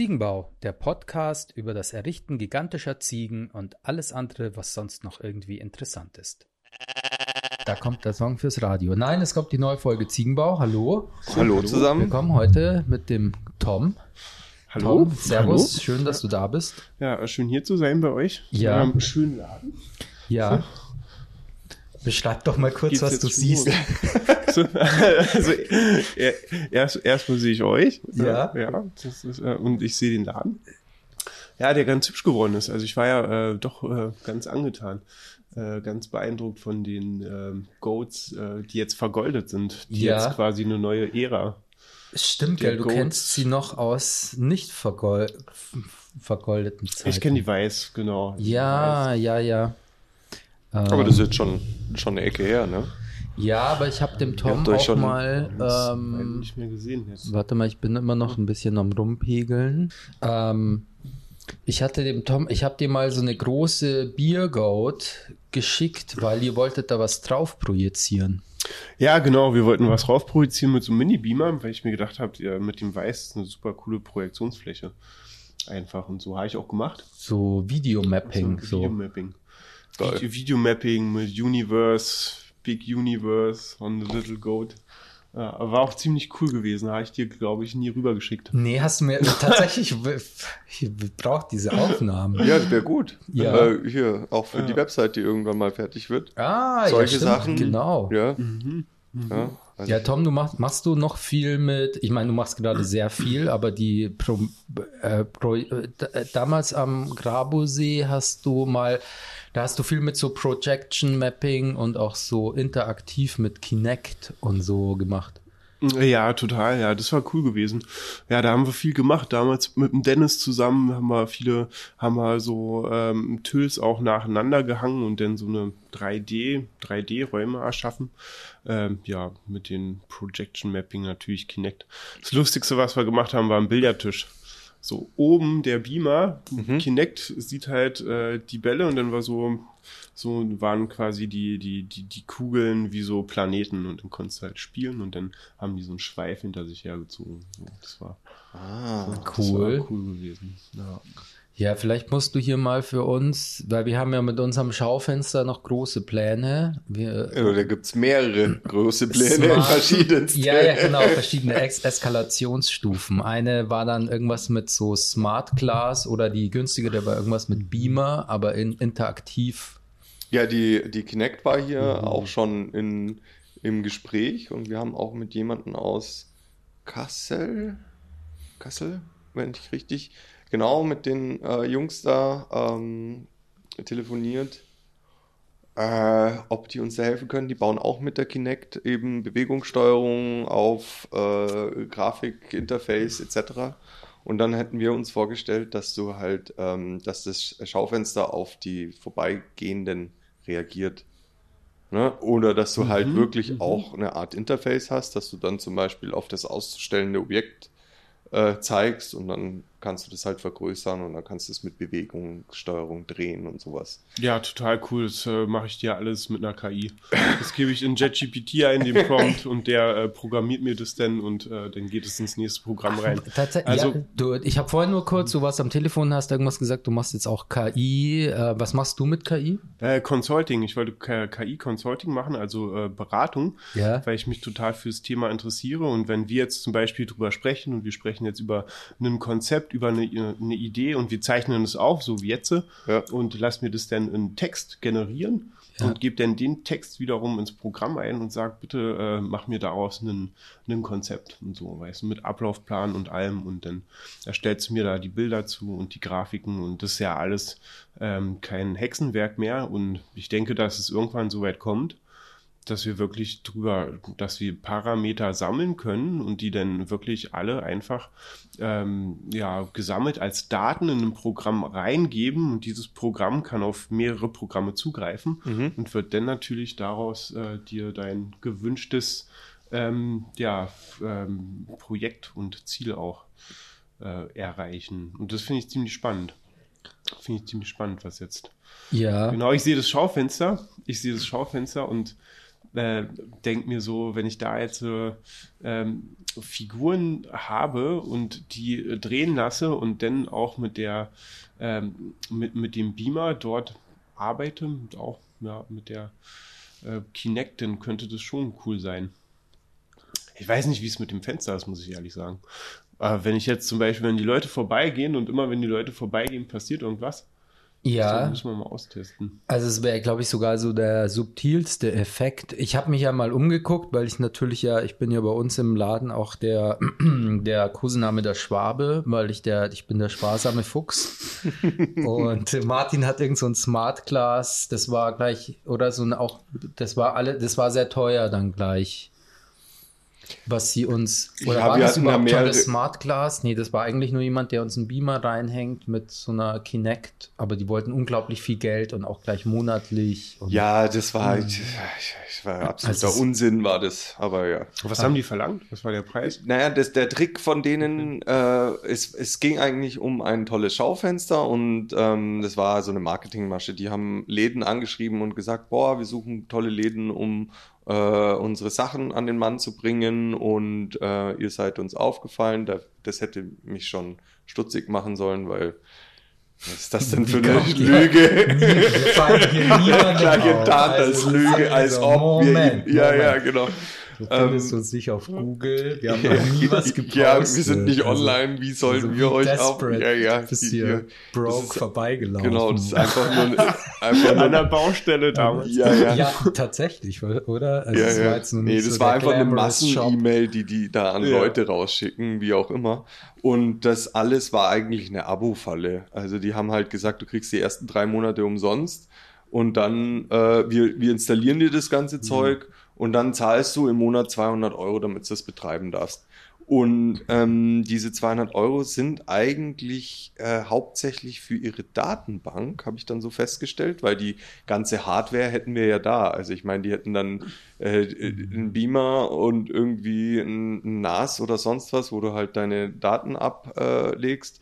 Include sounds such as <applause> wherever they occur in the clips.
Ziegenbau, der Podcast über das Errichten gigantischer Ziegen und alles andere, was sonst noch irgendwie interessant ist. Da kommt der Song fürs Radio. Nein, es kommt die neue Folge Ziegenbau. Hallo. Hallo zusammen. Wir kommen heute mit dem Tom. Hallo. Tom, servus. Hallo. Schön, dass du da bist. Ja, schön hier zu sein bei euch. Ja. In eurem schönen Laden. Ja. Beschreib doch mal kurz, Geht's was du siehst. <laughs> so, <laughs> also, er- erst, erstmal sehe ich euch. Ja. ja das ist, äh, und ich sehe den Laden. Ja, der ganz hübsch geworden ist. Also ich war ja äh, doch äh, ganz angetan. Äh, ganz beeindruckt von den ähm, Goats, äh, die jetzt vergoldet sind. Die Ja. jetzt quasi eine neue Ära. Stimmt, gell, du Goats. kennst sie noch aus nicht vergol vergoldeten Zeiten. Ich kenne die Weiß, genau. Ja, ja, ja. Aber Ähm, das ist jetzt schon, schon eine Ecke her, ne? Ja, aber ich habe dem Tom auch schon mal. Ähm, nicht mehr gesehen jetzt. warte mal, ich bin immer noch ein bisschen am rumpegeln. Ähm, ich hatte dem Tom, ich habe dir mal so eine große Biergoat geschickt, weil ihr wolltet da was drauf projizieren. Ja, genau. Wir wollten was raufprojizieren mit so einem Mini-Beamer, weil ich mir gedacht habe, ja, mit dem Weiß ist eine super coole Projektionsfläche. Einfach. Und so habe ich auch gemacht. So Videomapping. so So. Videomapping. Video- Videomapping mit Universe, Big Universe on the Little Goat. Ja, war auch ziemlich cool gewesen. Habe ich dir, glaube ich, nie rübergeschickt. Nee, hast du mir <laughs> tatsächlich, ich brauche diese Aufnahmen. Ja, das wäre gut. Ja. Äh, hier, auch für die Website, die irgendwann mal fertig wird. Ah, Solche ja, stimmt, Sachen. Genau. Ja. Mhm. ja. Also, Ja, Tom, du machst, machst du noch viel mit, ich meine, du machst gerade sehr viel, aber die Pro, äh, Pro, äh, äh, damals am Grabosee hast du mal, da hast du viel mit so Projection Mapping und auch so interaktiv mit Kinect und so gemacht. Ja, total, ja, das war cool gewesen. Ja, da haben wir viel gemacht. Damals mit dem Dennis zusammen haben wir viele, haben wir so ähm, Tools auch nacheinander gehangen und dann so eine 3D, 3D-Räume erschaffen. Ähm, ja, mit den Projection Mapping natürlich Kinect. Das Lustigste, was wir gemacht haben, war ein Billardtisch. So oben der Beamer, Kinect sieht halt äh, die Bälle und dann war so, so waren quasi die, die, die, die Kugeln wie so Planeten und dann konntest du halt spielen und dann haben die so einen Schweif hinter sich hergezogen. So, das war, ah, das Cool. war cool gewesen. Ja. Ja, vielleicht musst du hier mal für uns, weil wir haben ja mit unserem Schaufenster noch große Pläne. Wir, ja, da gibt's mehrere große Pläne in verschiedensten. Ja, ja, genau, verschiedene Ex Eskalationsstufen. Eine war dann irgendwas mit so Smart Glass oder die günstige, der war irgendwas mit Beamer, aber in interaktiv. Ja, die, die Kinect war hier Mhm. auch schon in, im Gespräch und wir haben auch mit jemandem aus Kassel, Kassel, wenn ich richtig, genau mit den äh, Jungs da ähm, telefoniert, äh, ob die uns da helfen können. Die bauen auch mit der Kinect eben Bewegungssteuerung auf äh, Grafik, Interface etc. Und dann hätten wir uns vorgestellt, dass du halt, ähm, dass das Schaufenster auf die vorbeigehenden reagiert. Ne? Oder dass du halt wirklich auch eine Art Interface hast, dass du dann zum Beispiel auf das auszustellende Objekt äh, zeigst und dann kannst du das halt vergrößern und dann kannst du es mit Bewegungssteuerung drehen und sowas. ja, total cool. Das äh, mache ich dir alles mit einer KI. Das gebe ich in JetGPT ein, den Prompt, und der äh, programmiert mir das dann und äh, dann geht es ins nächste Programm rein. Tatsächlich, Also- ja, du, ich habe vorhin nur kurz, du warst am Telefon, hast irgendwas gesagt, du machst jetzt auch KI. Äh, was machst du mit KI? Äh, Consulting, ich wollte KI-Consulting machen, also äh, Beratung, Ja. weil ich mich total fürs Thema interessiere. Und wenn wir jetzt zum Beispiel drüber sprechen und wir sprechen jetzt über ein Konzept, über eine, eine Idee und wir zeichnen es auf, so wie jetzt, Ja. und lass mir das dann in Text generieren Ja. und gebe dann den Text wiederum ins Programm ein und sag, bitte äh, mach mir daraus einen, einen Konzept und so, weißt du, mit Ablaufplan und allem und dann erstellst du mir da die Bilder zu und die Grafiken und das ist ja alles ähm, kein Hexenwerk mehr und ich denke, dass es irgendwann so weit kommt, dass wir wirklich drüber, dass wir Parameter sammeln können und die dann wirklich alle einfach ähm, ja gesammelt als Daten in ein Programm reingeben und dieses Programm kann auf mehrere Programme zugreifen und wird dann natürlich daraus äh, dir dein gewünschtes ähm, ja, ähm, Projekt und Ziel auch äh, erreichen. Und das finde ich ziemlich spannend. Finde ich ziemlich spannend, was jetzt Ja. Genau, ich sehe das Schaufenster. Ich sehe das Schaufenster und äh, denke mir so, wenn ich da jetzt äh, ähm, Figuren habe und die äh, drehen lasse und dann auch mit der ähm, mit, mit dem Beamer dort arbeite, und auch ja, mit der äh, Kinect, dann könnte das schon cool sein. Ich weiß nicht, wie es mit dem Fenster ist, muss ich ehrlich sagen. Aber wenn ich jetzt zum Beispiel, wenn die Leute vorbeigehen und immer wenn die Leute vorbeigehen, passiert irgendwas, Ja. das müssen wir mal austesten. Also es wäre, glaube ich, sogar so der subtilste Effekt. Ich habe mich ja mal umgeguckt, weil ich natürlich ja, ich bin ja bei uns im Laden auch der, <clears throat> der Kosename der Schwabe, weil ich der, ich bin der sparsame Fuchs. <laughs> Und Martin hat irgend so ein Smart Glass, das war gleich, oder so ein auch, das war alle, das war sehr teuer dann gleich. Was sie uns, oder Ja, war wir das überhaupt schon das Smart Glass? Nee, das war eigentlich nur jemand, der uns einen Beamer reinhängt mit so einer Kinect, aber die wollten unglaublich viel Geld und auch gleich monatlich. Und Ja, das war, ich, ich war absoluter Also Unsinn, war das. Aber ja. Was haben die verlangt? Was war der Preis? Naja, das, der Trick von denen, äh, es, es ging eigentlich um ein tolles Schaufenster und ähm, das war so eine Marketingmasche. Die haben Läden angeschrieben und gesagt, boah, wir suchen tolle Läden, um äh, unsere Sachen an den Mann zu bringen und äh, ihr seid uns aufgefallen. Da, das hätte mich schon stutzig machen sollen, weil was ist das denn für eine ihr- Lüge? Gleich enttarnt <laughs> als Also, Lüge, als also, ob Moment, wir ihn, ja, ja, Moment. genau. Du findest Ähm, uns nicht auf Google. Wir haben <laughs> noch nie was gepostet. Ja, wir sind nicht Also, online. Wie sollen also wir wie euch desperate Ja, ja. Bist hier broke ist- vorbeigelaufen. Genau, das ist einfach nur, eine- <laughs> einfach An der nur Baustelle damals. ja, ja. Ja, tatsächlich, oder? Also ja, das war jetzt nur Nee, das so war einfach eine. Massen-E-Mail, die die da an Ja. Leute rausschicken, wie auch immer. Und das alles war eigentlich eine Abo-Falle. Also die haben halt gesagt, du kriegst die ersten drei Monate umsonst und dann, äh, wir, wir installieren dir das ganze Mhm. Und dann zahlst du im Monat 200 Euro, damit du das betreiben darfst. Und ähm, diese 200 Euro sind eigentlich äh, hauptsächlich für ihre Datenbank, habe ich dann so festgestellt, weil die ganze Hardware hätten wir ja da. Also ich meine, die hätten dann äh, einen Beamer und irgendwie ein, ein NAS oder sonst was, wo du halt deine Daten ablegst.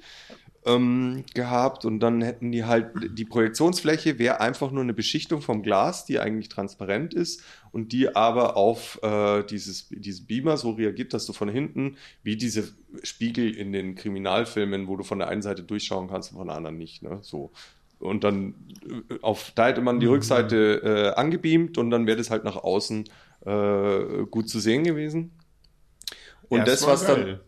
Ähm, gehabt und dann hätten die halt die Projektionsfläche wäre einfach nur eine Beschichtung vom Glas, die eigentlich transparent ist und die aber auf äh, dieses, diesen Beamer so reagiert, dass du von hinten wie diese Spiegel in den Kriminalfilmen, wo du von der einen Seite durchschauen kannst und von der anderen nicht. Ne? So. Und dann äh, auf, da hätte man die Rückseite äh, angebeamt und dann wäre das halt nach außen äh, gut zu sehen gewesen. Und das, Erstmal was dann, geil.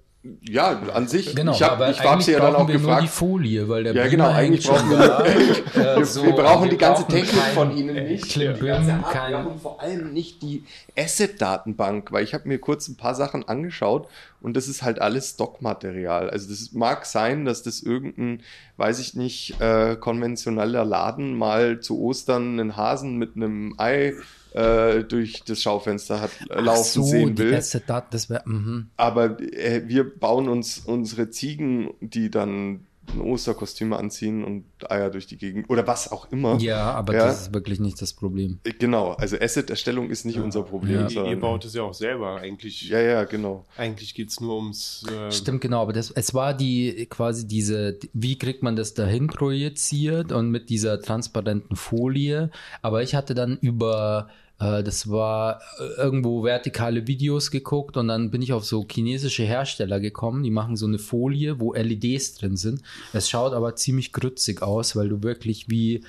Ja, an sich, Genau, ich habe aber ich hab eigentlich sie ja dann auch wir nur die gefragt. Folie, weil der Ja, Beamer genau, eigentlich brauchen wir- da. Wir, Äh, <laughs> so, wir brauchen wir die ganze brauchen Technik von Ihnen nicht. Klimbim, Die ganze kein- und vor allem nicht die Asset-Datenbank, weil ich habe mir kurz ein paar Sachen angeschaut und das ist halt alles Stockmaterial. Also das mag sein, dass das irgendein, weiß ich nicht, äh, konventioneller Laden mal zu Ostern einen Hasen mit einem Ei äh, durch das Schaufenster hat äh, Ach laufen so, sehen will. Asset Dat, das wäre, mhm. Aber äh, wir bauen uns unsere Ziegen, die dann ein Osterkostüm anziehen und Eier durch die Gegend oder was auch immer. Ja, aber Ja. das ist wirklich nicht das Problem. Äh, Genau, also Asset-Erstellung ist nicht unser Problem. Ja. Ihr, baut es ja auch selber. Eigentlich, ja, ja, genau. eigentlich geht es nur ums. Äh, Stimmt, genau, aber das, es war die quasi diese, wie kriegt man das dahin projiziert und mit dieser transparenten Folie. Aber ich hatte dann über, das war äh, irgendwo vertikale Videos geguckt und dann bin ich auf so chinesische Hersteller gekommen, die machen so eine Folie, wo LEDs drin sind. Es schaut aber ziemlich grützig aus, weil du wirklich wie,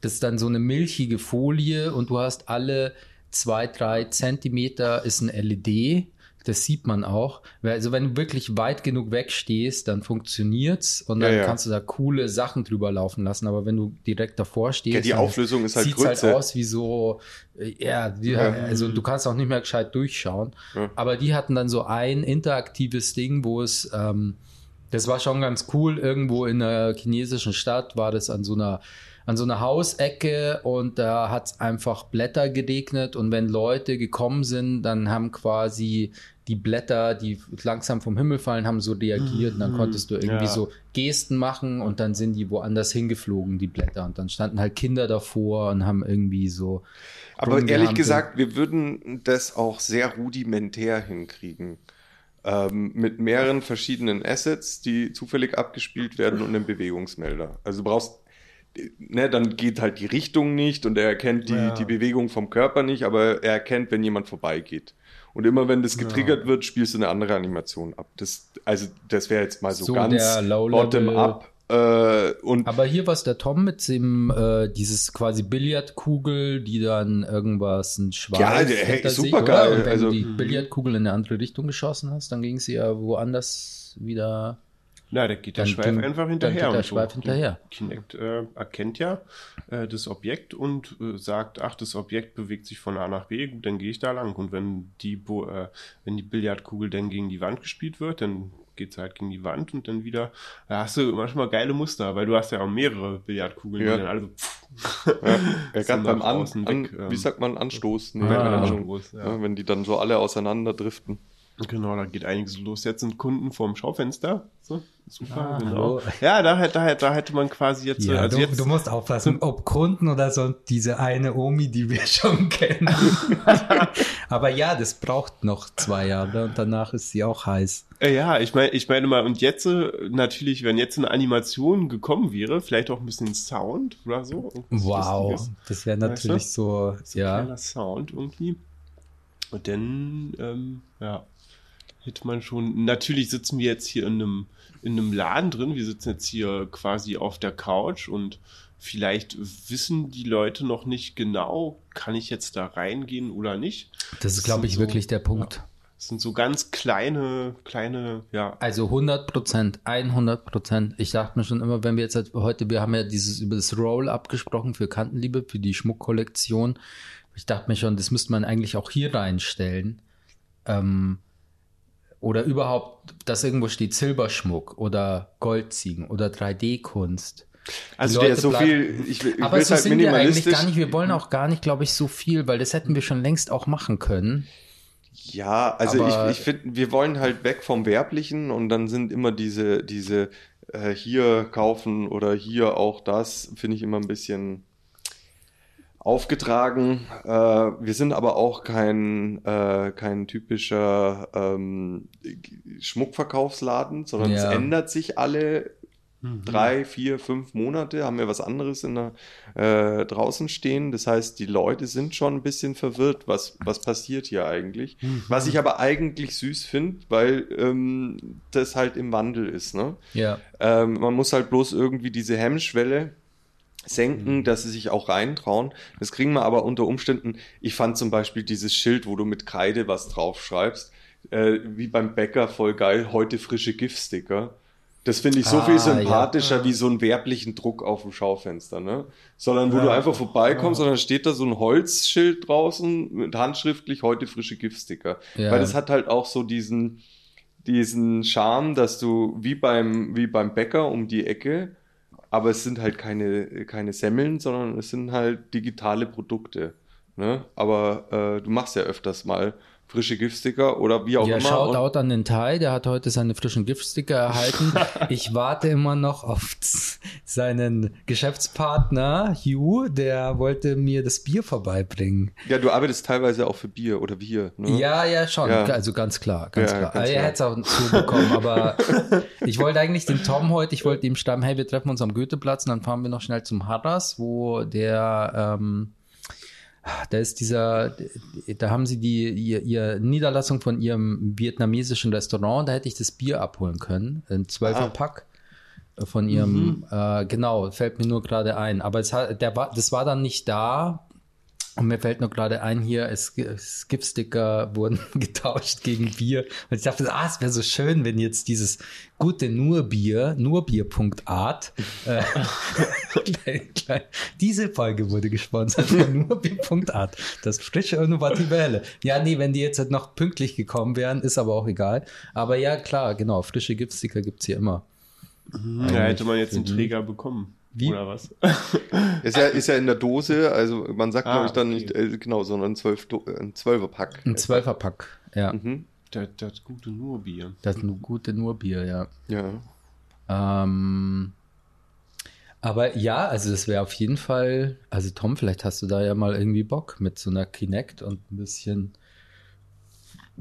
das ist dann so eine milchige Folie und du hast alle zwei, drei Zentimeter ist ein LED. Das sieht man auch. Also wenn du wirklich weit genug wegstehst, dann funktioniert's und dann Ja, ja. kannst du da coole Sachen drüber laufen lassen. Aber wenn du direkt davor stehst, Ja, die Auflösung ist halt sieht's halt Grütze. aus wie so, äh, ja, die, Ja. also du kannst auch nicht mehr gescheit durchschauen. Aber die hatten dann so ein interaktives Ding, wo es, ähm, das war schon ganz cool. Irgendwo in einer chinesischen Stadt war das an so einer an so einer Hausecke und da hat es einfach Blätter geregnet und wenn Leute gekommen sind, dann haben quasi die Blätter, die langsam vom Himmel fallen, haben so reagiert und dann konntest du irgendwie Ja. so Gesten machen und dann sind die woanders hingeflogen, die Blätter und dann standen halt Kinder davor und haben irgendwie so Aber ehrlich gesagt, wir würden das auch sehr rudimentär hinkriegen. Ähm, mit mehreren verschiedenen Assets, die zufällig abgespielt werden und einem Bewegungsmelder. Also du brauchst ne, dann geht halt die Richtung nicht und er erkennt die, Ja. die Bewegung vom Körper nicht, aber er erkennt, wenn jemand vorbeigeht. Und immer wenn das getriggert wird, spielst du eine andere Animation ab. Das, also das wäre jetzt mal so, So ganz bottom-up. Äh, Aber hier war der Tom mit dem, äh, dieses quasi Billardkugel, die dann irgendwas, ein Schweif Ja, der- hey, hinter sich? Und wenn Also- du die Billardkugel in eine andere Richtung geschossen hast, dann ging sie ja woanders wieder. Na, da geht der Dann Schweif ging- einfach dann hinterher. geht der und Schweif hinterher. Kinect äh, erkennt ja äh, das Objekt und äh, sagt, ach, das Objekt bewegt sich von A nach B, gut, dann gehe ich da lang. Und wenn die, Bo äh, wenn die Billardkugel dann gegen die Wand gespielt wird, dann geht es halt gegen die Wand und dann wieder, da hast du manchmal geile Muster, weil du hast ja auch mehrere Billardkugeln, Ja. die dann alle so, ja, <laughs> So kann beim an, außen an weg, ähm. wie sagt man, Anstoß. Nee, Ah. Ahnung. Anstoß, ja. Ja, wenn die dann so alle auseinander driften. Genau, da geht einiges los. Jetzt sind Kunden vorm Schaufenster. So, super, Ah, genau. hallo. Ja, da, hätte- da, da hätte man quasi jetzt, Ja, also du, jetzt du musst aufpassen, ob Kunden oder so diese eine Omi, die wir <laughs> schon kennen. <laughs> Aber ja, das braucht noch zwei Jahre und danach ist sie auch heiß. Äh, Ja, ich meine, ich meine mal, und jetzt äh, natürlich, wenn jetzt eine Animation gekommen wäre, vielleicht auch ein bisschen Sound oder so. Wow, Lustiges. das wäre Weißt natürlich du? so, So ein ja. kleiner Sound irgendwie. Und dann, ähm, ja, hätte man schon. Natürlich sitzen wir jetzt hier in einem, in einem Laden drin. Wir sitzen jetzt hier quasi auf der Couch und vielleicht wissen die Leute noch nicht genau, kann ich jetzt da reingehen oder nicht. Das ist, glaube ich, so- wirklich der Punkt. Das sind so ganz kleine, kleine, ja, Also 100 Prozent, 100 Prozent. Ich dachte mir schon immer, wenn wir jetzt halt heute, wir haben ja dieses über das Roll abgesprochen für Kantenliebe, für die Schmuckkollektion. Ich dachte mir schon, das müsste man eigentlich auch hier reinstellen. Ähm, oder überhaupt, dass irgendwo steht Silberschmuck oder Goldziegen oder 3D-Kunst. Also der Leute so viel, ich, will- ich Aber so halt sind wir eigentlich minimalistisch. gar nicht. Wir wollen auch gar nicht, glaube ich, so viel, weil das hätten wir schon längst auch machen können. Ja, also Aber- ich, ich finde, wir wollen halt weg vom Werblichen und dann sind immer diese, diese äh, hier kaufen oder hier auch das, finde ich immer ein bisschen aufgetragen. Äh, wir sind aber auch kein, äh, kein typischer ähm, Schmuckverkaufsladen, sondern Ja. es ändert sich alle Mhm. drei, vier, fünf Monate haben wir was anderes in der, äh, draußen stehen. Das heißt, die Leute sind schon ein bisschen verwirrt, was, was passiert hier eigentlich. Was ich aber eigentlich süß finde, weil ähm, das halt im Wandel ist. Ne? Ja. Ähm, man muss halt bloß irgendwie diese Hemmschwelle senken, dass sie sich auch reintrauen. Das kriegen wir aber unter Umständen. Ich fand zum Beispiel dieses Schild, wo du mit Kreide was draufschreibst, äh, wie beim Bäcker voll geil, heute frische Giftsticker. Das finde ich so Ah, viel ja. sympathischer wie so einen werblichen Druck auf dem Schaufenster, ne? Sondern wo Ja. du einfach vorbeikommst und dann steht da so ein Holzschild draußen mit handschriftlich heute frische Giftsticker. Ja. Weil das hat halt auch so diesen, diesen Charme, dass du wie beim, wie beim Bäcker um die Ecke, aber es sind halt keine, keine Semmeln, sondern es sind halt digitale Produkte. Ne? Aber äh, du machst ja öfters mal frische Giftsticker oder wie auch Ja, immer. schaut Und- out an den Thai, der hat heute seine frischen Giftsticker erhalten. <laughs> ich warte immer noch auf seinen Geschäftspartner Hugh, der wollte mir das Bier vorbeibringen. ja, du arbeitest teilweise auch für Bier oder wir. Ne? Ja, ja, schon. Ja. Also ganz klar, ganz Ja, klar. ganz er klar. hätte es auch zubekommen, aber <laughs> ich wollte eigentlich den Tom heute, ich wollte ihm schreiben, hey, wir treffen uns am Goetheplatz und dann fahren wir noch schnell zum Harras, wo der, ähm, da ist dieser, da haben sie die, ihr, ihr Niederlassung von ihrem vietnamesischen Restaurant, da hätte ich das Bier abholen können, ein zwölfer Ah. Pack von ihrem, äh, genau, fällt mir nur gerade ein. Aber es hat, der war, das war dann nicht da. Und mir fällt nur gerade ein, hier, es, es Giftsticker <laughs> wurden getauscht gegen Bier. Und ich dachte, ah, es wäre so schön, wenn jetzt dieses gute Nurbier, Nurbier.art, äh, klein, <laughs> klein, diese Folge wurde gesponsert von Nurbier.art, das frische, innovative Helle. Ja, nee, wenn die jetzt halt noch pünktlich gekommen wären, ist aber auch egal. Aber ja, klar, genau, frische Giftsticker gibt's hier immer. Da hätte man jetzt einen Mhm. Träger bekommen. Wie? Oder was? <laughs> Ist ja, ist ja in der Dose, also man sagt, Ah, glaube ich, dann okay. nicht, äh, genau, sondern zwölf, äh, ein Zwölferpack. Ein Zwölferpack, ja. Mhm. Das, das gute Nurbier. Das gute Nurbier, ja. Ja. Ähm, aber ja, also das wäre auf jeden Fall, also Tom, vielleicht hast du da ja mal irgendwie Bock mit so einer Kinect und ein bisschen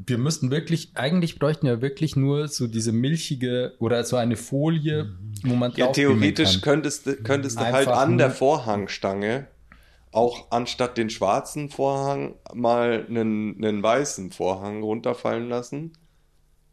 wir müssten wirklich, eigentlich bräuchten wir wirklich nur so diese milchige oder so eine Folie, wo man Ja, drauf theoretisch kann. könntest du, könntest du halt an der Vorhangstange auch anstatt den schwarzen Vorhang mal einen, einen weißen Vorhang runterfallen lassen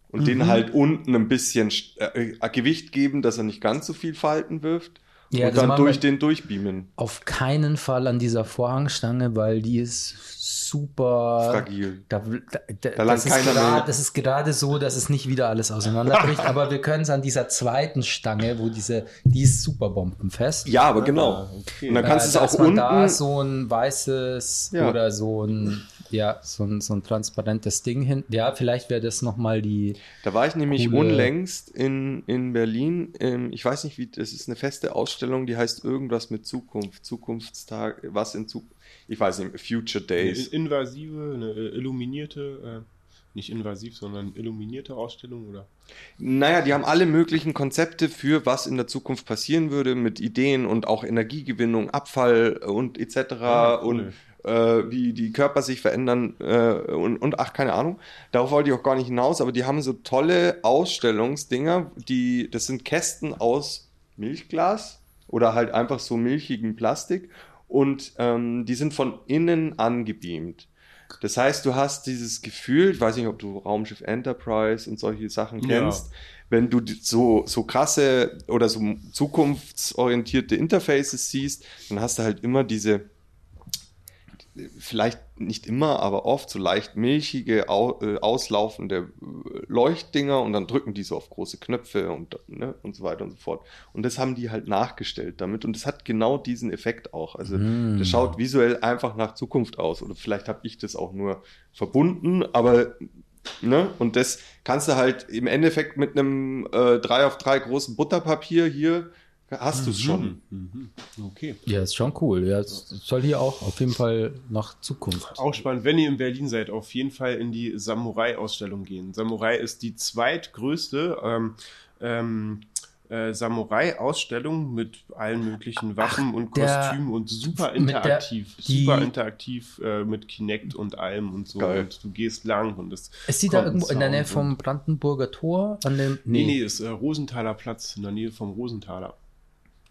und Mhm. den halt unten ein bisschen äh, äh, Gewicht geben, dass er nicht ganz so viel Falten wirft Ja, und dann durch den durchbeamen. Auf keinen Fall an dieser Vorhangstange, weil die ist super Fragil. Da, da, da, Da das, ist mehr. das ist gerade so, dass es nicht wieder alles auseinanderbricht, <laughs> aber wir können es an dieser zweiten Stange, wo diese, die ist super bombenfest. Ja, aber genau. okay. Und dann kannst du Äh, es auch man da unten. so ein weißes Ja. oder so ein, ja, so ein, so ein transparentes Ding hin. Ja, vielleicht wäre das nochmal die. Da war ich nämlich coole- unlängst in, in Berlin. Ähm, ich weiß nicht, wie, das ist eine feste Ausstellung, die heißt irgendwas mit Zukunft, Zukunftstag, was in Zukunft, ich weiß nicht, Future Eine Days. invasive, eine äh, illuminierte, äh, nicht invasiv, sondern illuminierte Ausstellung oder? Naja, die haben alle möglichen Konzepte für was in der Zukunft passieren würde mit Ideen und auch Energiegewinnung, Abfall und etc. Ah, cool. und äh, wie die Körper sich verändern äh, und, und ach, keine Ahnung. Darauf wollte ich auch gar nicht hinaus, aber die haben so tolle Ausstellungsdinger, die, das sind Kästen aus Milchglas oder halt einfach so milchigen Plastik und ähm, die sind von innen angebeamt. Das heißt, du hast dieses Gefühl, ich weiß nicht, ob du Raumschiff Enterprise und solche Sachen Ja. kennst, wenn du so, so krasse oder so zukunftsorientierte Interfaces siehst, dann hast du halt immer diese, vielleicht nicht immer, aber oft so leicht milchige, au, äh, auslaufende äh, Leuchtdinger und dann drücken die so auf große Knöpfe und, ne, und so weiter und so fort. Und das haben die halt nachgestellt damit und das hat genau diesen Effekt auch. Also Mm. das schaut visuell einfach nach Zukunft aus oder vielleicht habe ich das auch nur verbunden, aber ne, und das kannst du halt im Endeffekt mit einem äh, 3 auf 3 großen Butterpapier hier hast du es schon. Mhm. Okay. Ja, ist schon cool. Ja, es soll hier auch auf jeden Fall nach Zukunft. Auch spannend, wenn ihr in Berlin seid, auf jeden Fall in die Samurai-Ausstellung gehen. Samurai ist die zweitgrößte ähm, ähm, äh, Samurai-Ausstellung mit allen möglichen Waffen und der- Kostümen und super der- interaktiv. die- super interaktiv äh, mit Kinect und allem und so. Geil. Und du gehst lang und es. Ist die da irgendwo in der Nähe vom Brandenburger Tor? An dem, Nee, nee, ist äh, Rosenthaler Platz in der Nähe vom Rosenthaler.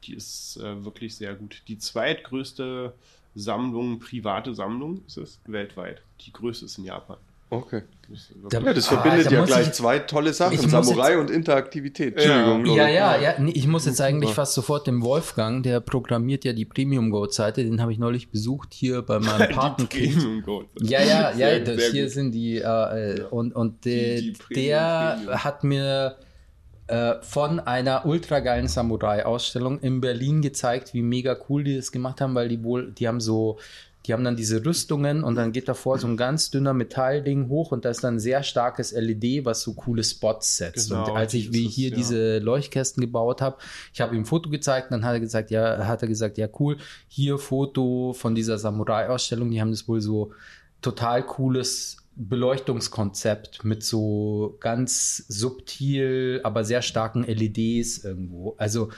Die ist äh, wirklich sehr gut. Die zweitgrößte Sammlung, private Sammlung ist es weltweit. Die größte ist in Japan. Okay. Wirklich- Da- Ja, das Ah, verbindet da ja gleich ich- zwei tolle Sachen, Samurai jetzt- und Interaktivität. Entschuldigung. Ja, ja, ja. Nee, ich muss jetzt eigentlich fast sofort dem Wolfgang, der programmiert ja die Premium Goat Seite, den habe ich neulich besucht hier bei meinem <laughs> Patenkind. Premium Gold. Ja, ja, ja, Sehr, das sehr hier gut. sind die äh, und und der, Die- die Premium, der Premium. hat mir äh, von einer ultra geilen Samurai-Ausstellung in Berlin gezeigt, wie mega cool die das gemacht haben, weil die wohl, die haben so, die haben dann diese Rüstungen und dann geht davor so ein ganz dünner Metallding hoch und da ist dann ein sehr starkes LED, was so coole Spots setzt. Genau, und als ich wie ist es, hier ja. diese Leuchtkästen gebaut habe, ich habe ihm ein Foto gezeigt, dann hat er gesagt, ja, hat er gesagt, ja cool, hier Foto von dieser Samurai-Ausstellung, die haben das wohl so total cooles Beleuchtungskonzept mit so ganz subtil, aber sehr starken LEDs irgendwo. Also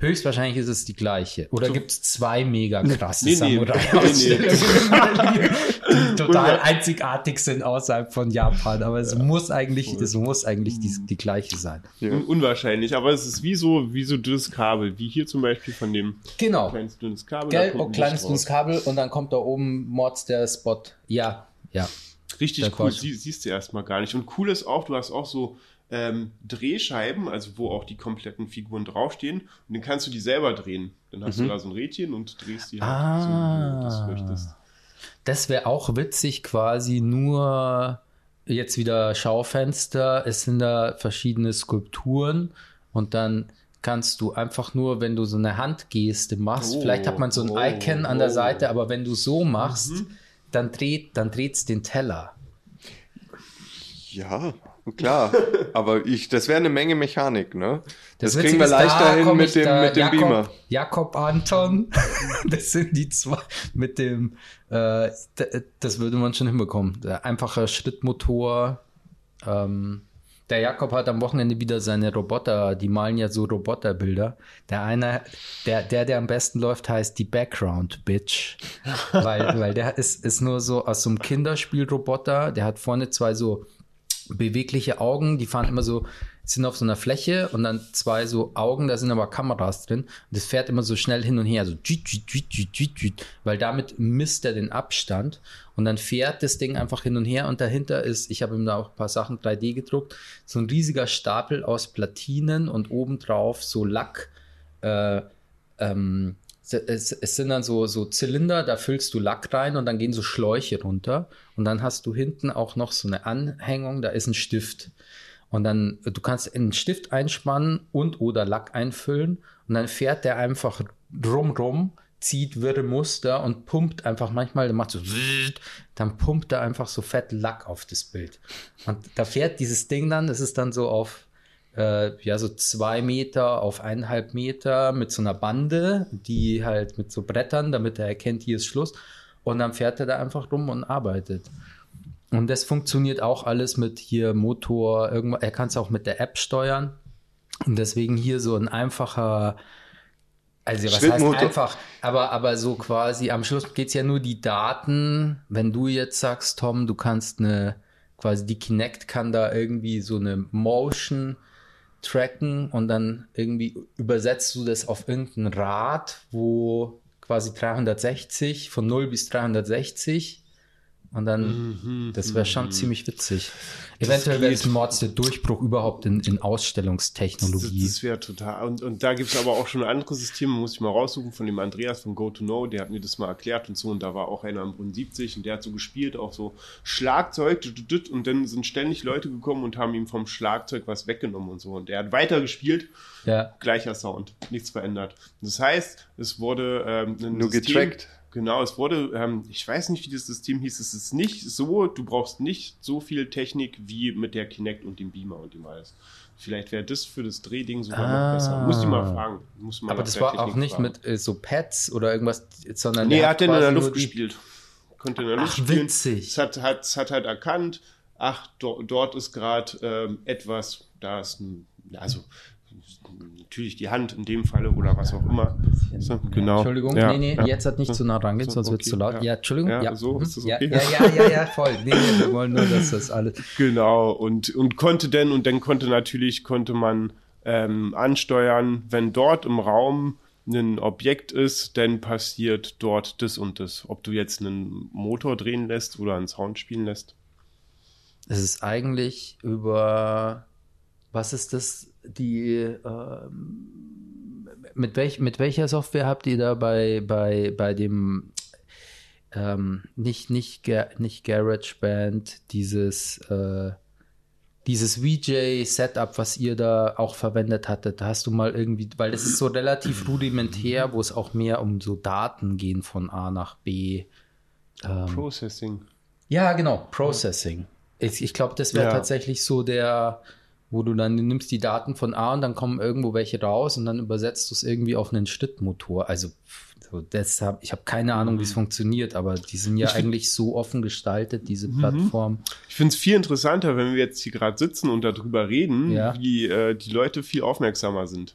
höchstwahrscheinlich ist es die gleiche. Oder So- gibt es zwei mega krasse Nee, nee, Samurai-Ausstellungen, <laughs> die total einzigartig sind außerhalb von Japan. Aber es muss eigentlich, es muss eigentlich die, die gleiche sein. Ja. Un unwahrscheinlich, aber es ist wie so, wie so dünnes Kabel, wie hier zum Beispiel von dem Genau. kleines dünnes Kabel. Gell, ein kleines dünnes. Kabel und dann kommt da oben Mords der Spot. Ja, ja. Richtig Der cool. Sie, siehst du erstmal gar nicht. Und cool ist auch, du hast auch so ähm, Drehscheiben, also wo auch die kompletten Figuren draufstehen. Und dann kannst du die selber drehen. Dann hast Mhm. du da so ein Rädchen und drehst die halt Ah. so, wie du das möchtest. Das wäre auch witzig, quasi nur jetzt wieder Schaufenster. Es sind da verschiedene Skulpturen und dann kannst du einfach nur, wenn du so eine Handgeste machst, Oh, vielleicht hat man so ein oh, Icon an der oh. Seite, aber wenn du so machst, Mhm. Dann dreht dann dreht's den Teller. Ja, klar. Aber ich, das wäre eine Menge Mechanik, ne? Das, Witzige kriegen wir leichter da hin mit dem, da- mit dem Jakob, Beamer. Jakob Anton, <laughs> das sind die zwei mit dem, äh, das würde man schon hinbekommen. Der einfache Schrittmotor. Ähm, der Jakob hat am Wochenende wieder seine Roboter, die malen ja so Roboterbilder. Der eine, der, der, der am besten läuft, heißt die Background Bitch. <laughs> weil, weil der ist, ist nur so aus so einem Kinderspielroboter, der hat vorne zwei so bewegliche Augen, die fahren immer so, sind auf so einer Fläche und dann zwei so Augen, da sind aber Kameras drin und das fährt immer so schnell hin und her, so weil damit misst er den Abstand und dann fährt das Ding einfach hin und her und dahinter ist, ich habe ihm da auch ein paar Sachen 3D gedruckt, so ein riesiger Stapel aus Platinen und obendrauf so Lack, äh, ähm, es, es, sind dann so, so Zylinder, da füllst du Lack rein und dann gehen so Schläuche runter. Und dann hast du hinten auch noch so eine Anhängung, da ist ein Stift. Und dann, du kannst einen Stift einspannen und oder Lack einfüllen. Und dann fährt der einfach drumrum, zieht wirre Muster und pumpt einfach manchmal, der macht so, dann pumpt er einfach so fett Lack auf das Bild. Und da fährt dieses Ding dann, das ist dann so auf äh, ja, so zwei Meter auf eineinhalb Meter mit so einer Bande, die halt mit so Brettern, damit er erkennt, hier ist Schluss. Und dann fährt er da einfach rum und arbeitet. Und das funktioniert auch alles mit hier Motor, irgendwas, er kann es auch mit der App steuern. Und deswegen hier so ein einfacher, also was heißt einfach, aber, aber so quasi am Schluss geht es ja nur die Daten. Wenn du jetzt sagst, Tom, du kannst eine, quasi die Kinect kann da irgendwie so eine Motion tracken und dann irgendwie übersetzt du das auf irgendein Rad, wo quasi 360 von 0 bis 360 und dann, mhm, das wäre schon ziemlich witzig. Eventuell wäre es ein Mords der Durchbruch überhaupt in, in Ausstellungstechnologie. Das, das wäre total. Und, und da gibt es aber auch schon andere Systeme, muss ich mal raussuchen, von dem Andreas von Go2Know, der hat mir das mal erklärt und so. Und da war auch einer im Brunnen 70 und der hat so gespielt, auch so Schlagzeug, und dann sind ständig Leute gekommen und haben ihm vom Schlagzeug was weggenommen und so. Und er hat weiter gespielt, ja. gleicher Sound, nichts verändert. Das heißt, es wurde ähm, nur System, getrackt Genau, es wurde, ähm, ich weiß nicht, wie das System hieß, es ist nicht so, du brauchst nicht so viel Technik wie mit der Kinect und dem Beamer und dem alles. Vielleicht wäre das für das Drehding sogar ah. noch besser. Muss ich mal fragen. Muss mal Aber das war Technik auch nicht fragen. mit äh, so Pads oder irgendwas, sondern. Nee, er hat den in der Luft gespielt. Konnte in der Luft ach, spielen. Witzig. Es hat, hat, es hat halt erkannt, ach, do, dort ist gerade ähm, etwas, da ist ein, also natürlich die Hand in dem Falle oder was auch immer. So, genau. Entschuldigung, ja, nee, nee, ja. jetzt hat nicht zu nah rangehen, sonst okay, wird es zu laut. Ja, ja Entschuldigung. Ja, so ist das okay. Ja, ja, ja, ja, voll. Nee, nee, wir wollen nur, dass das alles. <laughs> Genau, und, und konnte denn, und dann konnte natürlich, konnte man ähm, ansteuern, wenn dort im Raum ein Objekt ist, dann passiert dort das und das. Ob du jetzt einen Motor drehen lässt oder einen Sound spielen lässt. Es ist eigentlich über, was ist das? die äh, mit, welch, mit welcher Software habt ihr da bei, bei, bei dem ähm, nicht, nicht, nicht GarageBand, dieses, äh, dieses VJ-Setup, was ihr da auch verwendet hattet, hast du mal irgendwie, weil das ist so relativ rudimentär, wo es auch mehr um so Daten gehen von A nach B. Ähm, Processing. Ja, genau, Processing. Ich, ich glaube, das wäre ja. tatsächlich so der, wo du dann du nimmst die Daten von A und dann kommen irgendwo welche raus und dann übersetzt du es irgendwie auf einen Schrittmotor. Also so deshalb, ich habe keine Ahnung, wie es mhm. funktioniert, aber die sind ja ich eigentlich so offen gestaltet, diese mhm. Plattform. Ich finde es viel interessanter, wenn wir jetzt hier gerade sitzen und darüber reden, ja. wie äh, die Leute viel aufmerksamer sind.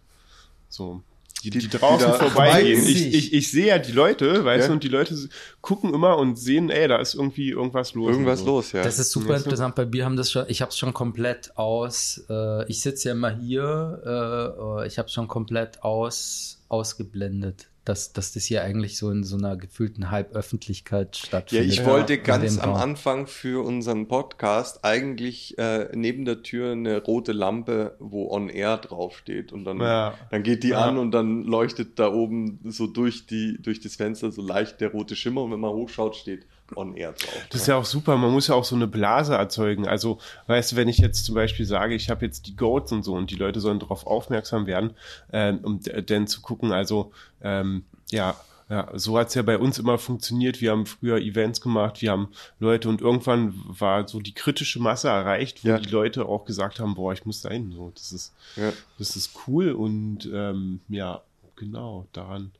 So die, die, die draußen die vorbeigehen. Ich, ich, ich sehe ja die Leute, weißt ja. du, und die Leute gucken immer und sehen, ey, da ist irgendwie irgendwas los. Irgendwas so. los, ja. Das ist super weißt du? interessant. Bei mir haben das schon, ich habe es schon komplett aus, äh, ich sitze ja immer hier, äh, ich habe es schon komplett aus, ausgeblendet dass, dass das hier eigentlich so in so einer gefühlten Halböffentlichkeit stattfindet. Ja, ich wollte ganz am Anfang für unseren Podcast eigentlich äh, neben der Tür eine rote Lampe, wo On Air draufsteht und dann, ja. dann geht die ja. an und dann leuchtet da oben so durch die durch das Fenster so leicht der rote Schimmer und wenn man hochschaut steht on air drauf. Das ist ja auch super, man muss ja auch so eine Blase erzeugen. Also, weißt du, wenn ich jetzt zum Beispiel sage, ich habe jetzt die Goats und so und die Leute sollen darauf aufmerksam werden, ähm, um dann zu gucken, also ähm, ja, ja, so hat's ja bei uns immer funktioniert. Wir haben früher Events gemacht, wir haben Leute und irgendwann war so die kritische Masse erreicht, wo ja. die Leute auch gesagt haben, boah, ich muss da hin. So, das ist, ja. das ist cool und ähm, ja, genau, daran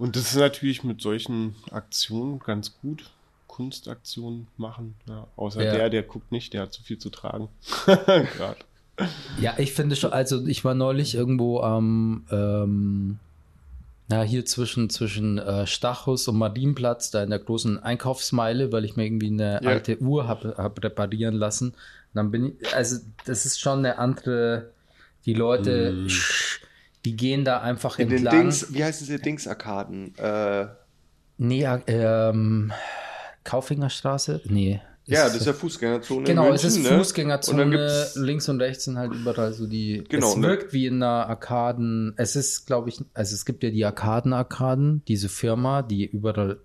und das ist natürlich mit solchen Aktionen ganz gut. Kunstaktionen machen. Ja, außer ja. der, der guckt nicht, der hat zu viel zu tragen. <laughs> Gerade. Ja, ich finde schon, also ich war neulich irgendwo am, ähm, Ja, hier zwischen, zwischen äh, Stachus und Marienplatz, da in der großen Einkaufsmeile, weil ich mir irgendwie eine Ja. alte Uhr habe hab reparieren lassen. Und dann bin ich, also das ist schon eine andere, die Leute, die gehen da einfach In den entlang. Dings, wie heißen sie, Dings-Arkaden? Äh, Nee, äh, ähm, Kaufingerstraße? Nee. ja, das ist ja Fußgängerzone. Genau, es ist ne? Fußgängerzone. Und links und rechts sind halt überall so die. Genau, es wirkt wie in einer Arkaden. Es ist, glaube ich, also es gibt ja die Arkaden-Arkaden, diese Firma, die überall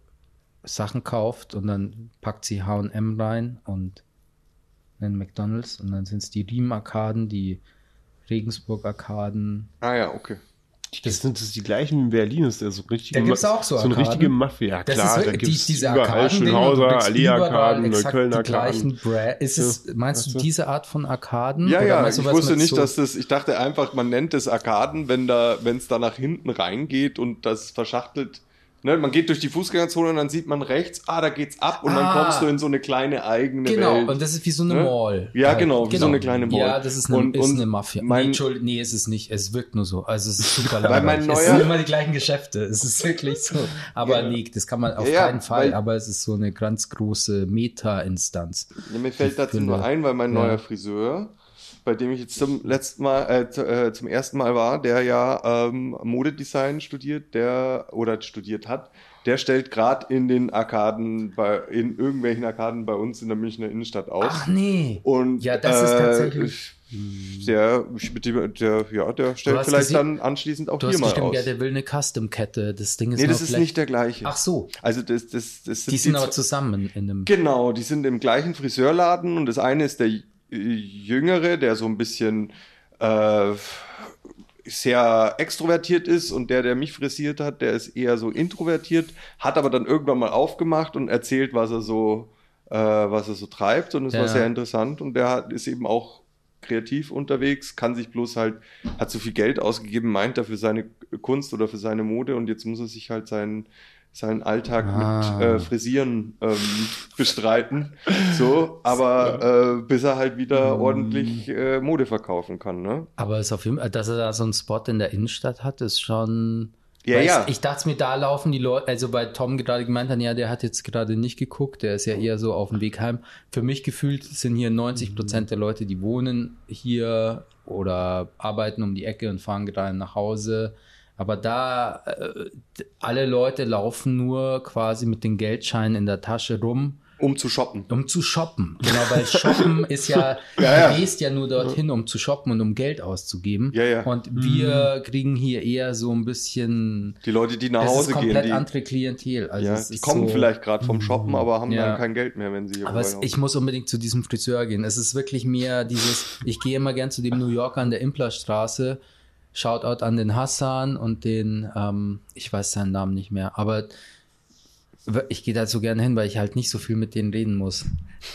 Sachen kauft und dann packt sie HM rein und einen McDonalds und dann sind es die Riemen-Arkaden, die Regensburg-Arkaden. ah ja, okay. Das sind das die gleichen wie in Berlin, das ist ja so richtige Da gibt's Ma- auch so so eine Arkaden. richtige Mafia. Ja, Das klar, ist da wirklich- gibt's die, diese überall Arkaden Schönhauser, Allee-Arkaden, Neukölln-Arkaden. gleichen Brand. Ist es, meinst du diese Art von Arkaden? Ja, ja, ich wusste nicht, so- dass das, ich dachte einfach, man nennt es Arkaden, wenn da, wenn es da nach hinten reingeht und das verschachtelt. Ne, man geht durch die Fußgängerzone und dann sieht man rechts, ah, da geht's ab und dann Ah. kommst du in so eine kleine eigene Genau, Welt. und das ist wie so eine Ne? Mall. Ja, Halt. genau, wie so eine kleine Mall. Ja, das ist eine, Und- ist und eine Mafia. mein- nee, Entschuldigung, nee, ist es nicht. Es wirkt nur so. Also es ist super <laughs> langweilig. es sind immer die gleichen Geschäfte. Es ist wirklich so. Aber Ja. nee, das kann man auf Ja, keinen Fall. weil- Aber es ist so eine ganz große Meta-Instanz. Ja, mir fällt dazu nur ein, weil mein neuer Friseur, bei dem ich jetzt zum letzten Mal, äh, äh, zum ersten Mal war, der ja ähm, Modedesign studiert, der oder studiert hat, der stellt gerade in den Arkaden, bei, in irgendwelchen Arkaden bei uns in der Münchner Innenstadt aus. Ach nee. Und Ja, das ist äh, tatsächlich- Der, ich- mit dem, der, ja, der stellt vielleicht gesehen- dann anschließend auch Du hier hast mal geschrieben, aus. ja, der will eine Custom-Kette. Das Ding ist nee, das ist vielleicht- nicht der gleiche. Ach so. Also das, das, das Die sind die aber zusammen in einem. Genau, die sind im gleichen Friseurladen und das eine ist der Jüngere, der so ein bisschen äh, sehr extrovertiert ist und der, der mich frisiert hat, der ist eher so introvertiert, hat aber dann irgendwann mal aufgemacht und erzählt, was er so, äh, was er so treibt und es Ja. war sehr interessant und der hat, ist eben auch kreativ unterwegs, kann sich bloß halt, hat so viel Geld ausgegeben, meint er für seine Kunst oder für seine Mode und jetzt muss er sich halt seinen, seinen Alltag Ah. mit äh, Frisieren ähm, bestreiten. So, aber äh, bis er halt wieder Mm. ordentlich äh, Mode verkaufen kann, ne? Aber ist auf jeden Fall, dass er da so einen Spot in der Innenstadt hat, ist schon. Ja, ja. Ich, ich dachte mir, da laufen die Leute, also weil Tom gerade gemeint hat, ja, der hat jetzt gerade nicht geguckt, der ist ja eher so auf dem Weg heim. Für mich gefühlt sind hier 90 Prozent der Leute, die wohnen hier oder arbeiten um die Ecke und fahren gerade nach Hause. Aber da, äh, alle Leute laufen nur quasi mit den Geldscheinen in der Tasche rum, Um zu shoppen. um zu shoppen. Genau, weil <laughs> shoppen ist ja, Ja, ja. du gehst ja nur dorthin, um zu shoppen und um Geld auszugeben. Ja, ja. Und wir kriegen hier eher so ein bisschen Die Leute, die nach das ist Hause gehen, komplett die, andere Klientel. Also ja, es die ist kommen so, vielleicht gerade vom Shoppen, aber haben Ja. dann kein Geld mehr, wenn sie hier Aber es, ich muss unbedingt zu diesem Friseur gehen. Es ist wirklich mehr dieses, ich gehe immer gern zu dem New Yorker an der Implerstraße. Shoutout an den Hassan und den, ähm, ich weiß seinen Namen nicht mehr, aber ich gehe da so gerne hin, weil ich halt nicht so viel mit denen reden muss.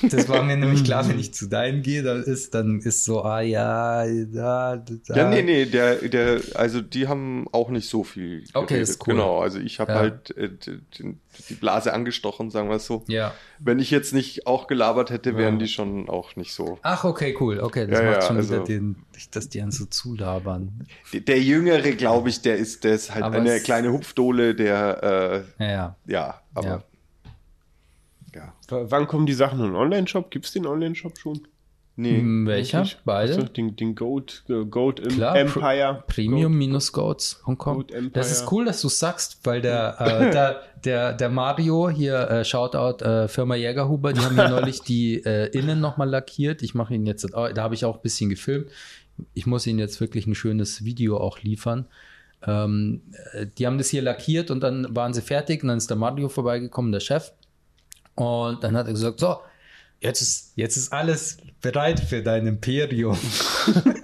Das war mir nämlich klar, wenn ich zu deinen gehe, dann ist, dann ist so, ah ja, da, da. Ja, nee, nee, der, der, also die haben auch nicht so viel. Okay, ist cool. Genau, also ich habe Ja. halt äh, die, die Blase angestochen, sagen wir es so. Ja. Wenn ich jetzt nicht auch gelabert hätte, wären Ja. die schon auch nicht so. Ach, okay, cool. Okay, das Ja, macht schon also- wieder den, dass die einen so zulabern. Der, der Jüngere, glaube ich, der ist, der ist halt Aber eine kleine Hupfdohle, der, Ja, ja. äh, ja, aber Ja. ja. Wann kommen die Sachen in den Online-Shop? Gibt es den Online-Shop schon? Nee. Hm, Welcher? Nicht? Beide? Also den, den Goat, äh, Goat im Klar, Empire. Premium-goats.com. Das ist cool, dass du sagst, weil der, äh, <laughs> der, der, der Mario hier, äh, Shoutout, äh, Firma Jägerhuber, die haben hier <laughs> neulich die äh, Innen nochmal lackiert. Ich mache ihn jetzt, da habe ich auch ein bisschen gefilmt. Ich muss ihnen jetzt wirklich ein schönes Video auch liefern. Ähm, äh, die haben das hier lackiert und dann waren sie fertig und dann ist der Mario vorbeigekommen, der Chef. Und dann hat er gesagt, so, jetzt ist, jetzt ist alles bereit für dein Imperium. <laughs>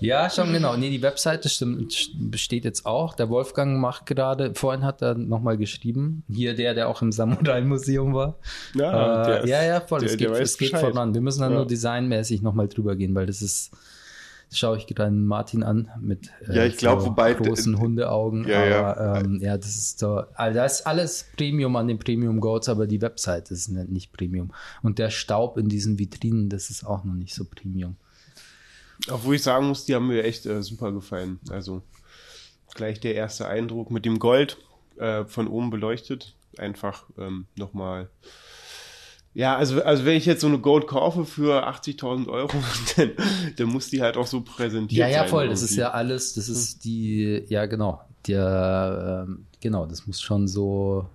ja, schon genau. Nee, die Webseite stimmt, besteht jetzt auch. Der Wolfgang macht gerade, vorhin hat er nochmal geschrieben, hier der, der auch im Samurai-Museum war. Ja, äh, der ist- ja, ja, voll. der- es geht, es geht voran. Wir müssen dann Ja. nur designmäßig nochmal drüber gehen, weil das ist, das schaue ich gerade Martin an mit äh, Ja, ich glaub, wobei- großen Hundeaugen. Ja, ja. aber ähm, ja, das ist so, also das ist alles Premium an den Premium Goats, aber die Website ist nicht, nicht Premium. Und der Staub in diesen Vitrinen, das ist auch noch nicht so Premium. Obwohl ich sagen muss, die haben mir echt äh, super gefallen. Also gleich der erste Eindruck mit dem Gold äh, von oben beleuchtet. Einfach ähm, nochmal. Ja, also, also wenn ich jetzt so eine Gold kaufe für 80.000 Euro, <laughs> dann, dann muss die halt auch so präsentiert Ja, sein. ja, voll. Das ist ja alles, das ist die, ja, genau. Der, ähm, genau, das muss schon so.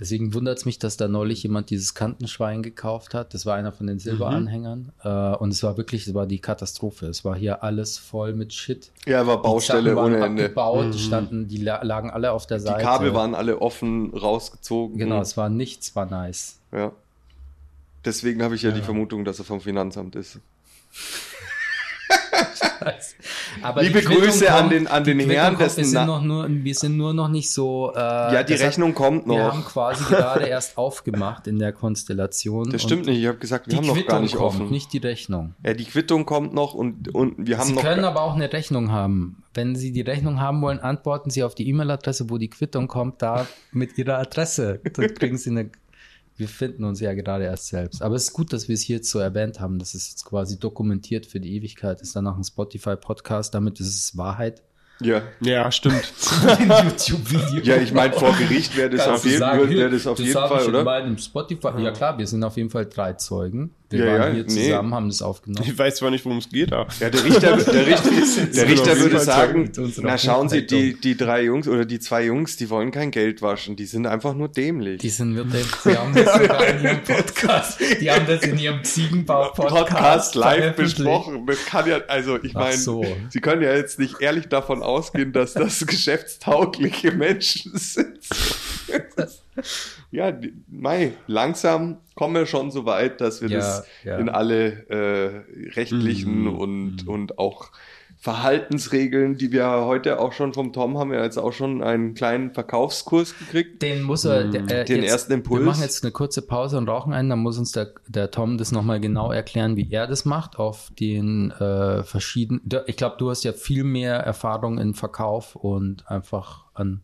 Deswegen wundert es mich, dass da neulich jemand dieses Kantenschwein gekauft hat. Das war einer von den Silberanhängern. Äh, und es war wirklich, es war die Katastrophe. Es war hier alles voll mit Shit. Ja, war Die Baustelle ohne Ende. abgebaut, standen, die la- lagen alle auf der Die Seite. Kabel waren alle offen rausgezogen. Genau, es war nichts, war nice. Ja. Deswegen habe ich ja, die Vermutung, dass er vom Finanzamt ist. Liebe Quittung Grüße an kommt- den- an den Quittung Herrn, kommt, wir dessen sind, Na- noch nur, wir sind nur noch nicht so. Äh, Ja, die Rechnung kommt Wir noch. haben quasi gerade erst aufgemacht in der Konstellation. Das stimmt nicht. Ich habe gesagt, wir haben noch gar Quittung nicht kommt, offen. nicht die Rechnung. Ja, die Quittung kommt noch und, und wir haben Sie noch. können aber auch eine Rechnung haben. Wenn Sie die Rechnung haben wollen, antworten Sie auf die E-Mail-Adresse, wo die Quittung kommt, da mit Ihrer Adresse. Dann <laughs> kriegen Sie eine. Wir finden uns ja gerade erst selbst. Aber es ist gut, dass wir es hier jetzt so erwähnt haben. Das ist jetzt quasi dokumentiert für die Ewigkeit. Ist danach ein Spotify-Podcast. Damit ist es Wahrheit. ja. Ja, stimmt. <laughs> YouTube-Video. ja, ich meine, vor Gericht wäre das, Kannst auf jeden, sagen, das auf jeden Fall, ich in oder? meinem Spotify. Ja klar, wir sind auf jeden Fall drei Zeugen. Wir Ja, waren ja, hier nee. zusammen, haben das aufgenommen. Ich weiß zwar nicht, worum es geht, aber. Ja, der Richter, der <laughs> Richter, der Richter würde sagen, na schauen Sie, die, die drei Jungs oder die zwei Jungs, die wollen kein Geld waschen, die sind einfach nur dämlich. Die sind wirklich, sie <laughs> haben das sogar in ihrem Podcast, die haben das in ihrem Ziegenbau-Podcast Podcast live besprochen. Das kann ja, also ich meine, so. Sie können ja jetzt nicht ehrlich davon ausgehen, dass das <laughs> geschäftstaugliche Menschen sind. Ja, mei, langsam kommen wir schon so weit, dass wir Ja, das ja. in alle äh, rechtlichen Mhm. und, und auch Verhaltensregeln, die wir heute auch schon vom Tom haben wir jetzt auch schon einen kleinen Verkaufskurs gekriegt. Den muss er, Hm, der, äh, den jetzt, ersten Impuls. Wir machen jetzt eine kurze Pause und rauchen einen, dann muss uns der, der Tom das nochmal genau erklären, wie er das macht auf den äh, verschiedenen, ich glaube, du hast ja viel mehr Erfahrung in Verkauf und einfach an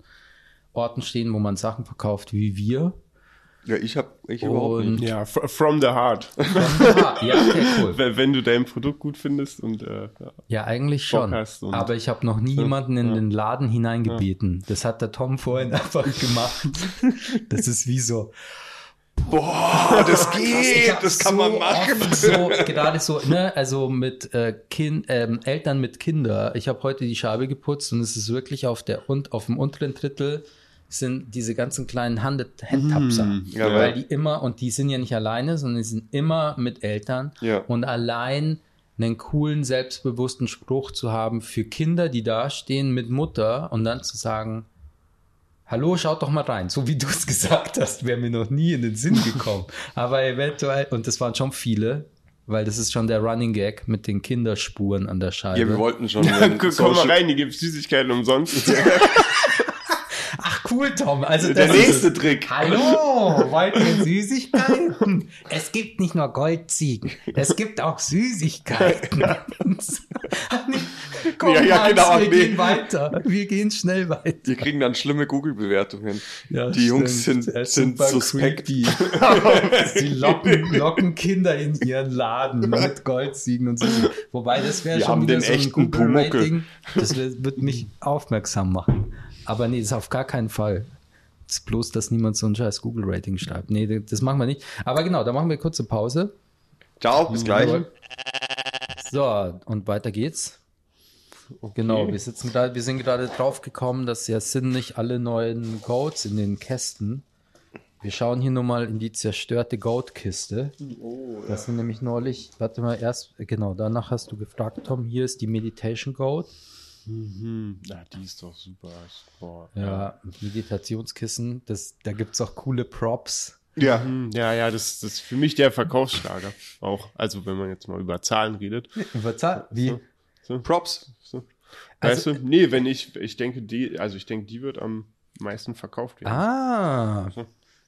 Orten stehen, wo man Sachen verkauft, wie wir. Ja, ich habe ich überhaupt Und- nicht. Ja, fr- from the heart. <laughs> Ah, ja, okay, cool. wenn, wenn du dein Produkt gut findest und äh, ja. Ja, eigentlich schon. Aber ich habe noch nie jemanden in ja. den Laden hineingebeten. Das hat der Tom vorhin <laughs> einfach gemacht. Das ist wie so. Boah, das <laughs> geht, das kann so man machen. So, gerade so, ne, also mit äh, kind, ähm, Eltern mit Kinder. Ich habe heute die Scheibe geputzt und es ist wirklich auf der und auf dem unteren Drittel sind diese ganzen kleinen Hand Handtapser. Mhm, ja, weil die immer, und die sind ja nicht alleine, sondern die sind immer mit Eltern. Ja. Und allein einen coolen, selbstbewussten Spruch zu haben für Kinder, die da stehen mit Mutter und dann zu sagen, Hallo, schaut doch mal rein. So wie du es <laughs> gesagt hast, wäre mir noch nie in den Sinn gekommen. <laughs> Aber eventuell, und das waren schon viele, weil das ist schon der Running Gag mit den Kinderspuren an der Scheibe. Ja, wir wollten schon. Komm einen komm mal rein, die gibt Süßigkeiten umsonst. <laughs> Cool, Tom. Also Der nächste ist, Trick. Hallo, wollt ihr Süßigkeiten? <laughs> Es gibt nicht nur Goldziegen, es gibt auch Süßigkeiten. <laughs> Komm, Ja, ja, Hans, genau, wir nee. gehen weiter. Wir gehen schnell weiter. Die kriegen dann schlimme Google-Bewertungen. Ja, die Jungs stimmt. sind, Er ist sind suspekt. <laughs> Die locken, locken Kinder in ihren Laden mit Goldziegen und so. Wobei das wäre schon wieder so ein. Google-Rating. Das wird mich aufmerksam machen. Aber nee, das auf gar keinen Fall. Das ist bloß, dass niemand so ein scheiß Google-Rating schreibt. Nee, das machen wir nicht. Aber genau, da machen wir kurze Pause. Ciao, bis gleich. So, und weiter geht's. Genau, wir sitzen gerade, wir sind gerade drauf gekommen, dass ja sind nicht alle neuen Goats in den Kästen. Wir schauen hier nur mal in die zerstörte Goat-Kiste. Das sind nämlich neulich, warte mal, erst, genau, danach hast du gefragt, Tom, hier ist die Meditation Goat. Mhm. Na, die ist doch super. Boah. Ja, Meditationskissen, das, da gibt's auch coole Props. Ja. Mhm, Ja, ja, das, das ist für mich der Verkaufsschlager. Auch, also wenn man jetzt mal über Zahlen redet. <laughs> Überzahl- Wie? So. So. Props. So. Also- weißt du? Nee, wenn ich, ich denke, die, also ich denke, die wird am meisten verkauft werden. Ah,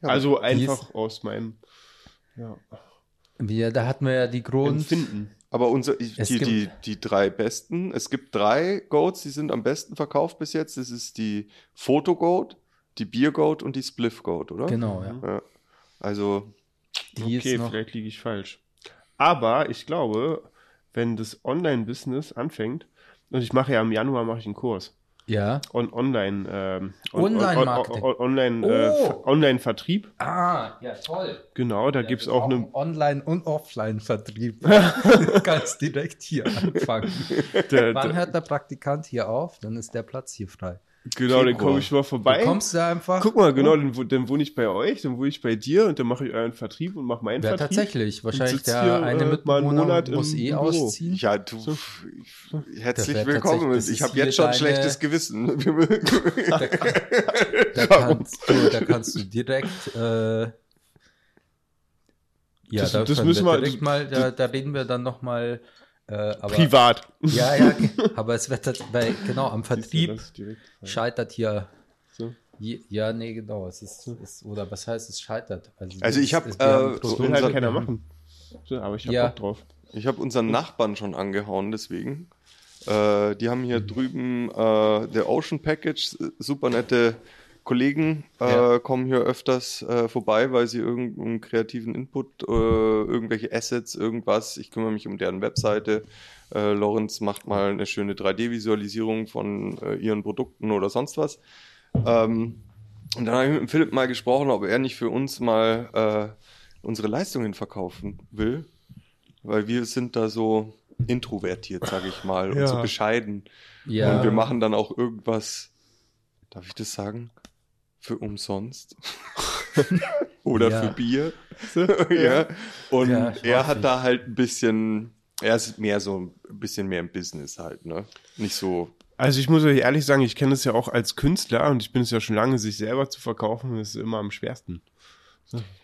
also die einfach aus meinem ja, wir, da hatten wir ja die Grund. Empfinden. Aber unser, die, Es die, gibt- die, die drei besten, es gibt drei Goats, die sind am besten verkauft bis jetzt. Das ist die Photo Goat, die Beer Goat und die Spliff Goat, oder? Genau, ja. Ja. Also, Die okay, ist noch, vielleicht liege ich falsch. Aber ich glaube, wenn das Online-Business anfängt, und ich mache ja im Januar mache ich einen Kurs. Ja. On, online, ähm, on- Online-Marketing. on- on- Online, Oh. äh, Ver- Online-Vertrieb. Ah, ja, toll. Genau, da gibt's auch eine. Online- und Offline-Vertrieb. <laughs> kannst direkt hier anfangen. Der, Wann hört der Praktikant hier auf? Dann ist der Platz hier frei. Genau, dann Februar. komme ich mal vorbei. Du kommst da einfach. Guck mal, genau, dann, dann wohne ich bei euch, dann wohne ich bei dir und dann mache ich euren Vertrieb und mache meinen Ja, Vertrieb. tatsächlich. Wahrscheinlich der hier, eine äh, Mitbewohner mal einen Monat muss im- eh Büro. ausziehen. Ja, du, herzlich wär willkommen. Ich habe jetzt schon deine- schlechtes Gewissen. <laughs> Da, kann, da, kannst du, da kannst du direkt. Äh, ja, Das- da das müssen wir wir- direkt mal, da, da reden wir dann nochmal. Äh, aber, Privat. Ja, ja, aber es wird weil genau am Vertrieb scheitert hier. So. Ja, nee, genau. Es ist, ist oder was heißt es scheitert? Also ich es- hab, es- wir haben äh, Das will halt keiner machen. So, aber ich habe Ja. Bock drauf. Ich habe unseren Nachbarn schon angehauen, deswegen. Äh, die haben hier drüben äh, der Ocean Package, super nette Kollegen äh, Ja. kommen hier öfters äh, vorbei, weil sie irgendeinen kreativen Input, äh, irgendwelche Assets, irgendwas. Ich kümmere mich um deren Webseite. Äh, Lorenz macht mal eine schöne 3D-Visualisierung von äh, ihren Produkten oder sonst was. Ähm, und dann habe ich mit Philipp mal gesprochen, ob er nicht für uns mal äh, unsere Leistungen verkaufen will. Weil wir sind da so introvertiert, sage ich mal, und Ja. so bescheiden. Ja. Und wir machen dann auch irgendwas, darf ich das sagen? Für umsonst. <laughs> Oder Ja. für Bier. <laughs> ja. Und Ja, er hat nicht. da halt ein bisschen, er ist mehr so ein bisschen mehr im Business halt, ne? Nicht so. Also ich muss euch ehrlich sagen, ich kenne es ja auch als Künstler und ich bin es ja schon lange, sich selber zu verkaufen, ist immer am schwersten.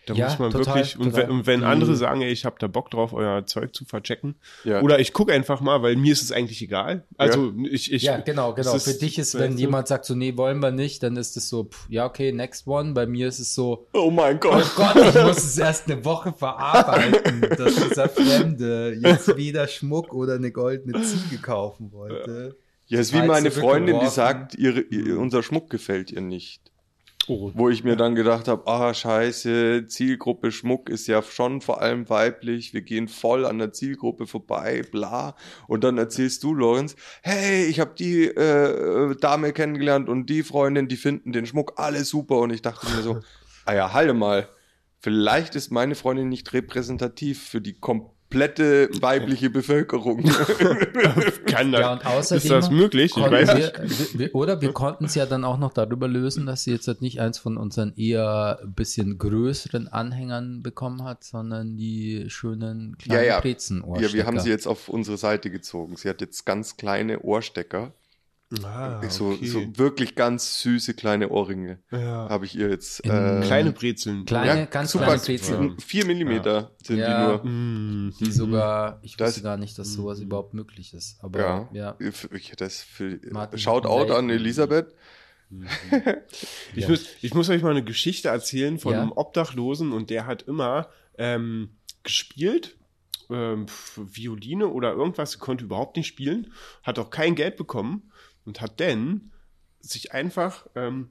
Da Ja, muss man total, wirklich, und total. wenn, und wenn Mhm. andere sagen, ey, ich habe da Bock drauf, euer Zeug zu verchecken, Ja. oder ich gucke einfach mal, weil mir ist es eigentlich egal. Also ich, ich ja, genau, genau. Für dich ist, wenn jemand sagt so, nee, wollen wir nicht, dann ist es so, pff, ja, okay, next one. Bei mir ist es so, Oh mein oh Gott. Gott, ich muss es erst eine Woche verarbeiten, <laughs> dass dieser Fremde jetzt weder Schmuck oder eine goldene Ziege kaufen wollte. Ja, ist wie meine Freundin, die sagt, ihre, ihr, unser Schmuck gefällt ihr nicht. Oh, Wo ich mir dann gedacht habe, ah scheiße, Zielgruppe Schmuck ist ja schon vor allem weiblich, wir gehen voll an der Zielgruppe vorbei, bla. Und dann erzählst du, Lorenz, hey, ich habe die äh, Dame kennengelernt und die Freundin, die finden den Schmuck alle super. Und ich dachte mir so, <laughs> ah ja, halte mal, vielleicht ist meine Freundin nicht repräsentativ für die komplette weibliche Bevölkerung. <laughs> kann das, Ja, und außerdem ist das möglich? Ich weiß wir, nicht. wir, wir, oder wir konnten es ja dann auch noch darüber lösen, dass sie jetzt halt nicht eins von unseren eher ein bisschen größeren Anhängern bekommen hat, sondern die schönen kleinen Ja, ja. brezen ja, wir haben sie jetzt auf unsere Seite gezogen. Sie hat jetzt ganz kleine Ohrstecker. Ah, So, okay. so wirklich ganz süße kleine Ohrringe ja. habe ich ihr jetzt. Äh, Kleine Brezeln. Kleine, ganz super, kleine Brezeln. Vier Millimeter sind Ja. die nur. Mm, Die sogar, ich Das- wusste gar nicht, dass sowas überhaupt möglich ist. Aber Ja. ja. Ich das für. Martin Shoutout an Elisabeth. <laughs> Ich, Ja. muss, ich muss euch mal eine Geschichte erzählen von Ja. einem Obdachlosen und der hat immer ähm, gespielt, ähm, Violine oder irgendwas, konnte überhaupt nicht spielen, hat auch kein Geld bekommen und hat dann sich einfach ähm,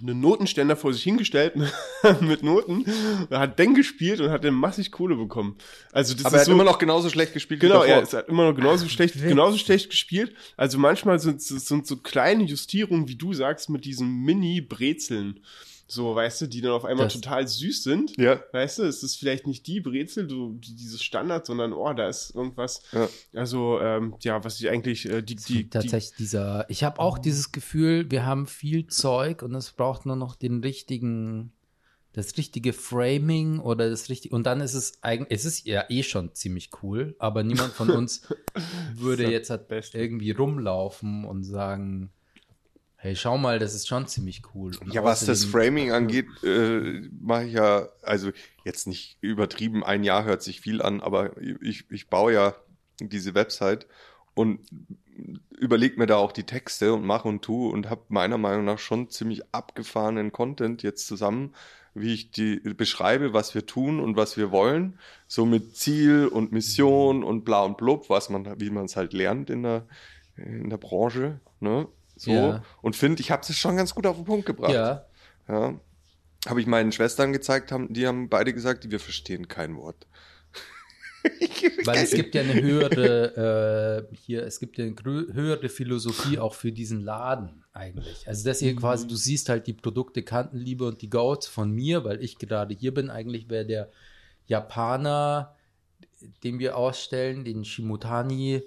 einen Notenständer vor sich hingestellt <laughs> mit Noten, hat dann gespielt und hat dann massig Kohle bekommen. Also das Aber er ist hat so, immer noch genauso schlecht gespielt Genau, wie er davor. ist halt immer noch genauso schlecht, genauso schlecht gespielt. Also manchmal sind sind so kleine Justierungen, wie du sagst, mit diesen Mini-Brezeln. So, weißt du, die dann auf einmal Das- total süß sind. ja. Weißt du, es ist vielleicht nicht die Brezel, du, die, dieses Standard, sondern oh, da ist irgendwas. Ja. Also, ähm, ja, was ich eigentlich, äh, die, die, tatsächlich dieser, ich habe auch dieses Gefühl, wir haben viel Zeug und es braucht nur noch den richtigen, das richtige Framing oder das richtige, und dann ist es eigentlich, es ist ja eh schon ziemlich cool, aber niemand von <laughs> uns würde jetzt halt irgendwie rumlaufen und sagen, hey, schau mal, das ist schon ziemlich cool. Und Ja, was das Framing angeht, äh, mache ich ja, also jetzt nicht übertrieben, ein Jahr hört sich viel an, aber ich, ich baue ja diese Website und überlege mir da auch die Texte und mache und tue und habe meiner Meinung nach schon ziemlich abgefahrenen Content jetzt zusammen, wie ich die beschreibe, was wir tun und was wir wollen, so mit Ziel und Mission und bla und blub, was man, wie man es halt lernt in der, in der Branche, ne? So. Ja. Und finde, ich habe es schon ganz gut auf den Punkt gebracht. Ja, Ja. Habe ich meinen Schwestern gezeigt, haben, die haben beide gesagt, wir verstehen kein Wort. <laughs> Weil es gibt ja eine höhere, äh, hier, es gibt ja eine höhere Philosophie auch für diesen Laden eigentlich. Also das hier quasi, du siehst halt die Produkte Kantenliebe und die Goats von mir, weil ich gerade hier bin. Eigentlich wäre der Japaner, den wir ausstellen, den Shimotani,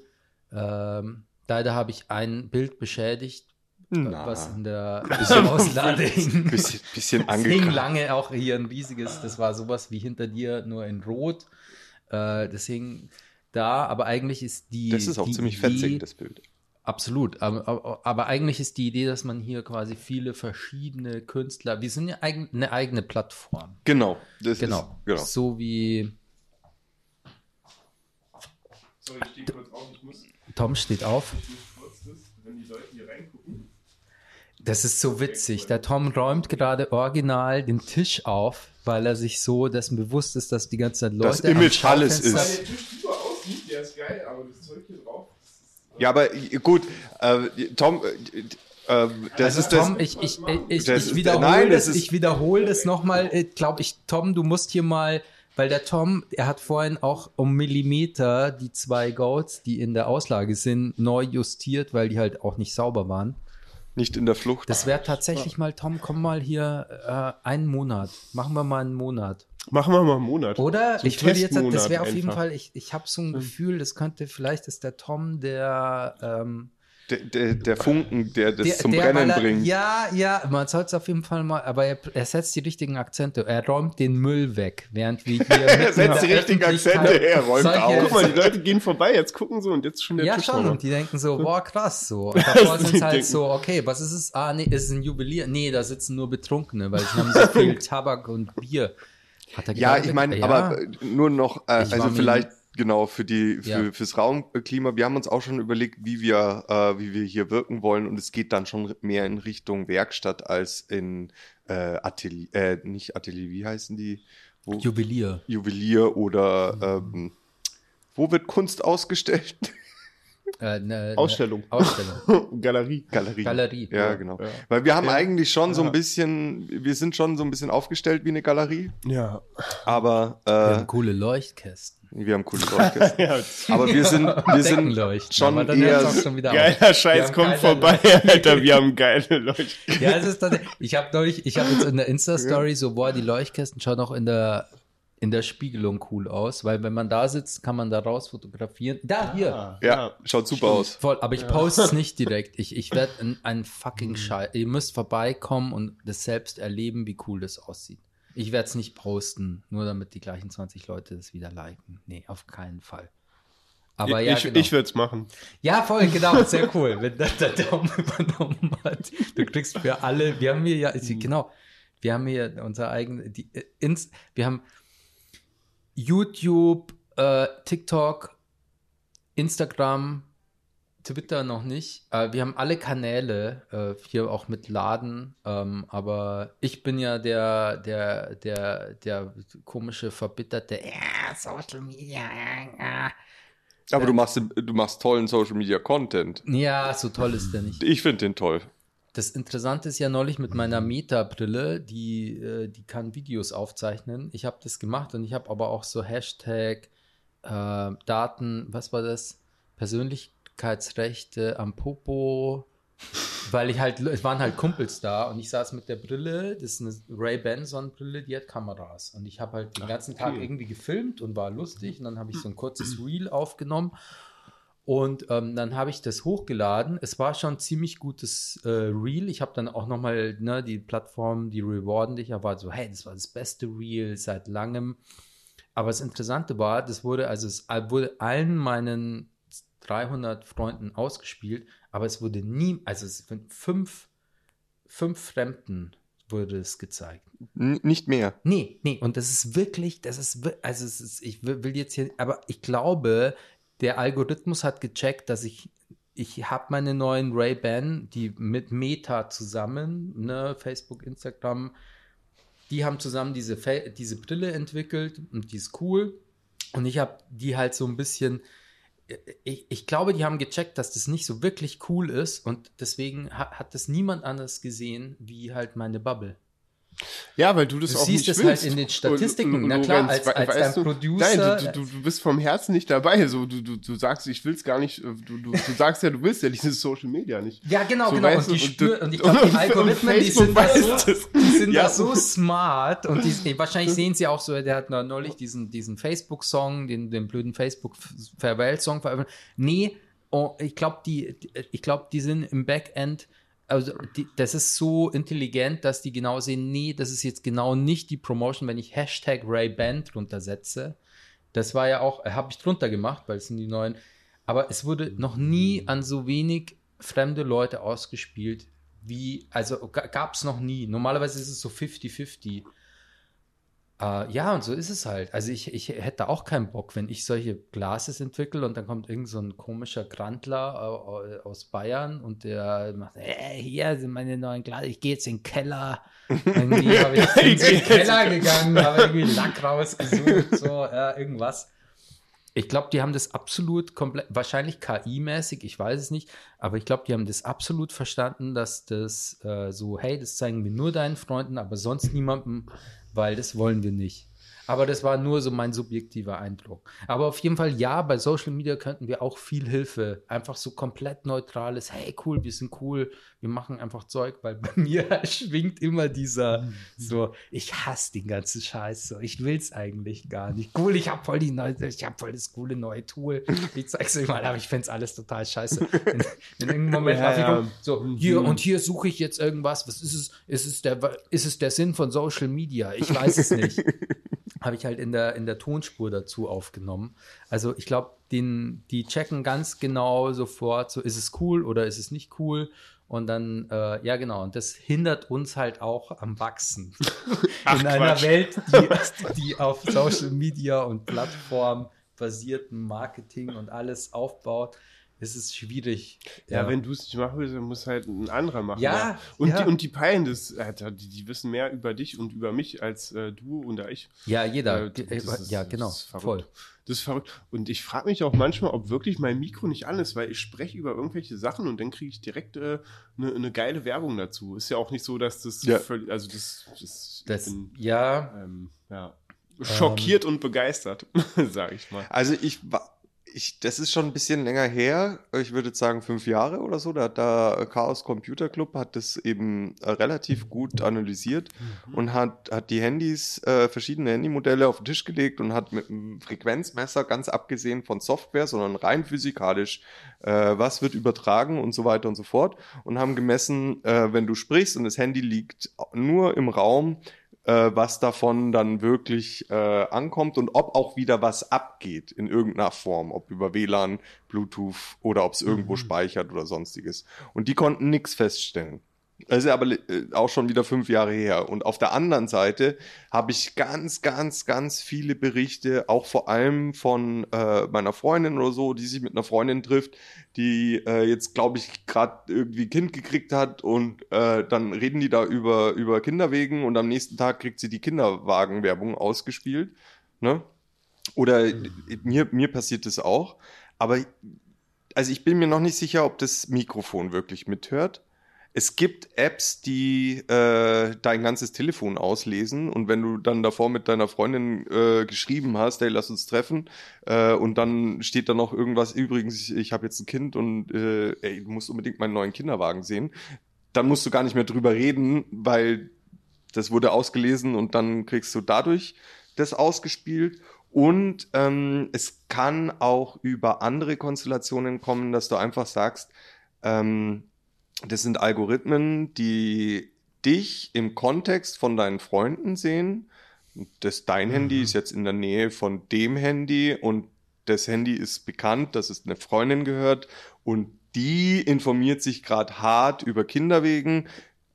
ähm, leider habe ich ein Bild beschädigt, Na, was in der <laughs> Auslade hing. bisschen, bisschen Es <laughs> hing angekratzt. lange auch hier ein riesiges, das war sowas wie hinter dir, nur in Rot. Äh, das hing da, aber eigentlich ist die. Das ist auch die ziemlich Idee, fetzig, das Bild. Absolut, aber, aber, aber eigentlich ist die Idee, dass man hier quasi viele verschiedene Künstler, wir sind ja eigen, eine eigene Plattform. Genau. Das Genau. Ist, genau. So wie So, ich stehe kurz auf, ich muss, Tom steht auf. ich das. Das ist so witzig. Der Tom räumt gerade original den Tisch auf, weil er sich so dessen bewusst ist, dass die ganze Zeit Leute Das Image alles ist. Das das Ja, aber äh, gut, äh, Tom, äh, äh, das also ist das. Tom, ich, ich, ich, Das ich ist- wiederhole nein, das, das ist- ich wiederhole das nochmal. Glaube ich, Tom, du musst hier mal, weil der Tom, er hat vorhin auch um Millimeter die zwei Goats, die in der Auslage sind, neu justiert, weil die halt auch nicht sauber waren. nicht in der Flucht. Das wäre tatsächlich mal, Tom, komm mal hier äh, einen Monat. Machen wir mal einen Monat. Machen wir mal einen Monat. Oder? So ich würde jetzt, das wäre auf jeden. Fall, ich, ich habe so ein Gefühl, das könnte, vielleicht ist der Tom der, ähm, der, der, der Funken, der das der, zum der, Brennen er, bringt. Ja, ja, man soll es auf jeden Fall mal, aber er, er setzt die richtigen Akzente. Er räumt den Müll weg, während wir hier. <laughs> Er setzt die richtigen Akzente, er räumt auf. Guck mal, die Leute gehen vorbei, jetzt gucken so und jetzt ist schon der Ja, Tisch schon. Und die denken so, <laughs> boah, krass, so. Und <laughs> davor sind halt denken- so, okay, was ist es? Ah, nee, ist es ein Juwelier? Nee, da sitzen nur Betrunkene, weil sie haben so viel Tabak und Bier. Hat er Ja, ich meine, weg- aber nur noch, äh, also vielleicht genau für die für, Ja. fürs Raumklima. Wir haben uns auch schon überlegt, wie wir äh, wie wir hier wirken wollen und es geht dann schon mehr in Richtung Werkstatt als in äh, Atelier, äh, nicht Atelier, wie heißen die? Wo, Juwelier. Juwelier oder ähm, wo wird Kunst ausgestellt? <laughs> Äh, ne, Ausstellung. Ne, Ausstellung. <laughs> Galerie. Galerie. Galerie. Ja, Ja. genau. Ja. Weil wir haben Ja. eigentlich schon so ein bisschen, wir sind schon so ein bisschen aufgestellt wie eine Galerie, Ja. aber Wir äh, haben coole Leuchtkästen. Wir haben coole Leute. <laughs> ja. aber wir sind, wir sind schon aber dann eher schon wieder auf. Geiler Scheiß Wir haben kommt vorbei, Leuchten. Alter. Wir haben geile Leute. <laughs> Ja, es ist tatsächlich. Ich habe neulich, ich habe jetzt in der Insta-Story so, boah, die Leuchtkästen schauen auch in der, in der Spiegelung cool aus, weil wenn man da sitzt, kann man da raus fotografieren. Da, hier. Ja, schaut super aus. Voll, aber ich poste es nicht <laughs> direkt. Ich, ich werde ein, ein Mhm. fucking Scheiß. Ihr müsst vorbeikommen und das selbst erleben, wie cool das aussieht. Ich werde es nicht posten, nur damit die gleichen 20 Leute das wieder liken. Nee, auf keinen Fall. Aber ja, ich genau. ich würde es machen. Ja, voll, genau, sehr cool, wenn das der Daumen übernommen hat. Du kriegst für alle, wir haben hier ja, genau, wir haben hier unser eigenes, die, äh, ins, wir haben YouTube, äh, TikTok, Instagram, Twitter noch nicht. Äh, wir haben alle Kanäle, äh, hier auch mit Laden, ähm, aber ich bin ja der, der, der, der komische, verbitterte, ja, Social Media, ja, Aber du machst, du machst tollen Social Media Content. ja, so toll ist der nicht. Ich finde den toll. Das Interessante ist ja neulich mit meiner Meta-Brille, die, äh, die kann Videos aufzeichnen. Ich habe das gemacht und ich habe aber auch so Hashtag äh, Daten, was war das? Persönlichkeitsrechte am Popo, weil ich halt, es waren halt Kumpels da und ich saß mit der Brille, das ist eine Ray-Ban Sonnenbrille, die hat Kameras und ich habe halt den ganzen Tag okay. irgendwie gefilmt und war lustig und dann habe ich so ein kurzes Reel aufgenommen und ähm, dann habe ich das hochgeladen. Es war schon ein ziemlich gutes äh, Reel. Ich habe dann auch nochmal ne, die Plattform, die rewarden dich, aber so, hey, das war das beste Reel seit langem. Aber das Interessante war, das wurde, also es wurde allen meinen 300 Freunden ausgespielt, aber es wurde nie, also es sind fünf, fünf Fremden wurde es gezeigt. N nicht mehr. Nee, nee, und das ist wirklich, das ist, also es ist, ich will jetzt hier, aber ich glaube, der Algorithmus hat gecheckt, dass ich, ich habe meine neuen Ray-Ban, die mit Meta zusammen, ne, Facebook, Instagram, die haben zusammen diese, Fa- diese Brille entwickelt und die ist cool. Und ich habe die halt so ein bisschen, ich, ich glaube, die haben gecheckt, dass das nicht so wirklich cool ist und deswegen hat, hat das niemand anders gesehen wie halt meine Bubble. Ja, weil du das Du auch siehst nicht es halt in den Statistiken. Und- und- Na klar, als- als dein du, Producer- Nein, du, du, du bist vom Herzen nicht dabei. So, du, du, du sagst, ich will es gar nicht. äh, Du, du, du sagst ja, du willst ja dieses Social Media nicht. Ja, genau, So, genau. Und, die spür, und ich glaube, die <laughs> Algorithmen, die sind da so, die <laughs> sind Ja. da so smart. Und die, wahrscheinlich sehen sie auch so, der hat neulich diesen, diesen Facebook-Song, den, den blöden Facebook-Farewell-Song veröffentlicht. Nee, oh, ich glaube, die, die- ich glaube, die sind im Backend, also die, das ist so intelligent, dass die genau sehen, nee, das ist jetzt genau nicht die Promotion, wenn ich Hashtag Ray-Ban drunter setze. Das war ja auch, habe ich drunter gemacht, weil es sind die neuen. Aber es wurde noch nie an so wenig fremde Leute ausgespielt, wie, also gab es noch nie. Normalerweise ist es so 50-50. Äh, ja, und so ist es halt. Also ich, ich hätte auch keinen Bock, wenn ich solche Glases entwickle und dann kommt irgend so ein komischer Grandler äh, aus Bayern und der macht, äh, hier sind meine neuen Glas, ich gehe jetzt in den Keller. Irgendwie habe ich <laughs> in den Keller gegangen, habe irgendwie Lack rausgesucht, so, ja, irgendwas. Ich glaube, die haben das absolut komplett, wahrscheinlich KI-mäßig, ich weiß es nicht, aber ich glaube, die haben das absolut verstanden, dass das äh, so, hey, das zeigen wir nur deinen Freunden, aber sonst niemandem, weil das wollen wir nicht. Aber das war nur so mein subjektiver Eindruck. Aber auf jeden Fall, ja, bei Social Media könnten wir auch viel Hilfe. Einfach so komplett neutrales, hey, cool, wir sind cool, wir machen einfach Zeug, weil <laughs> bei mir schwingt immer dieser so, ich hasse den ganzen Scheiß so, ich will es eigentlich gar nicht. Cool, ich habe voll die neue, ich habe voll das coole neue Tool. Ich zeig's euch mal, aber ich find's alles total scheiße. In, in irgendeinem Moment Ja, ja. um, so, hier und hier suche ich jetzt irgendwas. Was ist es? Ist es der, ist es der Sinn von Social Media? Ich weiß es nicht. <laughs> Habe ich halt in der, in der Tonspur dazu aufgenommen. Also ich glaube, die checken ganz genau sofort, so ist es cool oder ist es nicht cool. Und dann, äh, ja genau, und das hindert uns halt auch am Wachsen. <laughs> Ach, in einer Quatsch. Welt, die, die auf Social Media und Plattform basierten Marketing und alles aufbaut, ist es schwierig. Ja, wenn du es nicht machen willst, dann muss halt ein anderer machen. Ja, Und, ja. Die, und die peilen das, Alter, die, die wissen mehr über dich und über mich als äh, du und ich. ja, jeder. Äh, Äh, das ist- ja, genau. das ist verrückt. voll. Das ist verrückt. Und ich frage mich auch manchmal, ob wirklich mein Mikro nicht an ist, weil ich spreche über irgendwelche Sachen und dann kriege ich direkt eine äh, ne geile Werbung dazu. Ist ja auch nicht so, dass das Ja. völlig, also das, das, ich Das, bin, ja, ähm, ja, schockiert und begeistert, <laughs> sage ich mal. Also ich war, ich, das ist schon ein bisschen länger her. Ich würde sagen fünf Jahre oder so. Da hat der Chaos Computer Club hat das eben äh, relativ gut analysiert und hat, hat die Handys, äh, verschiedene Handymodelle auf den Tisch gelegt und hat mit einem Frequenzmesser, ganz abgesehen von Software, sondern rein physikalisch, äh, was wird übertragen und so weiter und so fort und haben gemessen, äh, wenn du sprichst und das Handy liegt nur im Raum, äh, was davon dann wirklich äh, ankommt und ob auch wieder was abgeht in irgendeiner Form, ob über WLAN, Bluetooth oder ob es irgendwo speichert oder sonstiges. Und die konnten nichts feststellen. Das ist aber äh, auch schon wieder fünf Jahre her. Und auf der anderen Seite habe ich ganz, ganz, ganz viele Berichte, auch vor allem von äh, meiner Freundin oder so, die sich mit einer Freundin trifft, die äh, jetzt, glaube ich, gerade irgendwie Kind gekriegt hat und äh, dann reden die da über, über Kinderwegen und am nächsten Tag kriegt sie die Kinderwagenwerbung ausgespielt. Ne? Oder mir, mir passiert das auch. Aber also ich bin mir noch nicht sicher, ob das Mikrofon wirklich mithört. Es gibt Apps, die äh, dein ganzes Telefon auslesen und wenn du dann davor mit deiner Freundin äh, geschrieben hast, hey, lass uns treffen äh, und dann steht da noch irgendwas, übrigens, ich, ich habe jetzt ein Kind und äh, ey, du musst unbedingt meinen neuen Kinderwagen sehen, dann musst du gar nicht mehr drüber reden, weil das wurde ausgelesen und dann kriegst du dadurch das ausgespielt. Und ähm, es kann auch über andere Konstellationen kommen, dass du einfach sagst, ähm, das sind Algorithmen, die dich im Kontext von deinen Freunden sehen. Das, dein Handy ist jetzt in der Nähe von dem Handy und das Handy ist bekannt, dass es eine Freundin gehört und die informiert sich gerade hart über Kinderwegen.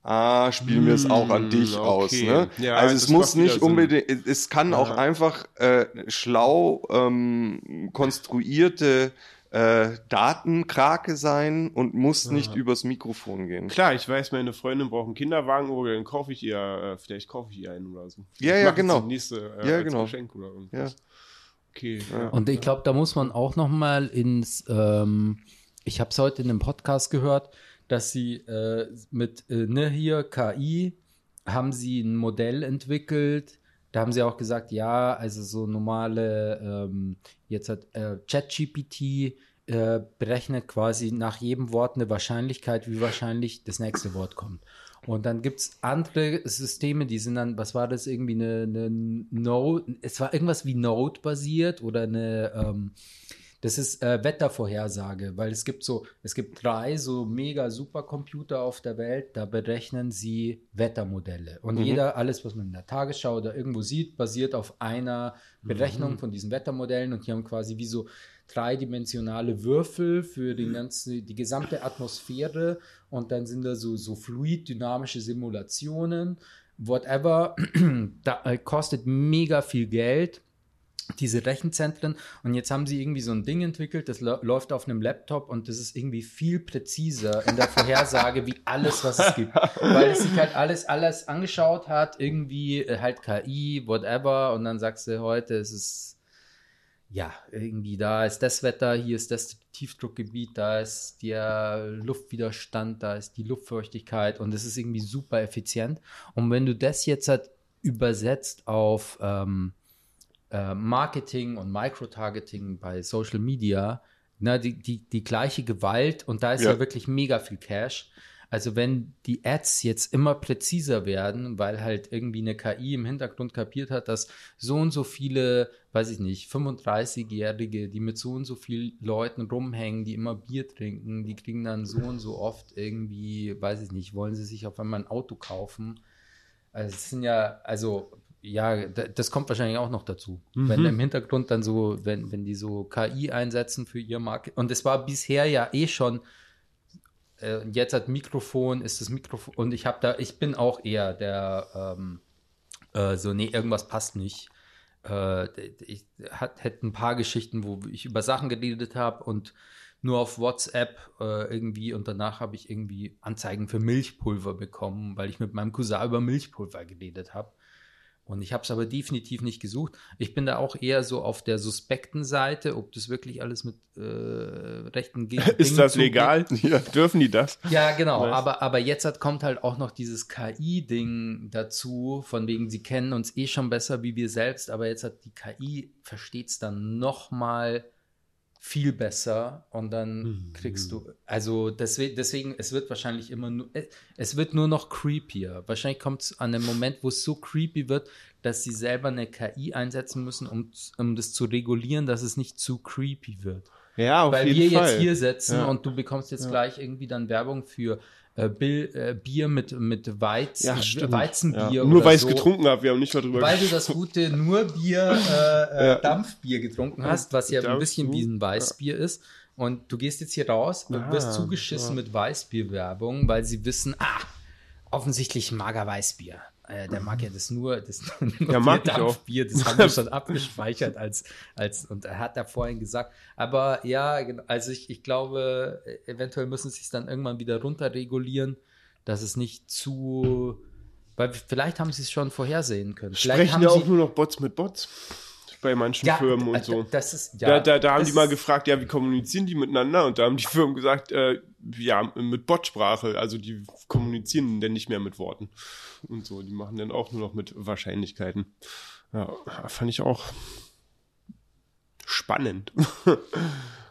Ah, spielen wir es auch an Hm, dich okay. aus. Ne? Ja, also es muss nicht Sinn. unbedingt, es kann auch Ja. einfach äh, schlau ähm, konstruierte äh, Datenkrake sein und muss nicht übers Mikrofon gehen. Klar, ich weiß, meine Freundin braucht einen Kinderwagen, oder dann kaufe ich ihr, äh, vielleicht kaufe ich ihr einen oder so. Ja, ja, genau. Nächste, äh, Ja, genau. Geschenk oder irgendwas. Ja. Okay. Ja. Und ich glaube, da muss man auch noch mal ins, ähm, ich habe es heute in einem Podcast gehört, dass sie äh, mit, äh, ne, hier KI haben sie ein Modell entwickelt. Da haben sie auch gesagt, ja, also so normale, ähm, jetzt hat äh, ChatGPT äh, berechnet quasi nach jedem Wort eine Wahrscheinlichkeit, wie wahrscheinlich das nächste Wort kommt. Und dann gibt es andere Systeme, die sind dann, was war das, irgendwie eine, eine Node, es war irgendwas wie Node basiert oder eine, ähm, das ist äh, Wettervorhersage, weil es gibt so, es gibt drei so mega Supercomputer auf der Welt, da berechnen sie Wettermodelle. Und mhm. jeder, alles, was man in der Tagesschau oder irgendwo sieht, basiert auf einer Berechnung mhm. von diesen Wettermodellen und die haben quasi wie so dreidimensionale Würfel für den ganzen, die gesamte Atmosphäre und dann sind da so, so fluid-dynamische Simulationen, whatever. <clears throat> da äh, kostet mega viel Geld diese Rechenzentren. Und jetzt haben sie irgendwie so ein Ding entwickelt, das läuft auf einem Laptop und das ist irgendwie viel präziser in der Vorhersage wie alles, was es gibt, <laughs> weil es sich halt alles alles angeschaut hat, irgendwie äh, halt KI, whatever. Und dann sagst du heute, es ist ja, irgendwie da ist das Wetter, hier ist das Tiefdruckgebiet, da ist der Luftwiderstand, da ist die Luftfeuchtigkeit und es ist irgendwie super effizient. Und wenn du das jetzt halt übersetzt auf ähm, äh, Marketing und Microtargeting bei Social Media, na, die, die, die gleiche Gewalt und da ist ja, ja wirklich mega viel Cash. Also wenn die Ads jetzt immer präziser werden, weil halt irgendwie eine KI im Hintergrund kapiert hat, dass so und so viele, weiß ich nicht, 35-Jährige, die mit so und so vielen Leuten rumhängen, die immer Bier trinken, die kriegen dann so und so oft irgendwie, weiß ich nicht, wollen sie sich auf einmal ein Auto kaufen. Also es sind ja, also ja, das kommt wahrscheinlich auch noch dazu. Mhm. Wenn im Hintergrund dann so, wenn, wenn die so KI einsetzen für ihr Markt. Und es war bisher ja eh schon, äh, jetzt hat Mikrofon, ist das Mikrofon, und ich habe da, ich bin auch eher der, ähm, äh, so, nee, irgendwas passt nicht. Äh, ich hätte ein paar Geschichten, wo ich über Sachen geredet habe und nur auf WhatsApp äh, irgendwie und danach habe ich irgendwie Anzeigen für Milchpulver bekommen, weil ich mit meinem Cousin über Milchpulver geredet habe. Und ich habe es aber definitiv nicht gesucht. Ich bin da auch eher so auf der suspekten Seite, ob das wirklich alles mit äh, rechten Ge <laughs> Ist das legal? <laughs> Ja, dürfen die das? Ja, genau. Aber, aber jetzt hat, kommt halt auch noch dieses KI-Ding dazu, von wegen, sie kennen uns eh schon besser wie wir selbst, aber jetzt hat die KI, versteht es dann noch mal viel besser und dann mhm. kriegst du, also deswegen, deswegen, es wird wahrscheinlich immer nur, es wird nur noch creepier. Wahrscheinlich kommt es an einem Moment, wo es so creepy wird, dass sie selber eine KI einsetzen müssen, um, um das zu regulieren, dass es nicht zu creepy wird. Ja, auf Weil jeden wir Fall. jetzt hier sitzen Ja. und du bekommst jetzt Ja. gleich irgendwie dann Werbung für äh, Bill, äh, Bier mit, mit Weiz, Ja. Weizenbier Ja. Nur weil ich so. es getrunken habe, wir haben nicht mal drüber Weil du das gute <laughs> nur Bier, äh, äh, Ja. Dampfbier getrunken hast, was ja ein bisschen wie ein Weißbier ist. Und du gehst jetzt hier raus und Ah, wirst zugeschissen mit Weißbierwerbung, weil sie wissen, ah, offensichtlich mag er Weißbier. Äh, der mag ja das nur, das <laughs> Ja, mag. Dampfbier, das haben wir <laughs> schon abgespeichert als, als, und er hat da vorhin gesagt. Aber ja, genau, also ich, ich glaube, äh, eventuell müssen sie es dann irgendwann wieder runterregulieren, dass es nicht zu, weil vielleicht haben sie es schon vorhersehen können. Vielleicht Sprechen haben ja sie, auch nur noch Bots mit Bots bei manchen Firmen und äh, so. Das ist, ja, da, da, da haben die mal gefragt, ja, wie kommunizieren die miteinander? Und da haben die <laughs> Firmen gesagt, äh, ja, mit Botsprache. Also die kommunizieren denn nicht mehr mit Worten. Und so, die machen dann auch nur noch mit Wahrscheinlichkeiten. Ja, fand ich auch spannend.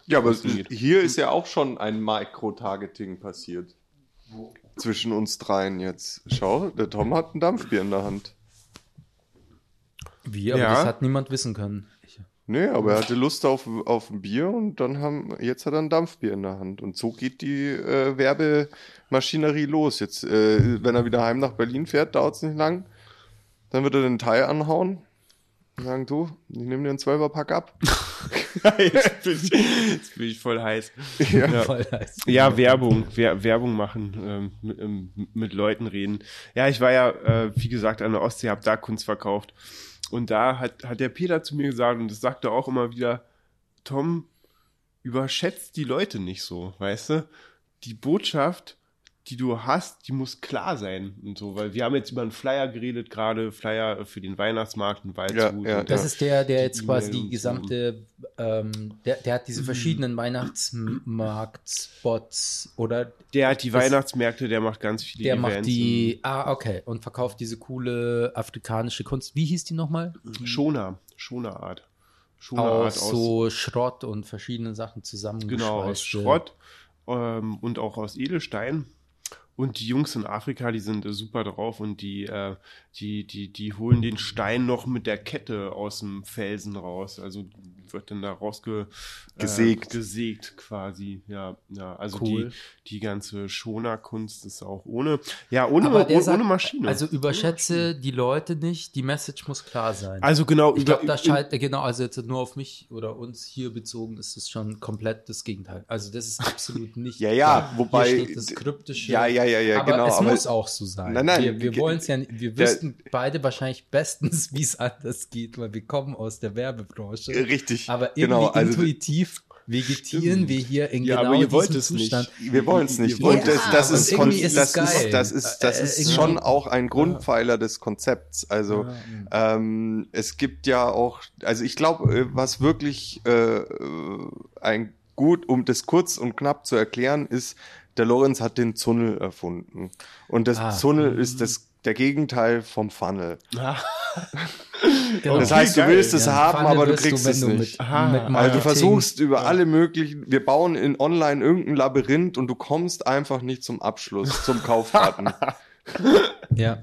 Ja, aber hier ist ja auch schon ein Micro-Targeting passiert. Zwischen uns dreien jetzt. Schau, der Tom hat ein Dampfbier in der Hand. Wie, aber Ja. das hat niemand wissen können. Nee, aber er hatte Lust auf, auf ein Bier und dann haben, jetzt hat er ein Dampfbier in der Hand. Und so geht die äh, Werbemaschinerie los. Jetzt, äh, wenn er wieder heim nach Berlin fährt, dauert es nicht lang. Dann wird er den Teil anhauen. Und sagen, du, ich nehme dir einen Zwölferpack ab. <laughs> jetzt, bin ich, jetzt bin ich voll heiß. Ja. Ja. voll heiß. Ja, Werbung, Wer Werbung machen, ähm, mit, ähm, mit Leuten reden. Ja, ich war ja, äh, wie gesagt, an der Ostsee, habe da Kunst verkauft. Und da hat, hat der Peter zu mir gesagt, und das sagt er auch immer wieder, Tom, überschätzt die Leute nicht so, weißt du? Die Botschaft, die du hast, die muss klar sein und so, weil wir haben jetzt über einen Flyer geredet gerade, Flyer für den Weihnachtsmarkt in Waldshut. Ja, ja, Das Ja. ist der, der Die jetzt quasi E-Mail die gesamte ähm, der, der hat diese verschiedenen Weihnachtsmarkt-Spots oder Der hat die Das- Weihnachtsmärkte, der macht ganz viele der Events. macht die, ah, okay, und verkauft diese coole afrikanische Kunst. Wie hieß die nochmal? in Schoner, Schoner Art. Schoner Aus Art aus, so Schrott und verschiedenen Sachen zusammengeschweißt. genau, aus Schrott ähm, und auch aus Edelstein. Und die Jungs in Afrika, die sind äh, super drauf und die, äh, die, die, die holen den Stein noch mit der Kette aus dem Felsen raus. Also wird dann da rausge Gesägt. Äh, gesägt quasi. Ja, ja. Also Cool. die, die ganze Schonerkunst ist auch ohne, ja, ohne, ohne, sagt, ohne Maschine. Also überschätze die Leute nicht, die Message muss klar sein. also genau, ich glaube, da scheint, genau, also jetzt nur auf mich oder uns hier bezogen ist es schon komplett das Gegenteil. Also das ist absolut <laughs> nicht. Ja, ja, Hier wobei- steht das kryptische. Ja, ja, ja, ja, aber genau, Es aber- muss auch so sein. Nein, nein, wir wir wollen es ja, wir wüssten beide wahrscheinlich bestens, <laughs> wie es anders geht, weil wir kommen aus der Werbebranche. Richtig. Aber irgendwie genau, also intuitiv vegetieren wir hier in Ja, genau aber ihr diesem wollt es Zustand. nicht. wir wollen es nicht. Und das, Ja, das, ist, ist das, ist, das ist, das Äh, ist schon auch ein Grundpfeiler des Konzepts. Also ähm, es gibt ja auch, also ich glaube, was wirklich äh, ein gut, um das kurz und knapp zu erklären, ist, der Lorenz hat den Zunnel erfunden. Und das Ah. Zunnel ist das der Gegenteil vom Funnel. <laughs> Genau. Das heißt, du willst es Ja, haben, Funnel aber du kriegst wenn es du nicht. Mit, Aha. mit Also du versuchst über alle möglichen, wir bauen in online irgendein Labyrinth und du kommst einfach nicht zum Abschluss, zum <laughs> Kaufbutton. Ja.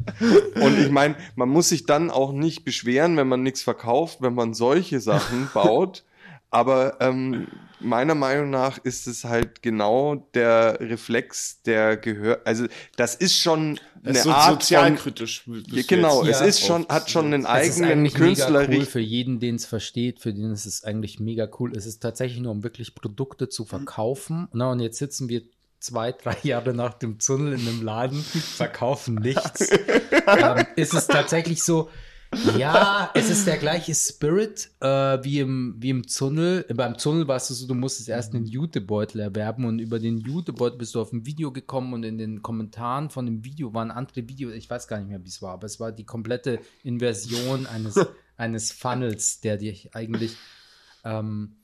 und ich meine, man muss sich dann auch nicht beschweren, wenn man nichts verkauft, wenn man solche Sachen <laughs> baut. Aber ähm, meiner Meinung nach ist es halt genau der Reflex, der gehört. Also das ist schon Das eine ist so Art sozialkritisch. von. genau, es Ja. ist schon, hat schon einen Es ist eigenen eigentlich mega Künstlerich. cool für jeden, den es versteht, für den ist es eigentlich mega cool. Es ist tatsächlich nur, um wirklich Produkte zu verkaufen. Na, und jetzt sitzen wir zwei, drei Jahre nach dem Tunnel in einem Laden, verkaufen nichts. <laughs> ähm, ist es tatsächlich so, ja, es ist der gleiche Spirit äh, wie, im, wie im Tunnel. Beim Tunnel war es so, du musstest erst einen Jutebeutel erwerben und über den Jutebeutel bist du auf ein Video gekommen und in den Kommentaren von dem Video waren andere Videos, ich weiß gar nicht mehr, wie es war, aber es war die komplette Inversion <laughs> eines, eines Funnels, der dich eigentlich ähm,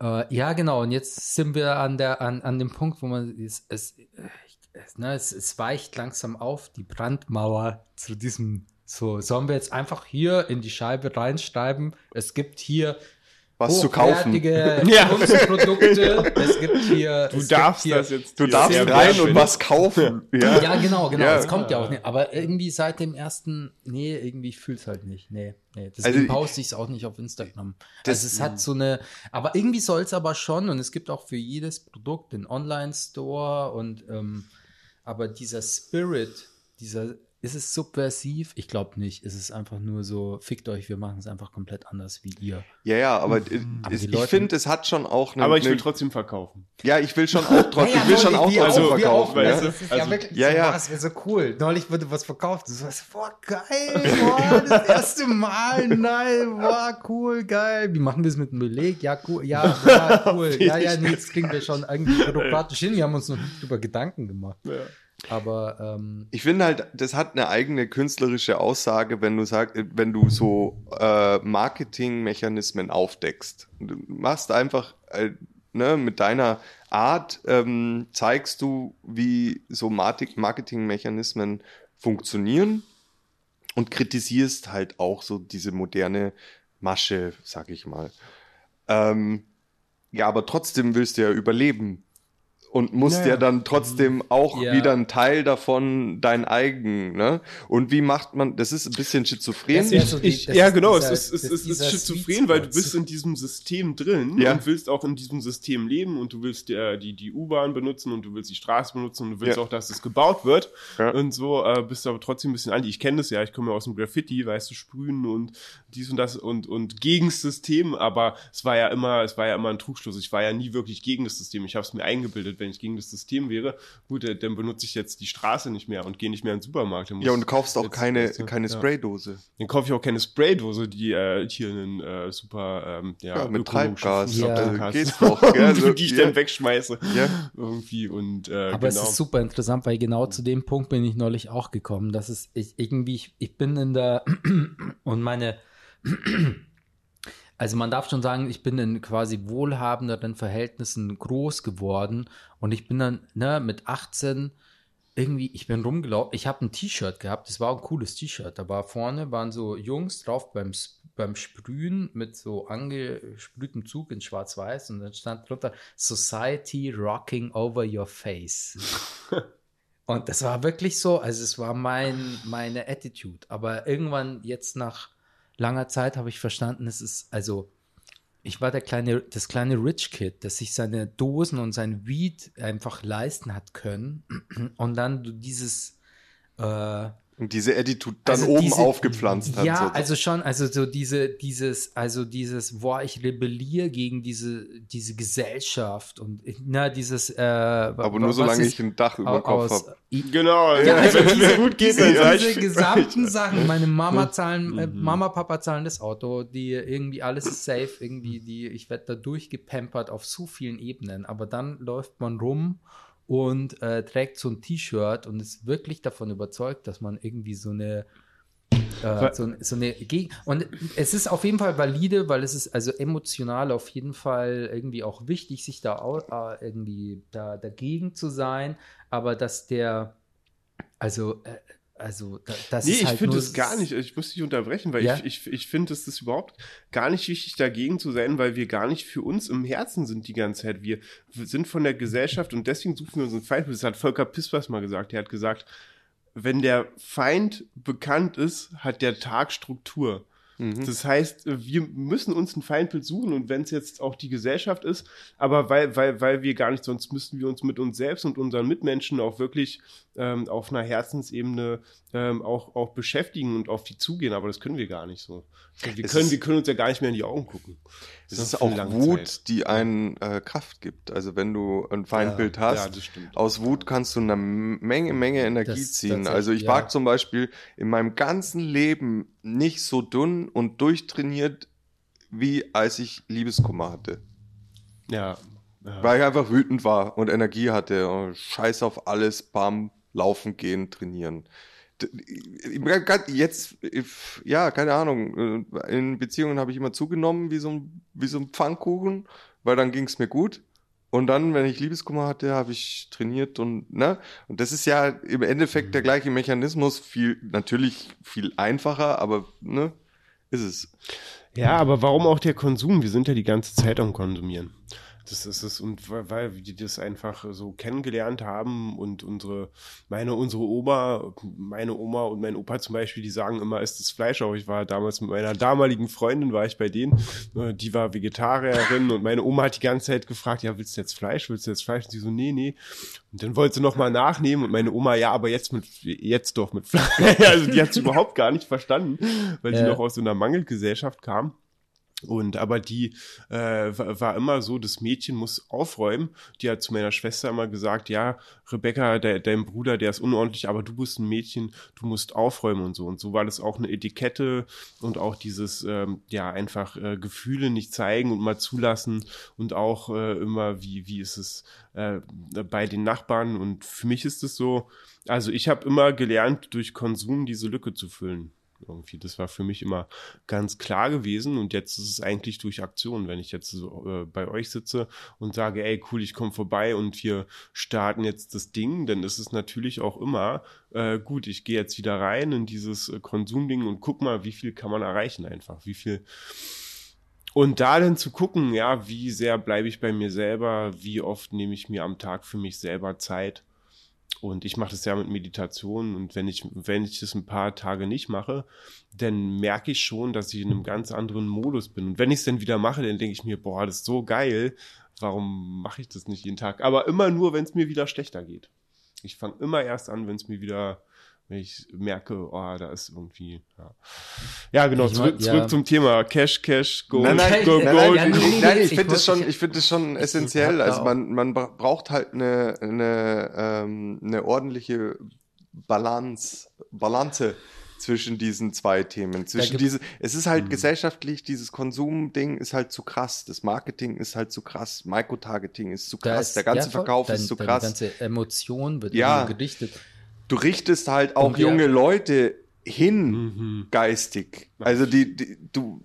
äh, ja, genau. Und jetzt sind wir an der an, an dem Punkt, wo man es, es, es, ne, es, es weicht langsam auf die Brandmauer zu diesem. So, sollen wir jetzt einfach hier in die Scheibe reinschreiben? Es gibt hier Was zu kaufen. <laughs> Ja. Kunstprodukte. Es gibt hier. Du es darfst hier, das jetzt. Du darfst rein und was kaufen. Ja. Ja, genau, genau. Ja. Das kommt ja auch nicht. Aber irgendwie seit dem ersten, nee, irgendwie ich fühl's halt nicht. Nee, nee. Deswegen Also, poste ich es auch nicht auf Instagram. das- also es hat so eine, aber irgendwie soll es aber schon und es gibt auch für jedes Produkt den Online-Store und ähm, aber dieser Spirit, dieser, ist es subversiv? Ich glaube nicht. Es ist einfach nur so, fickt euch, wir machen es einfach komplett anders wie ihr. Ja, ja, aber, äh, Aber es, die ich finde, es hat schon auch eine. Aber ich will eine, trotzdem verkaufen. ja, ich will schon auch trotzdem, ich will schon auch wir verkaufen. auch, ja. Das ist Also- ja wirklich Ja, so, ja. das wäre so cool. Neulich wurde was verkauft. Das war so, boah, geil, <laughs> boah, das erste Mal, nein, boah, cool, geil. Wie machen wir es mit dem Beleg? Ja, cool, ja, ja, cool. <laughs> Ja, ja, nee, das kriegen wir schon irgendwie bürokratisch hin. Wir haben uns noch nicht drüber Gedanken gemacht. Ja. Aber, ähm, Ich finde halt, das hat eine eigene künstlerische Aussage, wenn du sagst, wenn du so äh, Marketingmechanismen aufdeckst. Du machst einfach äh, ne, mit deiner Art ähm, zeigst du, wie so Marketingmechanismen funktionieren und kritisierst halt auch so diese moderne Masche, sag ich mal. Ähm, ja, aber trotzdem willst du ja überleben und musst Ja, ja. ja dann trotzdem auch Ja. wieder ein Teil davon dein eigen, ne? Und wie macht man, das ist ein bisschen schizophren. Wär so die- Ich, ja, genau, dieser- es ist, es ist, schizophren, weil du bist in diesem System drin Ja. und willst auch in diesem System leben und du willst äh, die, die U-Bahn benutzen und du willst die Straße benutzen und du willst Ja. auch, dass es gebaut wird Ja. und so äh, bist du aber trotzdem ein bisschen anti. Ich kenne das ja, ich komme ja aus dem Graffiti, weißt du, sprühen und dies und das und, und gegen das System, aber es war ja immer, es war ja immer ein Trugschluss. Ich war ja nie wirklich gegen das System. Ich habe es mir eingebildet, wenn ich gegen das System wäre, gut, äh, dann benutze ich jetzt die Straße nicht mehr und gehe nicht mehr in den Supermarkt. Ja, und du kaufst auch jetzt- keine, du, keine ja. Spraydose. Dann kaufe ich auch keine Spraydose, die äh, hier einen äh, super ähm, ja, Ja, mit Treibgas. Ja. <laughs> Also geht's doch. Ja, so, die ich ja. dann wegschmeiße. Ja. Irgendwie und äh, Aber genau. es ist super interessant, weil genau zu dem Punkt bin ich neulich auch gekommen, dass es ich, irgendwie, ich, ich bin in der <clears throat> und meine <clears throat> also man darf schon sagen, ich bin in quasi wohlhabenderen Verhältnissen groß geworden und ich bin dann ne, mit 18 irgendwie, ich bin rumgelaufen, ich habe ein T-Shirt gehabt, das war ein cooles T-Shirt, da war vorne waren so Jungs drauf beim, beim Sprühen mit so angesprühtem Zug in schwarz-weiß und dann stand drunter Society rocking over your face. <laughs> und das war wirklich so, also es war mein, meine Attitude, aber irgendwann jetzt nach langer Zeit habe ich verstanden, es ist, also ich war der kleine, das kleine Rich Kid, das sich seine Dosen und sein Weed einfach leisten hat können. Und dann dieses äh, und diese Attitude dann also oben diese, aufgepflanzt hat. Ja, so. also schon, also so diese, dieses, also dieses, boah, ich rebelliere gegen diese, diese Gesellschaft und na, dieses, äh, Aber nur solange ich ein Dach über dem Kopf habe. Genau, ja, also diese, gut geht diese, diese gesamten <laughs> Sachen, meine Mama zahlen, äh, mhm. Mama, Papa zahlen das Auto, die irgendwie alles ist safe, irgendwie, die, ich werde da durchgepampert auf so vielen Ebenen, aber dann läuft man rum und äh, trägt so ein T-Shirt und ist wirklich davon überzeugt, dass man irgendwie so eine äh, so, so, eine Gegend. Und es ist auf jeden Fall valide, weil es ist also emotional auf jeden Fall irgendwie auch wichtig, sich da auch, äh, irgendwie da dagegen zu sein. Aber dass der, also also, das nee, ist halt ich finde es gar nicht, ich muss dich unterbrechen, weil ja? ich, ich, ich finde, es ist überhaupt gar nicht wichtig, dagegen zu sein, weil wir gar nicht für uns im Herzen sind die ganze Zeit. Wir sind von der Gesellschaft und deswegen suchen wir unseren Feind. Das hat Volker Pispers mal gesagt. Er hat gesagt, wenn der Feind bekannt ist, hat der Tag Struktur. Mhm. Das heißt, wir müssen uns ein Feindbild suchen und wenn es jetzt auch die Gesellschaft ist, aber weil, weil, weil wir gar nicht, sonst müssten wir uns mit uns selbst und unseren Mitmenschen auch wirklich ähm, auf einer Herzensebene ähm, auch, auch beschäftigen und auf die zugehen, aber das können wir gar nicht so. Wir können, wir können uns ja gar nicht mehr in die Augen gucken. Es ist auch Wut, Zeit. die einen äh, Kraft gibt. Also wenn du ein Feindbild ja, hast, ja, aus Wut kannst du eine Menge, Menge Energie das, ziehen. Also ich ja. war zum Beispiel in meinem ganzen Leben nicht so dünn und durchtrainiert, wie als ich Liebeskummer hatte. Ja. ja. Weil ich einfach wütend war und Energie hatte. Und scheiß auf alles, bam, laufen gehen, trainieren jetzt, ja, keine Ahnung. In Beziehungen habe ich immer zugenommen wie so ein, wie so ein Pfannkuchen, weil dann ging es mir gut. Und dann, wenn ich Liebeskummer hatte, habe ich trainiert und, ne? Und das ist ja im Endeffekt der mhm. gleiche Mechanismus, viel, natürlich viel einfacher, aber, ne? Ist es. Ja, aber warum auch der Konsum? Wir sind ja die ganze Zeit am Konsumieren. Das ist es. Und weil wir das einfach so kennengelernt haben und unsere, meine, unsere Oma, meine Oma und mein Opa zum Beispiel, die sagen immer, ist das Fleisch auch. Ich war damals mit meiner damaligen Freundin, war ich bei denen, äh, die war Vegetarierin und meine Oma hat die ganze Zeit gefragt, ja, willst du jetzt Fleisch? Willst du jetzt Fleisch? Und sie so, nee, nee. Und dann wollte sie nochmal nachnehmen und meine Oma, ja, aber jetzt mit, jetzt doch mit Fleisch. <laughs> also die hat es überhaupt gar nicht verstanden, weil sie noch aus so einer Mangelgesellschaft kam. Und aber die äh, war immer so, das Mädchen muss aufräumen. Die hat zu meiner Schwester immer gesagt, ja, Rebecca, de, dein Bruder, der ist unordentlich, aber du bist ein Mädchen, du musst aufräumen und so. Und so war das auch eine Etikette und auch dieses, ähm, ja, einfach äh, Gefühle nicht zeigen und mal zulassen und auch äh, immer, wie, wie ist es äh, bei den Nachbarn. Und für mich ist es so, also ich habe immer gelernt, durch Konsum diese Lücke zu füllen. Irgendwie, das war für mich immer ganz klar gewesen und jetzt ist es eigentlich durch Aktion, wenn ich jetzt so äh, bei euch sitze und sage, ey, cool, ich komme vorbei und wir starten jetzt das Ding, dann ist es natürlich auch immer äh, gut, ich gehe jetzt wieder rein in dieses äh, Konsumding und guck mal, wie viel kann man erreichen einfach, wie viel. Und da dann zu gucken, ja, wie sehr bleibe ich bei mir selber, wie oft nehme ich mir am Tag für mich selber Zeit und ich mache das ja mit Meditation und wenn ich, wenn ich das ein paar Tage nicht mache, dann merke ich schon, dass ich in einem ganz anderen Modus bin. Und wenn ich es dann wieder mache, dann denke ich mir, boah, das ist so geil. Warum mache ich das nicht jeden Tag? Aber immer nur, wenn es mir wieder schlechter geht. Ich fange immer erst an, wenn es mir wieder wenn ich merke, oh, da ist irgendwie, ja, ja genau, zurück, ja. zurück zum Thema Cash, Cash, Gold, nein, nein, Gold, nein, Gold. Nein, nein, nein, ich finde es schon, ich finde es schon <laughs> essentiell, also man, man braucht halt eine, eine, ähm, eine ordentliche Balance, Balance zwischen diesen zwei Themen. Zwischen diese, es ist halt mhm. gesellschaftlich, dieses Konsumding ist halt zu krass, das Marketing ist halt zu krass, Microtargeting ist zu krass, ist, der ganze ja, Verkauf dein, ist zu krass. Die ganze Emotion wird ja. gedichtet du richtest halt auch junge Leute hin mhm. geistig. Also die, die, du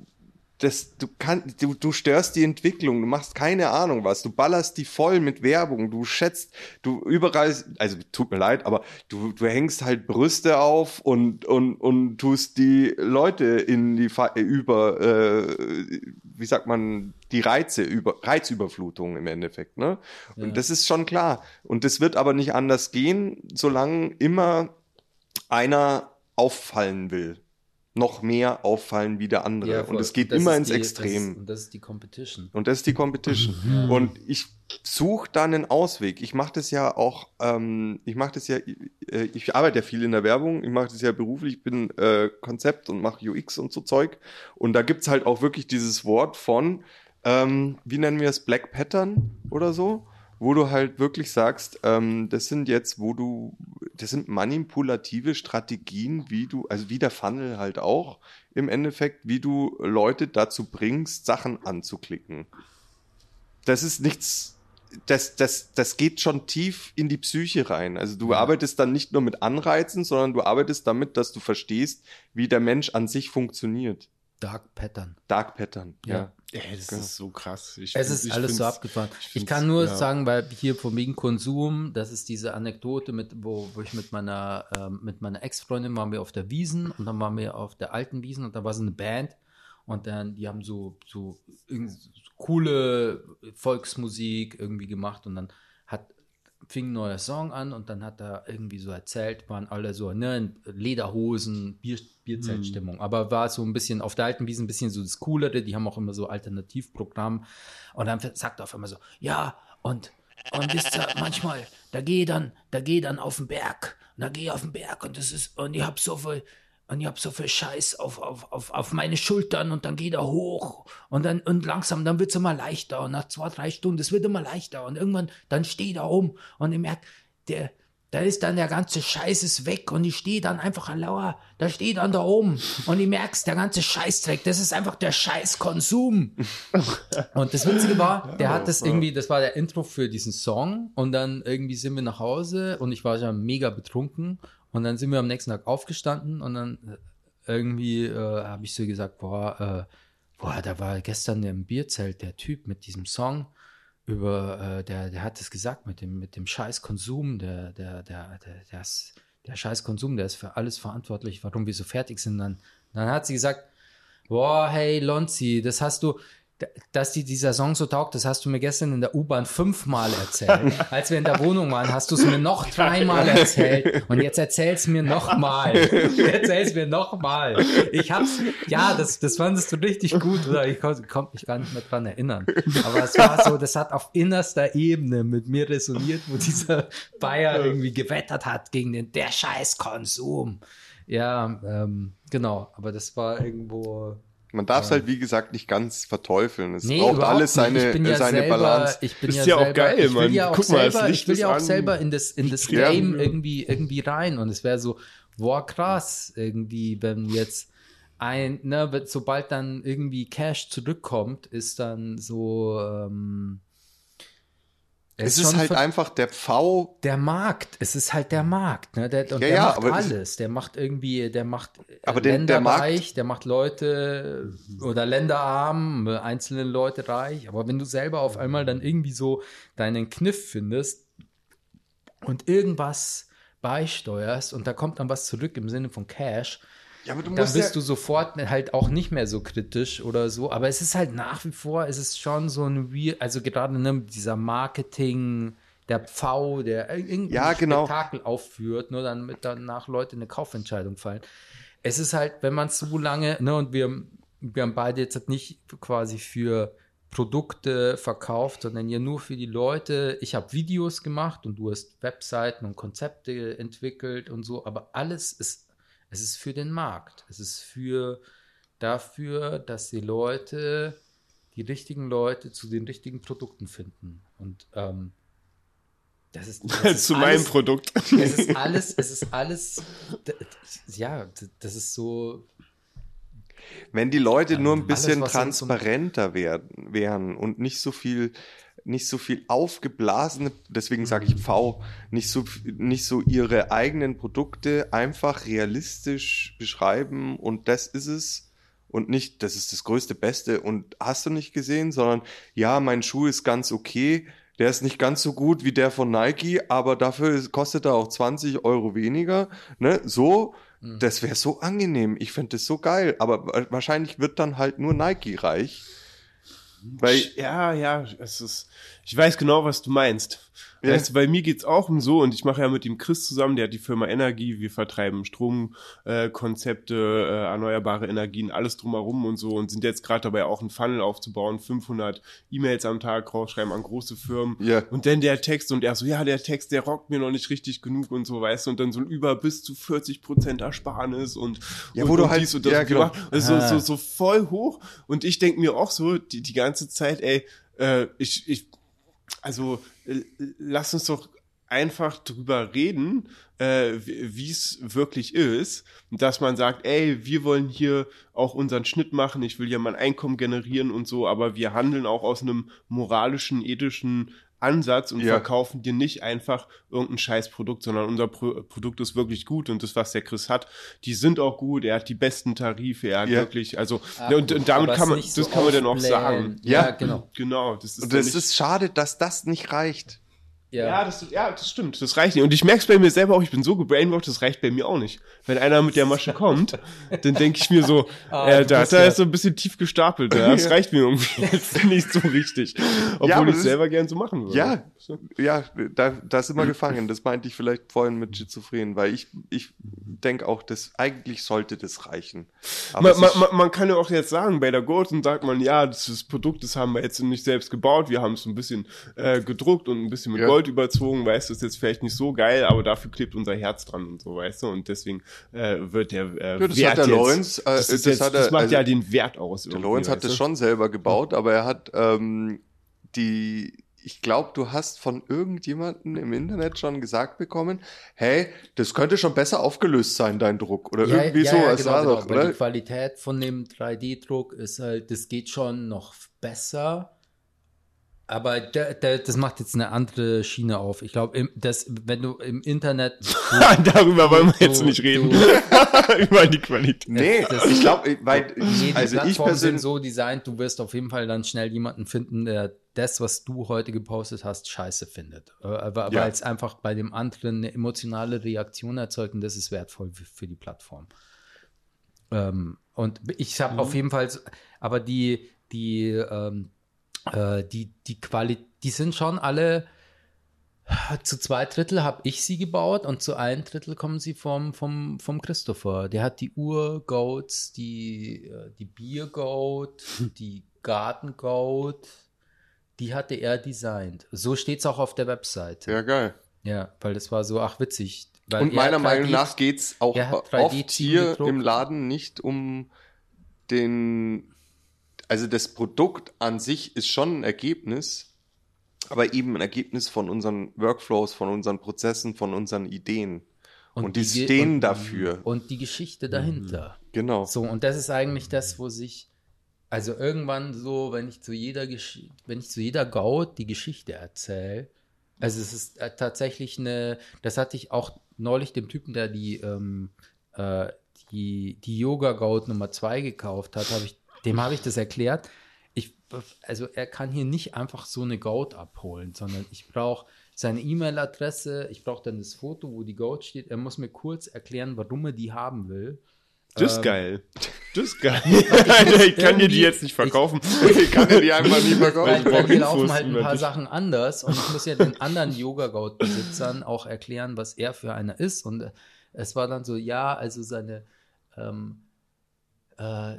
das, du kannst, du, du störst die Entwicklung, du machst keine Ahnung was, du ballerst die voll mit Werbung, du schätzt, du überall, also tut mir leid, aber du, du hängst halt Brüste auf und, und, und tust die Leute in die, über, äh, wie sagt man, die Reize, über, Reizüberflutung im Endeffekt, ne? Ja. Und das ist schon klar. Und das wird aber nicht anders gehen, solange immer einer auffallen will noch mehr auffallen wie der andere. Ja, und es geht immer ins die, Extrem. Das, und das ist die Competition. Und das ist die Competition. Mhm. Und ich suche da einen Ausweg. Ich mache das ja auch, ähm, ich mache das ja, äh, ich arbeite ja viel in der Werbung, ich mache das ja beruflich, ich bin äh, Konzept und mache UX und so Zeug. Und da gibt's halt auch wirklich dieses Wort von, ähm, wie nennen wir es, Black Pattern oder so? wo du halt wirklich sagst, ähm, das sind jetzt, wo du, das sind manipulative Strategien, wie du, also wie der Funnel halt auch im Endeffekt, wie du Leute dazu bringst, Sachen anzuklicken. Das ist nichts, das, das, das geht schon tief in die Psyche rein. Also du ja. arbeitest dann nicht nur mit Anreizen, sondern du arbeitest damit, dass du verstehst, wie der Mensch an sich funktioniert. Dark Pattern. Dark Pattern, ja. ja. Ja, das genau. ist so krass. Ich es ist alles so abgefahren. Ich, ich kann nur ja. sagen, weil hier von wegen Konsum, das ist diese Anekdote, mit, wo, wo ich mit meiner, mit meiner Ex-Freundin waren wir auf der Wiesen und dann waren wir auf der alten Wiesen und da war so eine Band und dann, die haben so, so, so coole Volksmusik irgendwie gemacht und dann fing ein neuer Song an und dann hat er irgendwie so erzählt, waren alle so, ne, Lederhosen, Bier, Bierzeltstimmung. Mhm. Aber war so ein bisschen auf der alten Wiese ein bisschen so das Coolere, die haben auch immer so Alternativprogramm. Und dann sagt er auf einmal so, ja, und, und wisst ihr, manchmal, da gehe dann, da gehe dann auf den Berg, da gehe auf den Berg und das ist, und ich hab so viel, und ich hab so viel Scheiß auf, auf, auf, auf meine Schultern und dann geht er hoch und dann und langsam, dann wird's immer leichter und nach zwei, drei Stunden, es wird immer leichter und irgendwann, dann steht er um und ich merke, der, da ist dann der ganze Scheiß ist weg und ich stehe dann einfach lauer, da steht dann da oben und ich merk's, der ganze Scheißdreck, das ist einfach der Scheißkonsum. <laughs> und das Witzige war, der hat das irgendwie, das war der Intro für diesen Song und dann irgendwie sind wir nach Hause und ich war ja mega betrunken und dann sind wir am nächsten Tag aufgestanden und dann äh, irgendwie äh, habe ich so gesagt, boah, äh, boah, da war gestern im Bierzelt der Typ mit diesem Song über, äh, der, der hat es gesagt mit dem, mit dem scheiß Konsum, der, der, der, der, der, ist, der scheiß Konsum, der ist für alles verantwortlich, warum wir so fertig sind. Dann, dann hat sie gesagt, boah, hey Lonzi, das hast du, dass die dieser Song so taugt, das hast du mir gestern in der U-Bahn fünfmal erzählt. <laughs> Als wir in der Wohnung waren, hast du es mir noch dreimal erzählt. Und jetzt erzähl's mir nochmal. <laughs> Erzähl's mir nochmal. Ich hab's, ja, das, das fandest du richtig gut, oder? Ich konnte konnt mich gar nicht mehr dran erinnern. Aber es war so, das hat auf innerster Ebene mit mir resoniert, wo dieser Bayer irgendwie gewettert hat gegen den, der Scheißkonsum. Ja, ähm, genau. Aber das war irgendwo, man darf es ja. halt, wie gesagt, nicht ganz verteufeln. Es nee, braucht alles seine, ja seine selber, Balance. Ich bin ist ja, ja auch geil, ich will ja auch Guck selber, mal, ich will ja auch selber in das, in das Game irgendwie, irgendwie rein. Und es wäre so, boah, krass, irgendwie, wenn jetzt ein, ne, sobald dann irgendwie Cash zurückkommt, ist dann so, ähm, es ist, ist halt einfach der V. Der Markt. Es ist halt der Markt. Ne? Der, und ja, der ja, macht alles. Der macht irgendwie, der macht aber den, Länder der Markt, reich, der macht Leute oder Länder arm, einzelne Leute reich. Aber wenn du selber auf einmal dann irgendwie so deinen Kniff findest und irgendwas beisteuerst und da kommt dann was zurück im Sinne von Cash, ja, aber du dann bist ja du sofort halt auch nicht mehr so kritisch oder so. Aber es ist halt nach wie vor, es ist schon so ein Real, also gerade ne, dieser Marketing, der Pfau, der irgendein ja, genau. Spektakel aufführt, nur damit danach Leute eine Kaufentscheidung fallen. Es ist halt, wenn man so lange, ne, und wir, wir haben beide jetzt halt nicht quasi für Produkte verkauft, sondern ja nur für die Leute. Ich habe Videos gemacht und du hast Webseiten und Konzepte entwickelt und so, aber alles ist es ist für den Markt. Es ist für dafür, dass die Leute, die richtigen Leute zu den richtigen Produkten finden. Und ähm, das ist, das <laughs> ist zu alles, meinem Produkt. <laughs> Es ist alles, es ist alles, ja, das ist so. Wenn die Leute nur ein bisschen alles, transparenter werden, wären und nicht so viel nicht so viel aufgeblasene, deswegen sage ich V, nicht so, nicht so ihre eigenen Produkte einfach realistisch beschreiben und das ist es und nicht, das ist das größte Beste und hast du nicht gesehen, sondern ja, mein Schuh ist ganz okay, der ist nicht ganz so gut wie der von Nike, aber dafür kostet er auch 20 Euro weniger. Ne? So, mhm. das wäre so angenehm. Ich finde das so geil. Aber wahrscheinlich wird dann halt nur Nike reich. Weil, ja, ja, es ist, ich weiß genau, was du meinst. Ja. Weißt du, bei mir geht's auch um so und ich mache ja mit dem Chris zusammen, der hat die Firma Energie, wir vertreiben Stromkonzepte, äh, äh, erneuerbare Energien, alles drumherum und so und sind jetzt gerade dabei auch einen Funnel aufzubauen, 500 E-Mails am Tag rausschreiben an große Firmen ja. und dann der Text und er so, ja, der Text, der rockt mir noch nicht richtig genug und so, weißt du, und dann so über bis zu 40 Prozent Ersparnis und, ja, wo und, du und halt, dies und das ja, und genau. also so, so, so voll hoch und ich denk mir auch so die, die ganze Zeit, ey, äh, ich, ich also äh, lass uns doch einfach drüber reden, äh, wie es wirklich ist, dass man sagt, ey, wir wollen hier auch unseren Schnitt machen, ich will ja mein Einkommen generieren und so, aber wir handeln auch aus einem moralischen, ethischen Ansatz und ja. verkaufen dir nicht einfach irgendein Scheißprodukt, sondern unser Pro Produkt ist wirklich gut und das, was der Chris hat, die sind auch gut, er hat die besten Tarife, er hat ja. wirklich, also Ach, und, und, damit kann man, das so kann man dann auch sagen. Ja, ja genau. Genau. Das ist und das ist schade, dass das nicht reicht. Ja. Ja, das, ja, das stimmt. Das reicht nicht. Und ich merke es bei mir selber auch, ich bin so gebrainwashed, das reicht bei mir auch nicht. Wenn einer mit der Masche kommt, dann denke ich mir so, <laughs> ah, äh, da, da ja. ist so ein bisschen tief gestapelt. Ja, das <laughs> reicht mir irgendwie jetzt nicht so richtig. Obwohl ja, ich es selber gern so machen würde. Ja, ja da, da sind wir gefangen. Das meinte ich vielleicht vorhin mit Schizophren, weil ich, ich denke auch, dass eigentlich sollte das reichen. Man, man, man, man, kann ja auch jetzt sagen, bei der Golden sagt man, ja, das, das Produkt, das haben wir jetzt nicht selbst gebaut, wir haben es ein bisschen äh, gedruckt und ein bisschen mit Gold Gold überzogen, weißt du, ist jetzt vielleicht nicht so geil, aber dafür klebt unser Herz dran und so, weißt du, und deswegen äh, wird der äh, ja, das Wert hat der jetzt, Lorenz, äh, das, das, jetzt, hat er, das macht also, ja den Wert aus. Der Lorenz hat das schon selber gebaut, aber er hat ähm, die ich glaube, du hast von irgendjemandem im Internet schon gesagt bekommen, hey, das könnte schon besser aufgelöst sein, dein Druck. Oder ja, irgendwie ja, sowas. Ja, genau, genau. Doch, die Qualität von dem 3D-Druck ist halt, das geht schon noch besser. Aber da, da, das macht jetzt eine andere Schiene auf. Ich glaube, wenn du im Internet. <laughs> Du, Darüber wollen wir jetzt nicht reden. Über <laughs> die Qualität. Nee, das, ich glaube, weil. <laughs> Nee, also ich persönlich sind so designt, du wirst auf jeden Fall dann schnell jemanden finden, der das, was du heute gepostet hast, scheiße findet. Äh, weil ja. es einfach bei dem anderen eine emotionale Reaktion erzeugt und das ist wertvoll für, für die Plattform. Ähm, und ich habe mhm. auf jeden Fall, aber die, die, ähm, äh, die, die Qualität, die sind schon alle, zu zwei Drittel habe ich sie gebaut und zu ein Drittel kommen sie vom, vom, vom Christopher. Der hat die Ur-Goats, die, äh, die Bier-Goat, <laughs> die Garten-Goat, die hatte er designt. So steht es auch auf der Webseite. Ja, geil. Ja, weil das war so, ach witzig. und meiner Meinung nach geht es auch oft hier im Laden nicht um den also das Produkt an sich ist schon ein Ergebnis, aber eben ein Ergebnis von unseren Workflows, von unseren Prozessen, von unseren Ideen. Und, und die, die, stehen und, dafür. Und die Geschichte dahinter. Mhm. Genau. So, und das ist eigentlich das, wo sich, also irgendwann so, wenn ich zu jeder Geschichte, wenn ich zu jeder Gaut die Geschichte erzähle, also es ist äh, tatsächlich eine, das hatte ich auch neulich dem Typen, der die, ähm, äh, die, die Yoga-Gaut Nummer 2 gekauft hat, habe ich dem habe ich das erklärt. Ich, also er kann hier nicht einfach so eine Goat abholen, sondern ich brauche seine E-Mail-Adresse, ich brauche dann das Foto, wo die Goat steht. Er muss mir kurz erklären, warum er die haben will. Das ist ähm, geil. Das ist geil. <laughs> ich, <laughs> ich kann dir die jetzt nicht verkaufen. Ich, ich kann dir die einfach nicht <laughs> verkaufen. Weil, weil laufen halt ein paar Sachen anders und ich muss ja den anderen Yoga-Goat-Besitzern auch erklären, was er für einer ist. Und es war dann so, ja, also seine ähm, äh,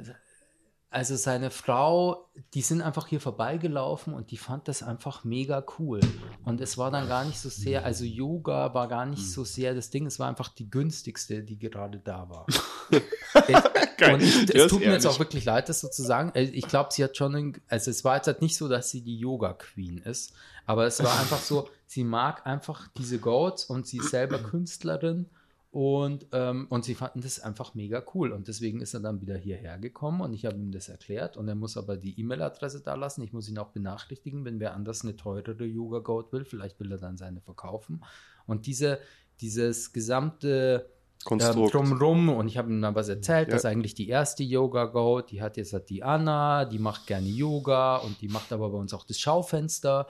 also seine Frau, die sind einfach hier vorbeigelaufen und die fand das einfach mega cool. Und es war dann gar nicht so sehr, also Yoga war gar nicht so sehr das Ding, es war einfach die günstigste, die gerade da war. <laughs> und ich, es tut mir jetzt auch wirklich leid, das sozusagen. Äh, ich glaube, sie hat schon, also es war jetzt halt nicht so, dass sie die Yoga-Queen ist, aber es war einfach so, sie mag einfach diese Goats und sie ist selber <clears throat> Künstlerin und, ähm, und sie fanden das einfach mega cool. Und deswegen ist er dann wieder hierher gekommen und ich habe ihm das erklärt. Und er muss aber die E-Mail-Adresse da lassen. Ich muss ihn auch benachrichtigen, wenn wer anders eine teurere Yoga Goat will. Vielleicht will er dann seine verkaufen. Und diese, dieses gesamte Konstrukt. Ähm, drumrum und ich habe ihm dann was erzählt, ja. dass eigentlich die erste Yoga Goat, die hat jetzt die Anna, die macht gerne Yoga und die macht aber bei uns auch das Schaufenster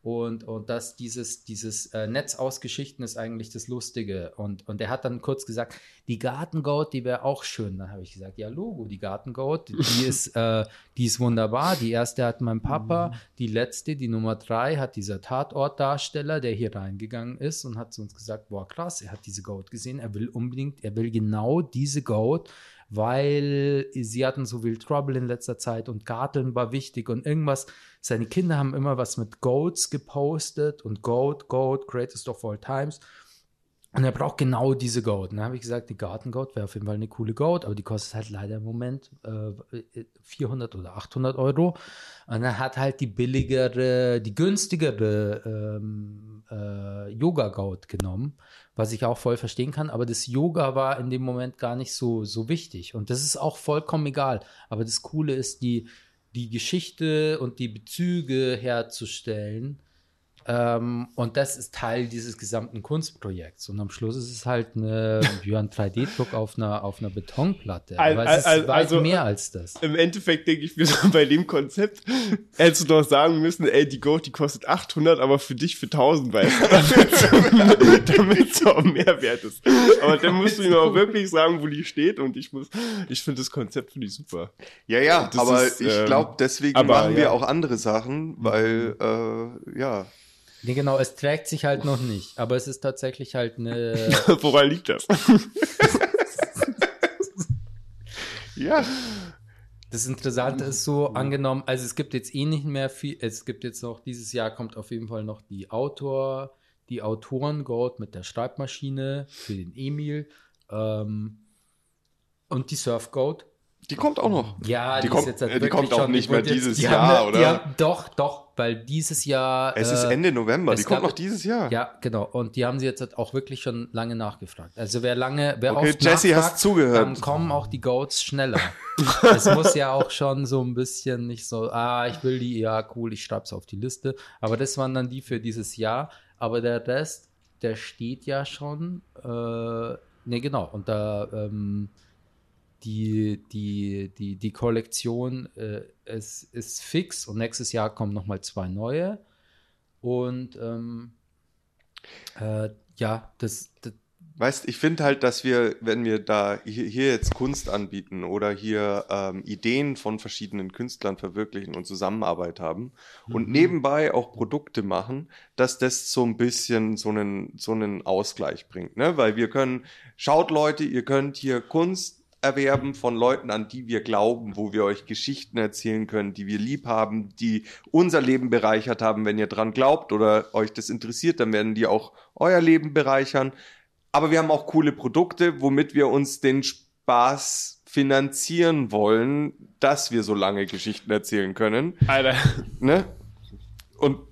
und, und dass dieses, dieses äh, Netz aus Geschichten ist eigentlich das Lustige. Und, und er hat dann kurz gesagt, die Gartengoat, die wäre auch schön. Dann habe ich gesagt, ja, Logo, die Gartengoat, die ist, <laughs> äh, die ist wunderbar. Die erste hat mein Papa, mhm. die letzte, die Nummer drei, hat dieser Tatortdarsteller, der hier reingegangen ist und hat zu uns gesagt, boah, krass, er hat diese Goat gesehen, er will unbedingt, er will genau diese Goat weil sie hatten so viel Trouble in letzter Zeit und Garteln war wichtig und irgendwas. Seine Kinder haben immer was mit Goats gepostet und Goat, Goat, greatest of all times. Und er braucht genau diese Goat. Und dann habe ich gesagt, die Gartengoat wäre auf jeden Fall eine coole Goat, aber die kostet halt leider im Moment äh, 400 oder 800 Euro. Und er hat halt die billigere, die günstigere ähm, äh, Yoga-Goat genommen was ich auch voll verstehen kann. Aber das Yoga war in dem Moment gar nicht so, so wichtig. Und das ist auch vollkommen egal. Aber das Coole ist, die, die Geschichte und die Bezüge herzustellen ähm, und das ist Teil dieses gesamten Kunstprojekts. Und am Schluss ist es halt eine, <laughs> ein 3D-Druck auf einer, auf einer Betonplatte. Aber es ist also, weit also, mehr als das. Im Endeffekt denke ich mir so bei dem Konzept, hättest du doch sagen müssen, ey, die Goat, die kostet 800, aber für dich für 1000, weil <laughs> damit es auch mehr wert ist. Aber dann musst du ihm auch wirklich sagen, wo die steht und ich muss, ich finde das Konzept finde ich super. Ja, ja, das aber ist, ich glaube, ähm, deswegen aber, machen wir ja. auch andere Sachen, weil, äh, ja, Nee, genau, es trägt sich halt noch nicht, aber es ist tatsächlich halt eine. <laughs> Woran liegt das? <laughs> ja. Das Interessante ist so, angenommen, also es gibt jetzt eh nicht mehr viel, es gibt jetzt noch, dieses Jahr kommt auf jeden Fall noch die Autor, die Autoren-Gold mit der Schreibmaschine für den Emil ähm, und die Surf-Gold. Die kommt auch noch. Ja, die, die kommt, jetzt halt die kommt auch nicht mehr dieses jetzt, Jahr, haben, oder? Haben, doch, doch, weil dieses Jahr. Es ist äh, Ende November, die kommt noch dieses Jahr. Ja, genau. Und die haben sie jetzt halt auch wirklich schon lange nachgefragt. Also wer lange, wer okay, oft Jesse, nachfragt, hast zugehört. dann kommen auch die Goats schneller. <laughs> es muss ja auch schon so ein bisschen nicht so, ah, ich will die, ja, cool, ich schreib's auf die Liste. Aber das waren dann die für dieses Jahr. Aber der Rest, der steht ja schon. Äh, ne, genau. Und da, ähm, die, die, die, die Kollektion äh, ist, ist fix und nächstes Jahr kommen nochmal zwei neue. Und ähm, äh, ja, das, das Weißt, ich finde halt, dass wir, wenn wir da hier, hier jetzt Kunst anbieten oder hier ähm, Ideen von verschiedenen Künstlern verwirklichen und Zusammenarbeit haben mhm. und nebenbei auch Produkte machen, dass das so ein bisschen so einen, so einen Ausgleich bringt. Ne? Weil wir können, schaut Leute, ihr könnt hier Kunst erwerben von Leuten, an die wir glauben, wo wir euch Geschichten erzählen können, die wir lieb haben, die unser Leben bereichert haben. Wenn ihr dran glaubt oder euch das interessiert, dann werden die auch euer Leben bereichern. Aber wir haben auch coole Produkte, womit wir uns den Spaß finanzieren wollen, dass wir so lange Geschichten erzählen können. Alter. Ne? Und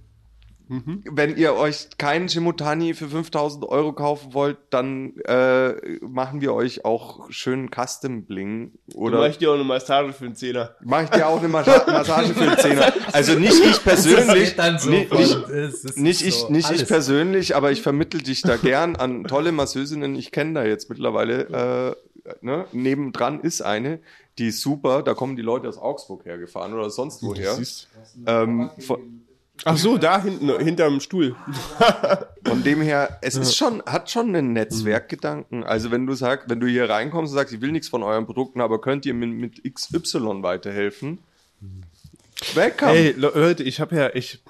Mhm. Wenn ihr euch keinen Shimotani für 5000 Euro kaufen wollt, dann äh, machen wir euch auch schönen Custom Bling. Oder mach ich dir auch eine Massage für einen Zehner. Mach ich dir auch eine <laughs> Massage für einen Zehner. Also nicht ich persönlich, so nicht, nicht, nicht so ich, nicht ich persönlich, aber ich vermittel dich da gern an tolle Masseusinnen. Ich kenne da jetzt mittlerweile, äh, ne? nebendran ist eine, die ist super. Da kommen die Leute aus Augsburg hergefahren oder sonst woher. Ähm, von, Ach so, da hinten, hinterm Stuhl. Von dem her, es ist schon, hat schon einen Netzwerkgedanken. Also wenn du sagst, wenn du hier reinkommst und sagst, ich will nichts von euren Produkten, aber könnt ihr mit, mit XY weiterhelfen? Welcome. Hey, Leute, ich habe ja, ich,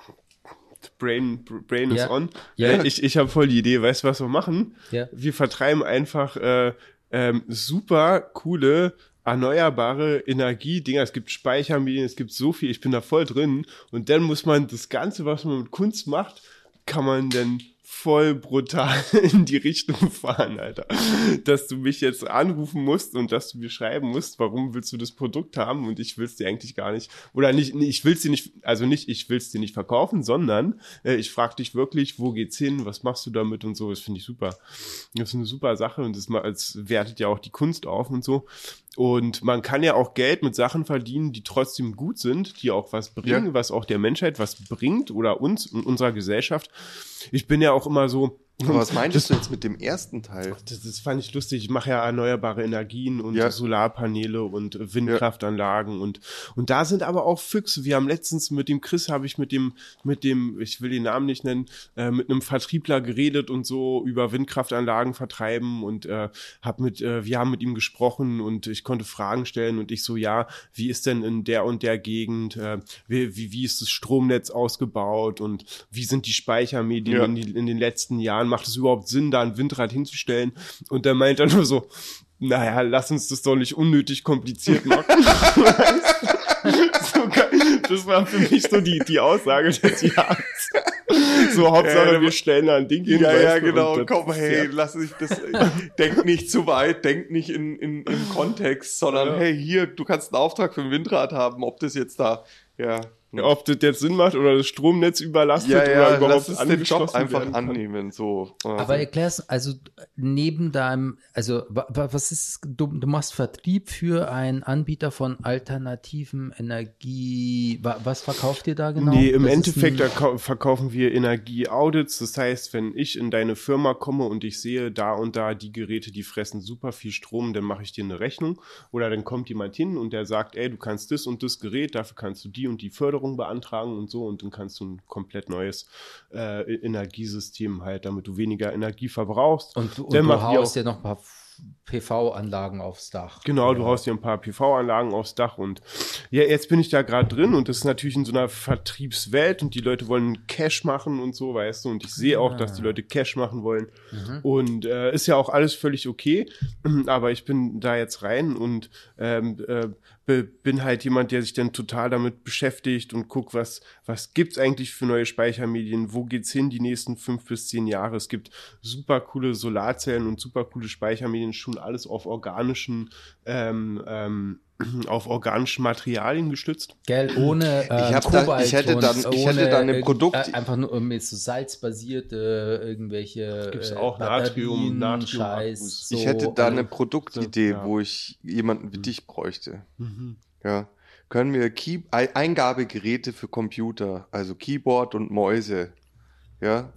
Brain, Brain ja. is on. Ja. Ich, ich habe voll die Idee, weißt du, was wir machen? Ja. Wir vertreiben einfach äh, ähm, super coole erneuerbare Energie-Dinger, es gibt Speichermedien, es gibt so viel, ich bin da voll drin. Und dann muss man das Ganze, was man mit Kunst macht, kann man dann voll brutal <laughs> in die Richtung fahren, Alter. Dass du mich jetzt anrufen musst und dass du mir schreiben musst, warum willst du das Produkt haben und ich will es dir eigentlich gar nicht, oder nicht, ich will es dir nicht, also nicht, ich will es dir nicht verkaufen, sondern äh, ich frage dich wirklich, wo geht's hin, was machst du damit und so, das finde ich super. Das ist eine super Sache und das, das wertet ja auch die Kunst auf und so. Und man kann ja auch Geld mit Sachen verdienen, die trotzdem gut sind, die auch was bringen, ja. was auch der Menschheit was bringt oder uns und unserer Gesellschaft. Ich bin ja auch immer so, Aber was meintest du jetzt mit dem ersten Teil? Das, das fand ich lustig. Ich mache ja erneuerbare Energien und Ja. Solarpaneele und Windkraftanlagen und und da sind aber auch Füchse. Wir haben letztens mit dem Chris habe ich mit dem mit dem ich will den Namen nicht nennen äh, mit einem Vertriebler geredet und so über Windkraftanlagen vertreiben und äh, hab mit äh, wir haben mit ihm gesprochen und ich konnte Fragen stellen und ich so ja wie ist denn in der und der Gegend äh, wie, wie wie ist das Stromnetz ausgebaut und wie sind die Speichermedien Ja. in, die, in den letzten Jahren macht es überhaupt Sinn da ein Windrad hinzustellen und der meint dann nur so naja, lass uns das doch nicht unnötig kompliziert machen. <laughs> so geil. Das war für mich so die, die Aussage des Jahres. So, Hauptsache, Ja, wir stellen da ein Ding hin. Ja, ja, genau. Komm, hey, ja. lass dich das. denk nicht zu weit, denk nicht in, in, im Kontext, sondern Ja. hey, hier, du kannst einen Auftrag für ein Windrad haben, ob das jetzt da, ja. Ob das jetzt Sinn macht oder das Stromnetz überlastet Ja, oder ja, überhaupt lass es den Job einfach annehmen, so. Aber erklär's, also neben deinem, also wa- wa- was ist, du, du machst Vertrieb für einen Anbieter von alternativen Energie, wa- was verkauft ihr da genau? Nee, im Das Endeffekt verkaufen wir Energieaudits. Das heißt, wenn ich in deine Firma komme und ich sehe, da und da die Geräte, die fressen super viel Strom, dann mache ich dir eine Rechnung. Oder dann kommt jemand hin und der sagt, ey, du kannst das und das Gerät, dafür kannst du die und die Förderung beantragen und so und dann kannst du ein komplett neues äh, Energiesystem halt, damit du weniger Energie verbrauchst. und, du- und dann du haust dir noch ein paar PV-Anlagen aufs Dach. Genau, du Ja. haust dir ein paar PV-Anlagen aufs Dach und ja, jetzt bin ich da gerade drin und das ist natürlich in so einer Vertriebswelt und die Leute wollen Cash machen und so, weißt du, und ich sehe auch, dass die Leute Cash machen wollen und äh, ist ja auch alles völlig okay, <clears throat> aber ich bin da jetzt rein und ähm, äh, bin halt jemand, der sich dann total damit beschäftigt und guckt, was, was gibt's eigentlich für neue Speichermedien, wo geht's hin die nächsten fünf bis zehn Jahre. Es gibt super coole Solarzellen und super coole Speichermedien, schon alles auf organischen, ähm, ähm, <clears throat> auf organischen Materialien gestützt. Gell, ohne äh, Ich hab da- ich hätte dann- ich hätte ohne dann eine irgend- Produkt- äh, einfach nur mit so salzbasierte irgendwelche Gibt's äh, auch Natrium- Batterien, Natrium-Akkus. Scheiß, so, ich hätte da eine ähm, Produktidee, ja. wo ich jemanden wie dich bräuchte. Mhm. Ja. Können wir Key Ei- Eingabegeräte für Computer, also Keyboard und Mäuse, ja,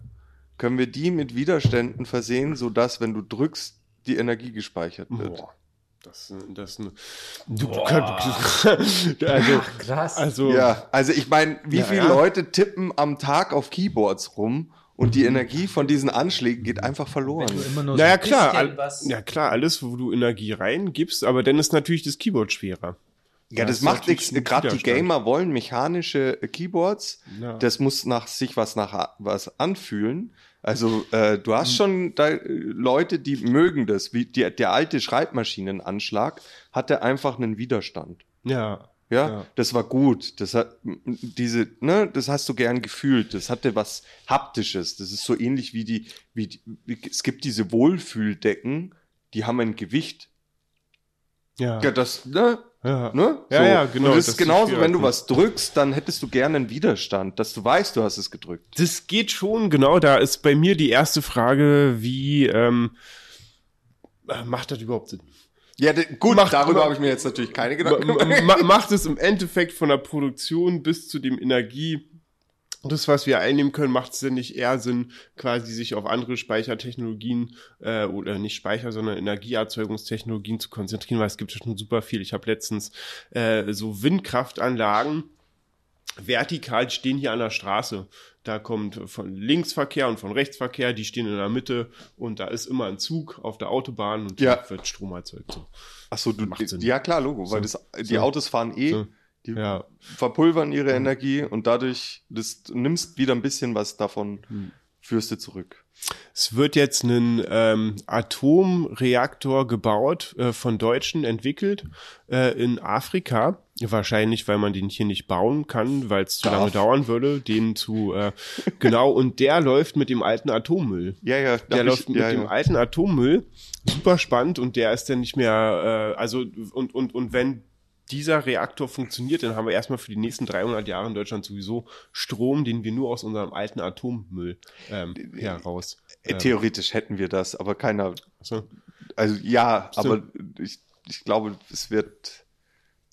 können wir die mit Widerständen versehen, sodass, wenn du drückst, die Energie gespeichert wird? Boah. Das, das, du, du kannst, <laughs> also, krass. also, Ja, also ich meine, wie Ja, viele ja. Leute tippen am Tag auf Keyboards rum und die Energie von diesen Anschlägen geht einfach verloren. Naja, ein klar, all, ja klar, alles, wo du Energie reingibst, aber dann ist natürlich das Keyboard schwerer. Ja, das ist macht nichts. Gerade die. Gamer wollen mechanische äh, Keyboards. Ja. Das muss nach sich was nach was anfühlen. Also äh, du hast schon da, äh, Leute, die mögen das. Wie die, der alte Schreibmaschinenanschlag hatte einfach einen Widerstand. Ja. Ja, Ja. das war gut. Das hat diese, ne, das hast du gern gefühlt. Das hatte was haptisches. Das ist so ähnlich wie die, wie, die, wie es gibt diese Wohlfühldecken, die haben ein Gewicht. Ja. Ja, das, ne, ja. Ne? Ja, ja, genau, Und das das ist genauso, wenn du was drückst, dann hättest du gerne einen Widerstand, dass du weißt, du hast es gedrückt. Das geht schon, genau. Da ist bei mir die erste Frage, wie ähm, äh, macht das überhaupt Sinn? Ja, gut, Macht- darüber habe ich mir jetzt natürlich keine Gedanken gemacht. ma macht es im Endeffekt von der Produktion bis zu dem Energie, das, was wir einnehmen können, macht es denn nicht eher Sinn, quasi sich auf andere Speichertechnologien äh, oder nicht Speicher, sondern Energieerzeugungstechnologien zu konzentrieren, weil es gibt ja schon super viel. Ich habe letztens äh, so Windkraftanlagen vertikal stehen hier an der Straße. Da kommt von Linksverkehr und von Rechtsverkehr, die stehen in der Mitte und da ist immer ein Zug auf der Autobahn und Ja. da wird Strom erzeugt. So. Ach so, du, Macht Sinn. ja klar, Logo, weil So. das, die So. Autos fahren eh, So. Die Ja. verpulvern ihre Energie und dadurch, das, du nimmst wieder ein bisschen was davon, Hm. führst du zurück. Es wird jetzt ein ähm, Atomreaktor gebaut, äh, von Deutschen entwickelt, äh, in Afrika. Wahrscheinlich, weil man den hier nicht bauen kann, weil es zu lange dauern würde, den zu, äh, <laughs> genau, und der läuft mit dem alten Atommüll. Ja, ja, Der läuft ich- mit ja, dem ja. alten Atommüll, super spannend und der ist dann nicht mehr, äh, also und, und, und wenn dieser Reaktor funktioniert, dann haben wir erstmal für die nächsten 300 Jahre in Deutschland sowieso Strom, den wir nur aus unserem alten Atommüll ähm, heraus. Äh, Theoretisch hätten wir das, aber keiner, So. also ja, So. aber ich, ich glaube, es wird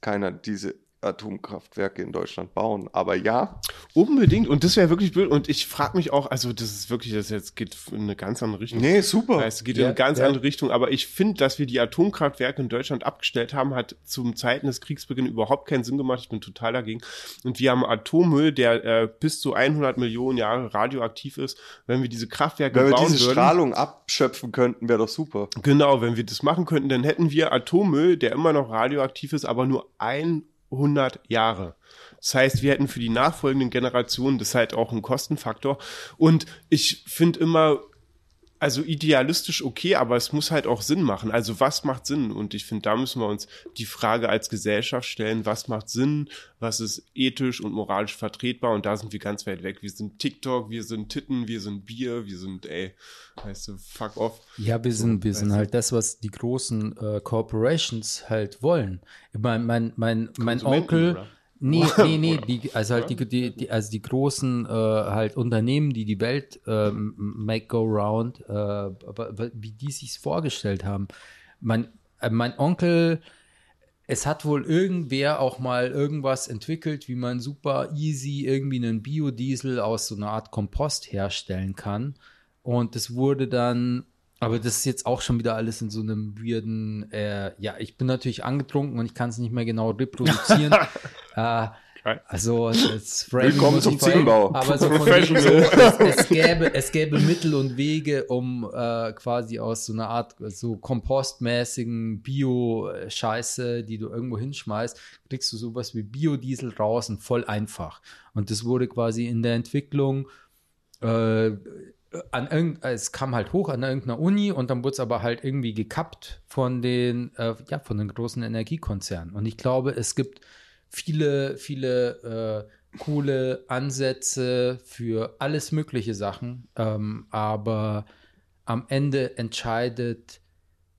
keiner diese Atomkraftwerke in Deutschland bauen. Aber ja. Unbedingt. Und das wäre wirklich blöd. Und ich frage mich auch, also das ist wirklich, das jetzt geht in eine ganz andere Richtung. Nee, super. Es geht Ja, in eine ganz ja. andere Richtung. Aber ich finde, dass wir die Atomkraftwerke in Deutschland abgestellt haben, hat zum Zeiten des Kriegsbeginns überhaupt keinen Sinn gemacht. Ich bin total dagegen. Und wir haben Atommüll, der äh, bis zu 100 Millionen Jahre radioaktiv ist. Wenn wir diese Kraftwerke Wenn wir bauen diese würden, Strahlung abschöpfen könnten, wäre doch super. Genau, wenn wir das machen könnten, dann hätten wir Atommüll, der immer noch radioaktiv ist, aber nur 100 Jahre. Das heißt, wir hätten für die nachfolgenden Generationen das halt auch ein Kostenfaktor. Und ich finde immer, also idealistisch okay, aber es muss halt auch Sinn machen. Also was macht Sinn? Und ich finde, da müssen wir uns die Frage als Gesellschaft stellen, was macht Sinn, was ist ethisch und moralisch vertretbar? Und da sind wir ganz weit weg. Wir sind TikTok, wir sind Titten, wir sind Bier, wir sind, ey, weißt du, fuck off. Ja, wir sind, wir sind halt das, was die großen äh, Corporations halt wollen. Mein, mein, mein, mein Onkel. oder? Nee, nee, nee, die, also halt die, die, die, also die großen äh, halt Unternehmen, die die Welt ähm, make go round, äh, aber, wie die sich's vorgestellt haben. Mein, äh, mein Onkel, es hat wohl irgendwer auch mal irgendwas entwickelt, wie man super easy irgendwie einen Biodiesel aus so einer Art Kompost herstellen kann. Und das wurde dann, aber das ist jetzt auch schon wieder alles in so einem weirden, äh, ja, ich bin natürlich angetrunken und ich kann es nicht mehr genau reproduzieren. <laughs> äh, also, <laughs> Framing Willkommen zum Ziegelbau. Aber so von wegen so, es, es, gäbe, es gäbe Mittel und Wege, um äh, quasi aus so einer Art so kompostmäßigen Bio-Scheiße, die du irgendwo hinschmeißt, kriegst du sowas wie Biodiesel raus und voll einfach. Und das wurde quasi in der Entwicklung äh, an irgend, es kam halt hoch an irgendeiner Uni und dann wurde es aber halt irgendwie gekappt von den, äh, ja, von den großen Energiekonzernen. Und ich glaube, es gibt viele, viele äh, coole Ansätze für alles mögliche Sachen, ähm, aber am Ende entscheidet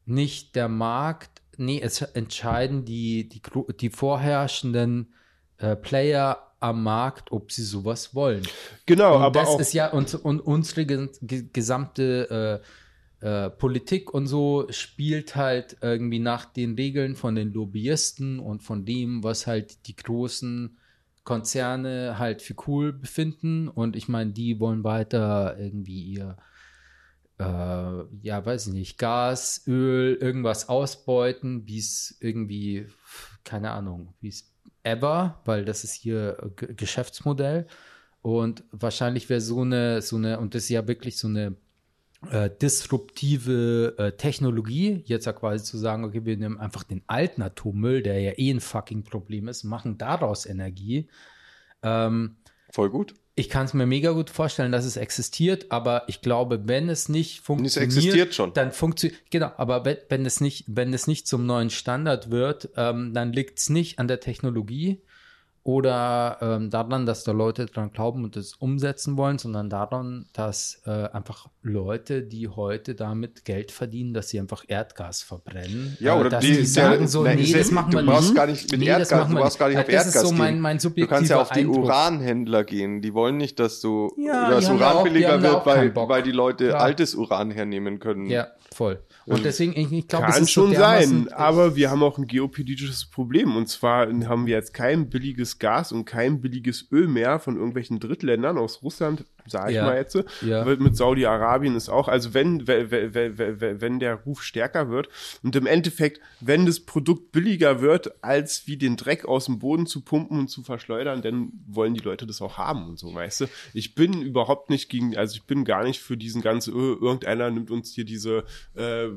nicht der Markt, nee, es entscheiden die, die, die vorherrschenden äh, Player am Markt, ob sie sowas wollen. Genau, Und aber das auch ist ja und, und unsere ge ge gesamte äh, äh, Politik und so spielt halt irgendwie nach den Regeln von den Lobbyisten und von dem, was halt die großen Konzerne halt für cool befinden. Und ich meine, die wollen weiter irgendwie ihr, äh, ja, weiß ich nicht, Gas, Öl, irgendwas ausbeuten, wie es irgendwie, keine Ahnung, wie es ever, weil das ist hier äh, G Geschäftsmodell. Und wahrscheinlich wäre so eine, so eine, und das ist ja wirklich so eine äh, disruptive äh, Technologie, jetzt ja quasi zu sagen, okay, wir nehmen einfach den alten Atommüll, der ja eh ein fucking Problem ist, machen daraus Energie. Ähm, Voll gut. Ich kann es mir mega gut vorstellen, dass es existiert, aber ich glaube, wenn es nicht funktioniert, existiert schon. dann funktioniert, genau, aber wenn, wenn, es nicht, wenn es nicht zum neuen Standard wird, ähm, dann liegt es nicht an der Technologie oder ähm, daran, dass da Leute dran glauben und es umsetzen wollen, sondern daran, dass äh, einfach Leute, die heute damit Geld verdienen, dass sie einfach Erdgas verbrennen, Ja, äh, oder dass die- die sagen der- so, nein, nee, das machen du wir brauchst nicht. gar nicht mit Nee, das Erdgas, du brauchst gar nicht auf Das Erdgas ist so mein, gehen. mein Du subjektiver kannst ja auf die Eindruck. Uranhändler gehen. Die wollen nicht, dass du Ja, dass die haben da Uran billiger wird, weil, weil die Leute Klar. altes Uran hernehmen können. Ja, voll. Und deswegen, ich, ich glaube, es Kann ist so schon dermaßen- sein, aber wir haben auch ein geopolitisches Problem. Und zwar haben wir jetzt kein billiges Gas und kein billiges Öl mehr von irgendwelchen Drittländern aus Russland, sage ich Ja. mal jetzt. Ja. Mit Saudi-Arabien ist auch, also wenn, wenn, wenn, wenn, wenn der Ruf stärker wird und im Endeffekt, wenn das Produkt billiger wird, als wie den Dreck aus dem Boden zu pumpen und zu verschleudern, dann wollen die Leute das auch haben und so, weißt du. Ich bin überhaupt nicht gegen, also ich bin gar nicht für diesen ganzen, äh, irgendeiner nimmt uns hier diese äh,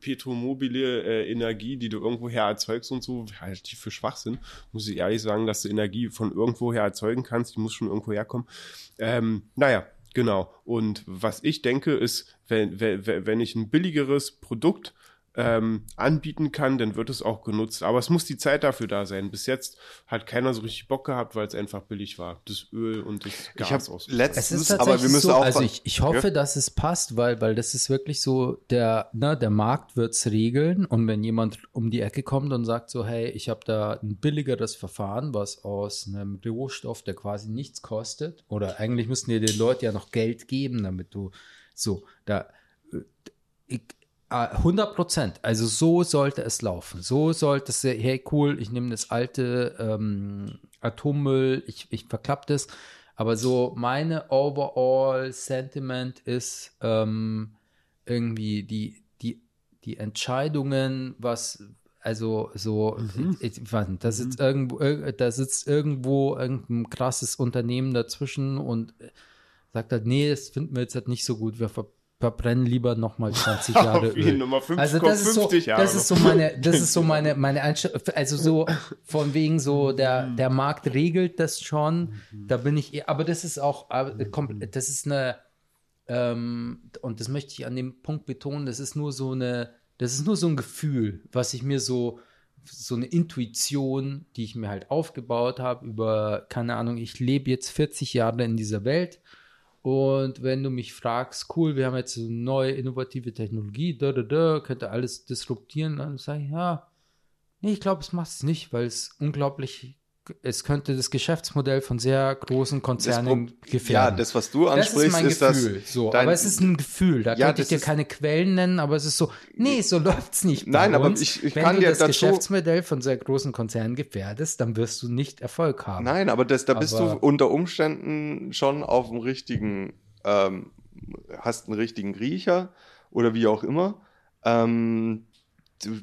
petromobile äh, Energie, die du irgendwoher erzeugst und so, halte ich für Schwachsinn. Muss ich ehrlich sagen, dass du Energie von irgendwoher erzeugen kannst, die muss schon irgendwo herkommen. Ähm, naja, genau. Und was ich denke, ist, wenn, wenn, wenn ich ein billigeres Produkt ähm, anbieten kann, dann wird es auch genutzt. Aber es muss die Zeit dafür da sein. Bis jetzt hat keiner so richtig Bock gehabt, weil es einfach billig war. Das Öl und das Gas Ich habe aus. Es letztens, aber wir müssen so, auch. also ich, ich hoffe, Ja. dass es passt, weil, weil das ist wirklich so, der, ne, der Markt wird es regeln und wenn jemand um die Ecke kommt und sagt so, hey, ich habe da ein billigeres Verfahren, was aus einem Rohstoff, der quasi nichts kostet, oder eigentlich müssten dir die Leute ja noch Geld geben, damit du so, da, äh, ich, 100 Prozent. Also so sollte es laufen. So sollte es, hey cool, ich nehme das alte ähm, Atommüll, ich, ich verklappe das. Aber so meine overall Sentiment ist ähm, irgendwie die, die, die Entscheidungen, was, also so, Mhm. ich, ich weiß nicht, da sitzt irgendwo, ir- da sitzt irgendwo irgendein krasses Unternehmen dazwischen und sagt halt, nee, das finden wir jetzt halt nicht so gut, wir ver verbrennen lieber nochmal 20 <laughs> Jahre Öl. Nummer fünf- Also das ist so, 50 Jahre das ist so noch. meine, das ist so <laughs> meine, meine Einstellung, also so von wegen so, der, der Markt regelt das schon, da bin ich, eher- aber das ist auch, äh, komplett, das ist eine, ähm, und das möchte ich an dem Punkt betonen, das ist nur so eine, das ist nur so ein Gefühl, was ich mir so, so eine Intuition, die ich mir halt aufgebaut habe über, keine Ahnung, ich lebe jetzt 40 Jahre in dieser Welt und wenn du mich fragst, cool, wir haben jetzt eine neue innovative Technologie, da, da, da, könnte alles disruptieren, dann sage ich, ja, nee, ich glaube, es macht es nicht, weil es unglaublich, es könnte das Geschäftsmodell von sehr großen Konzernen gefährden. Ja, das, was du Das ansprichst, ist mein ist, Gefühl. das. so, dein- aber es ist ein Gefühl. Da Ja, könnte ich das dir keine Quellen nennen, aber es ist so, nee, so läuft's nicht. bei Nein, aber ich- ich Wenn kann du dir das Geschäftsmodell von sehr großen Konzernen gefährdest, dann wirst du nicht Erfolg haben. Nein, aber das, da bist du Aber- unter Umständen schon auf dem richtigen, ähm, hast einen richtigen Riecher oder wie auch immer. Ähm, du,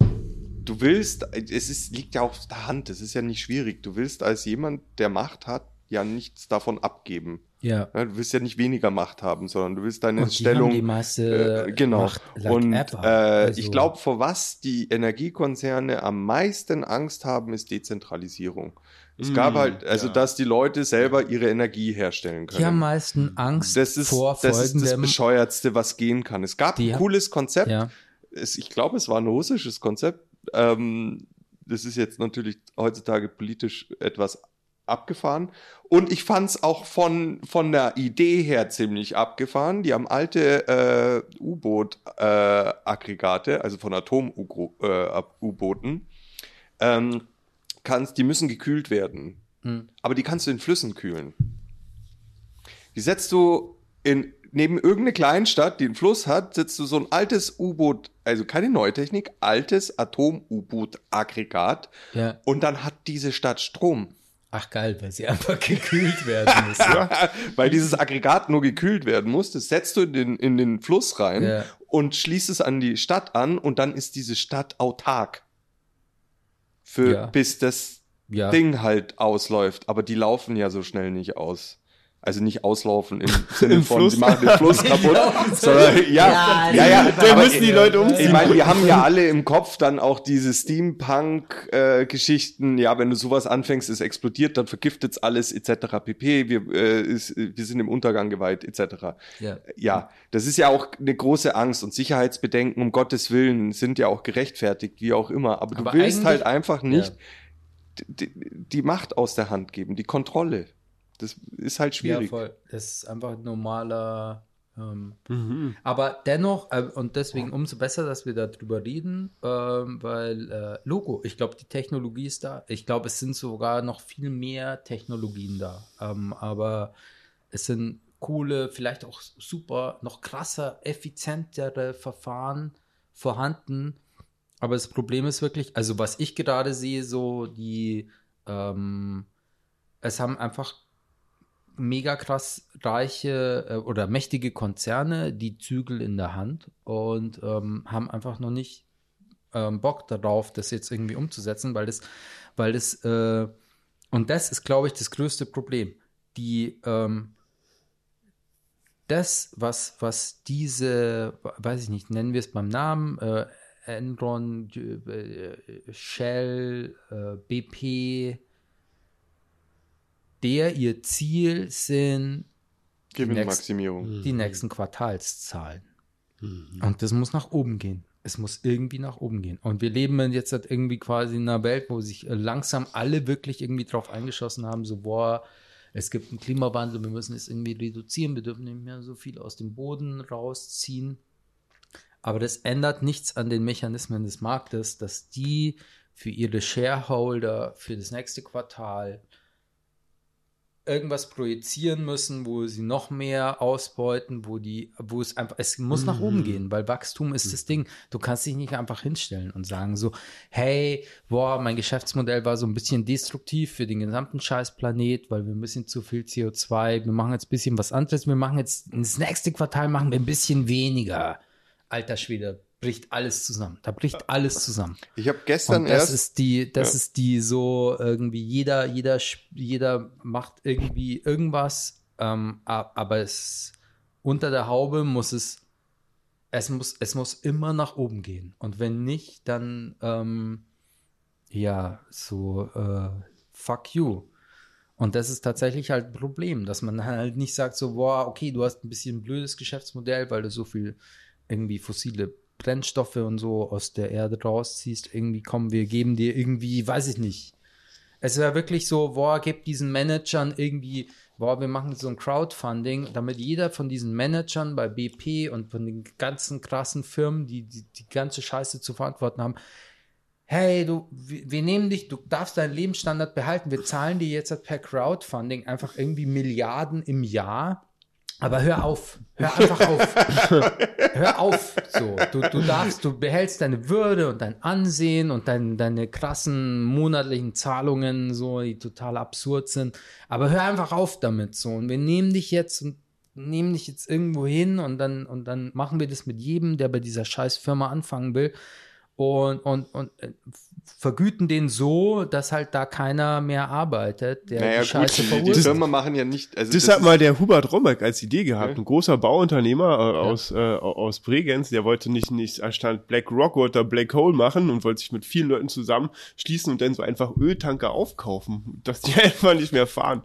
du willst, es ist, liegt ja auf der Hand, es ist ja nicht schwierig. Du willst als jemand, der Macht hat, ja nichts davon abgeben. Ja. Ja, du willst ja nicht weniger Macht haben, sondern du willst deine Und die Stellung. haben die meiste Äh, genau. Macht like und ever. äh, Also- ich glaube, vor was die Energiekonzerne am meisten Angst haben, ist Dezentralisierung. Es Mm, gab halt, also ja. dass die Leute selber ihre Energie herstellen die haben können. meisten Angst Das ist, vor das ist das. Bescheuertste, was gehen kann. Es gab ein cooles Konzept. ja. Es, ich glaube, es war ein russisches Konzept. Ähm, das ist jetzt natürlich heutzutage politisch etwas abgefahren. Und ich fand es auch von, von der Idee her ziemlich abgefahren. Die haben alte äh, U-Boot-Aggregate, also von Atom-U-Booten. Ähm, kannst, die müssen gekühlt werden. Hm. Aber die kannst du in Flüssen kühlen. Die setzt du in, neben irgendeine Kleinstadt, die einen Fluss hat, setzt du so ein altes U-Boot, also keine neue Technik, altes Atom-U-Boot-Aggregat ja. und dann hat diese Stadt Strom. Ach geil, weil sie einfach gekühlt werden müssen. <laughs> Weil dieses Aggregat nur gekühlt werden muss, das setzt du in den, in den Fluss rein Ja. und schließt es an die Stadt an und dann ist diese Stadt autark. Für, Ja. bis das Ja. Ding halt ausläuft. Aber die laufen ja so schnell nicht aus. Also nicht auslaufen im <laughs> Sinne von, Fluss. sie machen den Fluss <laughs> kaputt, sondern ja, Ja, ja, ja, Da müssen die Leute umziehen. Ich meine, wir haben ja alle im Kopf dann auch diese Steampunk-Geschichten. ja, wenn du sowas anfängst, es explodiert, dann vergiftet's alles etc. pp. Wir, äh, ist, wir sind im Untergang geweiht etc. Ja. Ja, das ist ja auch eine große Angst und Sicherheitsbedenken, um Gottes Willen, sind ja auch gerechtfertigt, wie auch immer. Aber du Aber willst eigentlich- halt einfach nicht Ja. die, die Macht aus der Hand geben, die Kontrolle. Das ist halt Ja, schwierig. voll. Das ist einfach ein normaler. Ähm, Mhm. aber dennoch, äh, und deswegen umso besser, dass wir darüber reden, ähm, weil äh, Logo, ich glaube, die Technologie ist da. Ich glaube, es sind sogar noch viel mehr Technologien da. Ähm, aber es sind coole, vielleicht auch super, noch krasser, effizientere Verfahren vorhanden. Aber das Problem ist wirklich, also was ich gerade sehe, so die, ähm, es haben einfach mega krass reiche äh, oder mächtige Konzerne die Zügel in der Hand und ähm, haben einfach noch nicht ähm, Bock darauf, das jetzt irgendwie umzusetzen, weil das, weil das, äh, und das ist, glaube ich, das größte Problem. Die, ähm, das, was, was diese, weiß ich nicht, nennen wir es beim Namen, äh, Enron, äh, Shell, äh, BP, der ihr Ziel sind Gewinnmaximierung. die nächsten Quartalszahlen. Mhm. Und das muss nach oben gehen. Es muss irgendwie nach oben gehen. Und wir leben jetzt halt irgendwie quasi in einer Welt, wo sich äh, langsam alle wirklich irgendwie drauf eingeschossen haben, so, boah, es gibt einen Klimawandel, wir müssen es irgendwie reduzieren, wir dürfen nicht mehr so viel aus dem Boden rausziehen. Aber das ändert nichts an den Mechanismen des Marktes, dass die für ihre Shareholder für das nächste Quartal irgendwas projizieren müssen, wo sie noch mehr ausbeuten, wo die, wo es einfach, es muss nach oben gehen, weil Wachstum ist das Ding. Du kannst dich nicht einfach hinstellen und sagen so, hey, boah, mein Geschäftsmodell war so ein bisschen destruktiv für den gesamten Scheißplanet, weil wir ein bisschen zu viel CO2, wir machen jetzt ein bisschen was anderes, wir machen jetzt, das nächste Quartal machen wir ein bisschen weniger. Alter Schwede, bricht alles zusammen. Da bricht alles zusammen. Ich habe gestern Und das erst. ist die, das Ja. ist die so irgendwie jeder, jeder, jeder macht irgendwie irgendwas, ähm, aber es unter der Haube muss es, es muss, es muss immer nach oben gehen. Und wenn nicht, dann ähm, ja so äh, fuck you. Und das ist tatsächlich halt ein Problem, dass man halt nicht sagt so, boah, okay, du hast ein bisschen ein blödes Geschäftsmodell, weil du so viel irgendwie fossile Brennstoffe und so aus der Erde rausziehst. Irgendwie kommen wir geben dir irgendwie, weiß ich nicht. Es wäre wirklich so, boah, gebt diesen Managern irgendwie, boah, wir machen so ein Crowdfunding, damit jeder von diesen Managern bei BP und von den ganzen krassen Firmen, die die, die ganze Scheiße zu verantworten haben, hey, du, wir, wir nehmen dich, du darfst deinen Lebensstandard behalten, wir zahlen dir jetzt per Crowdfunding einfach irgendwie Milliarden im Jahr. Aber hör auf, hör einfach auf. <laughs> hör auf. So, du, du darfst, du behältst deine Würde und dein Ansehen und dein, deine krassen monatlichen Zahlungen, so, die total absurd sind. Aber hör einfach auf damit, so. Und wir nehmen dich jetzt und nehmen dich jetzt irgendwo hin und dann, und dann machen wir das mit jedem, der bei dieser scheiß Firma anfangen will und, und, und äh, vergüten den so, dass halt da keiner mehr arbeitet, der Naja, die gut, Scheiße die, die verursacht. Firma machen ja nicht. Also Das, das hat mal der Hubert Rombeck als Idee gehabt, Okay. ein großer Bauunternehmer äh, aus, äh, aus Bregenz, der wollte nicht, nicht anstatt Black Rock wollte er Black Hole machen und wollte sich mit vielen Leuten zusammenschließen und dann so einfach Öltanker aufkaufen, dass die <laughs> einfach nicht mehr fahren.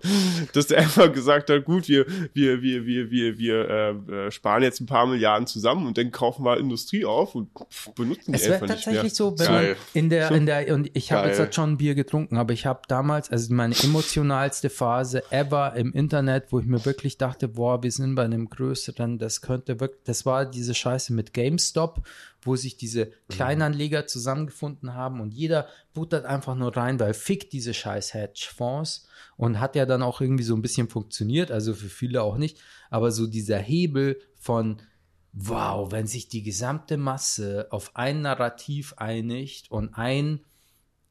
Dass der einfach gesagt hat, gut, wir, wir, wir, wir, wir, wir äh, äh, sparen jetzt ein paar Milliarden zusammen und dann kaufen wir Industrie auf und pff, benutzen die Es wäre einfach nicht mehr. tatsächlich so, wenn Geil. man in der, in der, und ich habe jetzt halt schon ein Bier getrunken, aber ich habe damals, also meine emotionalste Phase ever im Internet, wo ich mir wirklich dachte, boah, wir sind bei einem größeren, das könnte wirklich, das war diese Scheiße mit GameStop, wo sich diese Kleinanleger zusammengefunden haben und jeder buttert einfach nur rein, weil fick diese scheiß Hedgefonds und hat ja dann auch irgendwie so ein bisschen funktioniert, also für viele auch nicht, aber so dieser Hebel von wow, wenn sich die gesamte Masse auf ein Narrativ einigt und ein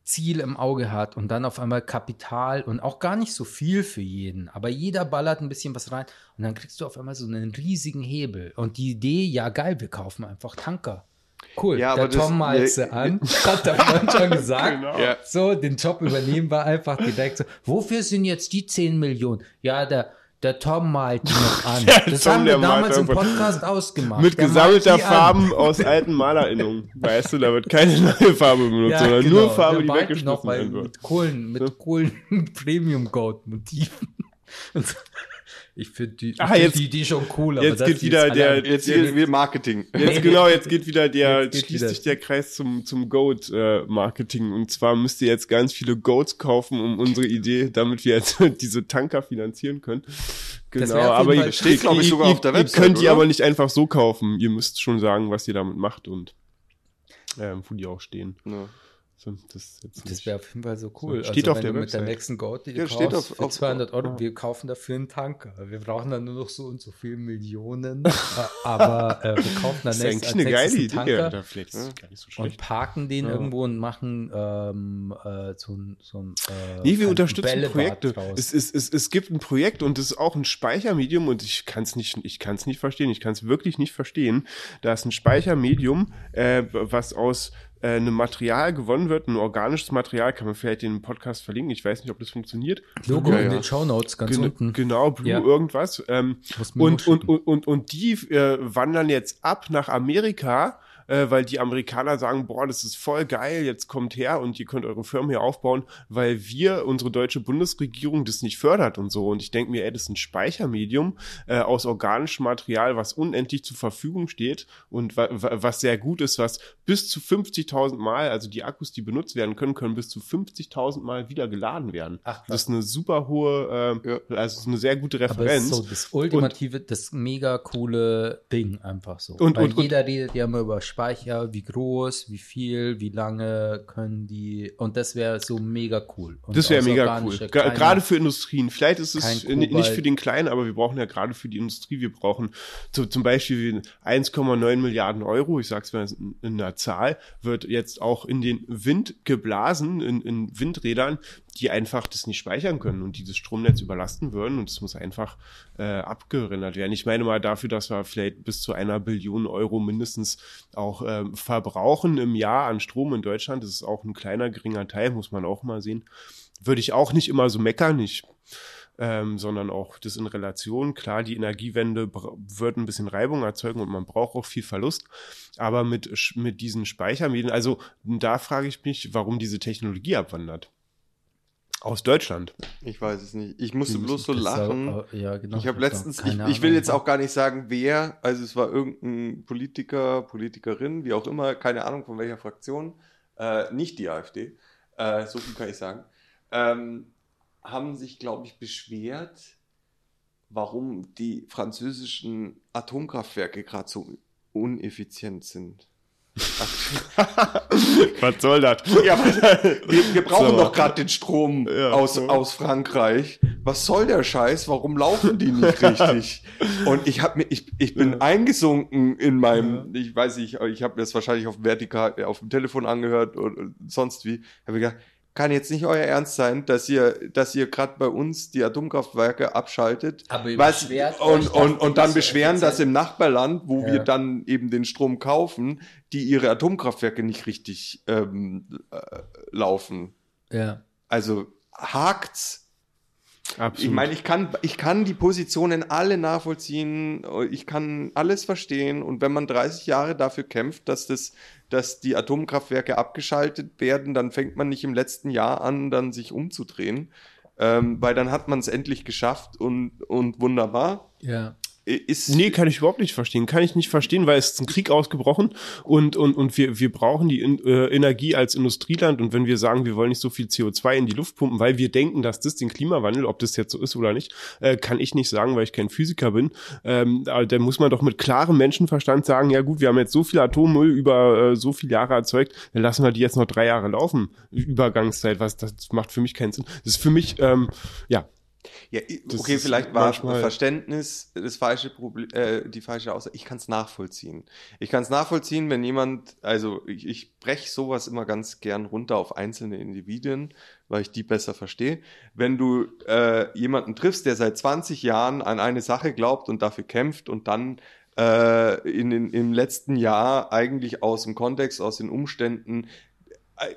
Ziel im Auge hat und dann auf einmal Kapital und auch gar nicht so viel für jeden, aber jeder ballert ein bisschen was rein und dann kriegst du auf einmal so einen riesigen Hebel. Und die Idee, ja geil, wir kaufen einfach Tanker. Cool, Ja, der Tom malze an, <laughs> <laughs> hat der Freund schon gesagt. Genau. So, den Job übernehmen wir einfach direkt so. Wofür sind jetzt die 10 Millionen? Ja, der, der Tom malt die noch an. <laughs> Das Tom, haben wir damals im Podcast ausgemacht. Mit Der gesammelter an. Farben aus alten Malerinnungen. <laughs> Weißt du, da wird keine neue Farbe benutzt, sondern nur Farbe, Der die weggeschmissen wird. mit Kohlen, mit Kohlen <laughs> Premium Ich finde die, Ah, find jetzt- die Idee schon cool, aber jetzt das geht ist wieder der- Jetzt geht wieder Marketing. Jetzt genau, jetzt geht wieder der, Jetzt geht schließt wieder. sich der Kreis zum, zum Goat-Marketing. und zwar müsst ihr jetzt ganz viele Goats kaufen, um unsere Idee, damit wir jetzt <laughs> diese Tanker finanzieren können. Genau, aber ihr, Steht, glaub ich, ihr, sogar ihr, auf der ihr Website, könnt die oder? aber nicht einfach so kaufen. Ihr müsst schon sagen, was ihr damit macht und ähm, wo die auch stehen. Ja. So, das Das wäre auf jeden Fall so cool. Also Steht auf wenn der du mit der Website. nächsten Goat, die Ja, steht kaufst, auf- für auf- 200 Euro, ja. wir kaufen dafür einen Tanker. Wir brauchen dann nur noch so und so viele Millionen, <laughs> aber äh, wir kaufen dann das ist nächst- als eine geile nächstes Idee. Tanker Alter, vielleicht ist gar nicht so und schlecht. parken den Ja. irgendwo und machen ähm, äh, so ein, so ein äh, Nee, wir unterstützen Projekte. Es, es, es, es gibt ein Projekt und es ist auch ein Speichermedium und ich kann es nicht, ich nicht verstehen. Ich kann es wirklich nicht verstehen. Da ist ein Speichermedium, äh, was aus äh, einem Material gewonnen wird, ein organisches Material, kann man vielleicht in den Podcast verlinken. Ich weiß nicht, ob das funktioniert. Logo Ja, in ja. den Show Notes ganz Gen unten. Genau, Blue Ja. irgendwas. Ähm, und, und, und, und, und die äh, wandern jetzt ab nach Amerika, äh, weil die Amerikaner sagen, boah, das ist voll geil, jetzt kommt her und ihr könnt eure Firmen hier aufbauen, weil wir, unsere deutsche Bundesregierung, das nicht fördert und so. Und ich denke mir, ey, das ist ein Speichermedium äh, aus organischem Material, was unendlich zur Verfügung steht und wa wa was sehr gut ist, was bis zu 50.000 Mal, also die Akkus, die benutzt werden können, können bis zu 50.000 Mal wieder geladen werden. Ach, das ist eine super hohe, äh, Ja. also eine sehr gute Aber Referenz. ist so das ultimative, das mega coole Ding einfach so. Und- Weil und- und- jeder redet ja immer über Speicher, wie groß, wie viel, wie lange können die und das wäre so mega cool. Und Das wäre mega cool. keiner- Gerade für Industrien. Vielleicht ist es nicht für den Kleinen, aber wir brauchen ja gerade für die Industrie, wir brauchen zu, zum Beispiel 1,9 Milliarden Euro, ich sag's mal in, in einer Zahl, wird jetzt auch in den Wind geblasen, in, in Windrädern, die einfach das nicht speichern können und die das Stromnetz überlasten würden und es muss einfach äh, abgerendert werden. Ich meine mal dafür, dass wir vielleicht bis zu einer Billion Euro mindestens auch ähm, verbrauchen im Jahr an Strom in Deutschland. Das ist auch ein kleiner, geringer Teil, muss man auch mal sehen. Würde ich auch nicht immer so meckern, ich ähm, sondern auch das in Relation. Klar, die Energiewende wird ein bisschen Reibung erzeugen und man braucht auch viel Verlust. Aber mit, mit diesen Speichermedien, also da frage ich mich, warum diese Technologie abwandert. Aus Deutschland. Ich weiß es nicht. Ich musste Die bloß so lachen. auch- ja, genau. Ich habe letztens, ich, ich will jetzt auch gar nicht sagen, wer, also es war irgendein Politiker, Politikerin, wie auch immer, keine Ahnung von welcher Fraktion, äh, nicht die AfD, äh, so viel kann ich sagen, ähm, haben sich, glaube ich, beschwert, warum die französischen Atomkraftwerke gerade so uneffizient sind. <laughs> Was soll das? Ja, wir, wir brauchen So. doch gerade den Strom Ja, aus, so. aus Frankreich. Was soll der Scheiß? Warum laufen die nicht richtig? <laughs> Und ich habe mir, ich, ich bin Ja. eingesunken in meinem, ich weiß nicht, ich habe mir das wahrscheinlich auf vertikal auf dem Telefon angehört oder sonst wie. Habe gedacht, kann jetzt nicht euer Ernst sein, dass ihr, dass ihr gerade bei uns die Atomkraftwerke abschaltet. Aber ihr Was, und, und, und dann so beschweren, dass im Nachbarland, wo Ja. wir dann eben den Strom kaufen, die ihre Atomkraftwerke nicht richtig ähm, äh, laufen. Ja. Also hakt's. Absolut. Ich meine, ich kann, ich kann die Positionen alle nachvollziehen, ich kann alles verstehen und wenn man 30 Jahre dafür kämpft, dass das, dass die Atomkraftwerke abgeschaltet werden, dann fängt man nicht im letzten Jahr an, dann sich umzudrehen, ähm, weil dann hat man es endlich geschafft und, und wunderbar. Ja. Ist, Nee, kann ich überhaupt nicht verstehen. Kann ich nicht verstehen, weil es ist ein Krieg ausgebrochen und, und, und wir, wir brauchen die in, äh, Energie als Industrieland und wenn wir sagen, wir wollen nicht so viel CO2 in die Luft pumpen, weil wir denken, dass das den Klimawandel, ob das jetzt so ist oder nicht, äh, kann ich nicht sagen, weil ich kein Physiker bin. Ähm, aber da muss man doch mit klarem Menschenverstand sagen, ja gut, wir haben jetzt so viel Atommüll über äh, so viele Jahre erzeugt, dann lassen wir die jetzt noch drei Jahre laufen. Übergangszeit, was das macht für mich keinen Sinn. Das ist für mich, ähm, ja, Ja, Das okay, vielleicht war Verständnis das falsche Problem, äh, die falsche Aussage. Ich kann es nachvollziehen. Ich kann es nachvollziehen, wenn jemand, also ich, ich breche sowas immer ganz gern runter auf einzelne Individuen, weil ich die besser verstehe. Wenn du äh, jemanden triffst, der seit 20 Jahren an eine Sache glaubt und dafür kämpft und dann äh, in den, im letzten Jahr eigentlich aus dem Kontext, aus den Umständen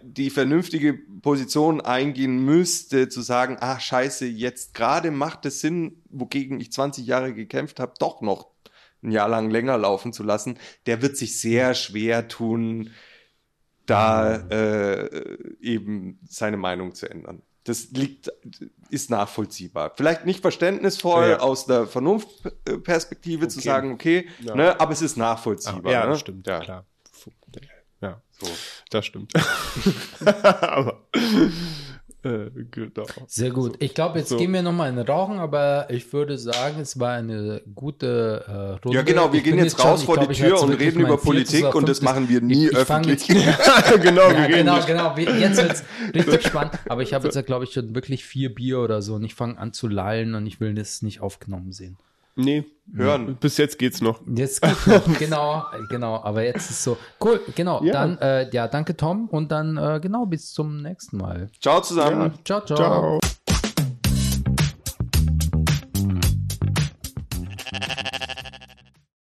die vernünftige Position eingehen müsste, zu sagen, ah scheiße, jetzt gerade macht es Sinn, wogegen ich 20 Jahre gekämpft habe, doch noch ein Jahr lang länger laufen zu lassen, der wird sich sehr schwer tun, da äh, eben seine Meinung zu ändern. Das liegt, ist nachvollziehbar. Vielleicht nicht verständnisvoll Ja. aus der Vernunftperspektive zu Okay. sagen, okay, Ja. ne, aber es ist nachvollziehbar. ja, ne? stimmt, Ja. klar. So. das stimmt. <laughs> Aber äh, genau. Sehr gut. Ich glaube, jetzt So. gehen wir nochmal in den Rauchen, aber ich würde sagen, es war eine gute äh, Runde. Ja, genau, wir Ich gehen jetzt schon- raus ich vor glaub, die Tür und reden über Politik und das machen wir nie Ich, ich öffentlich. jetzt, <laughs> genau, ja, wir reden genau, nicht. genau. Wir- Jetzt wird's <laughs> richtig spannend. Aber ich habe jetzt, glaube ich, schon wirklich vier Bier oder so und ich fange an zu lallen und ich will das nicht aufgenommen sehen. Nee, Hören. bis jetzt geht's noch. Jetzt geht's noch, <laughs> genau, genau. Aber jetzt ist so cool. Genau. Ja. Dann, äh, ja, danke Tom und dann äh, genau bis zum nächsten Mal. Ciao zusammen. Ciao, ciao. Ciao.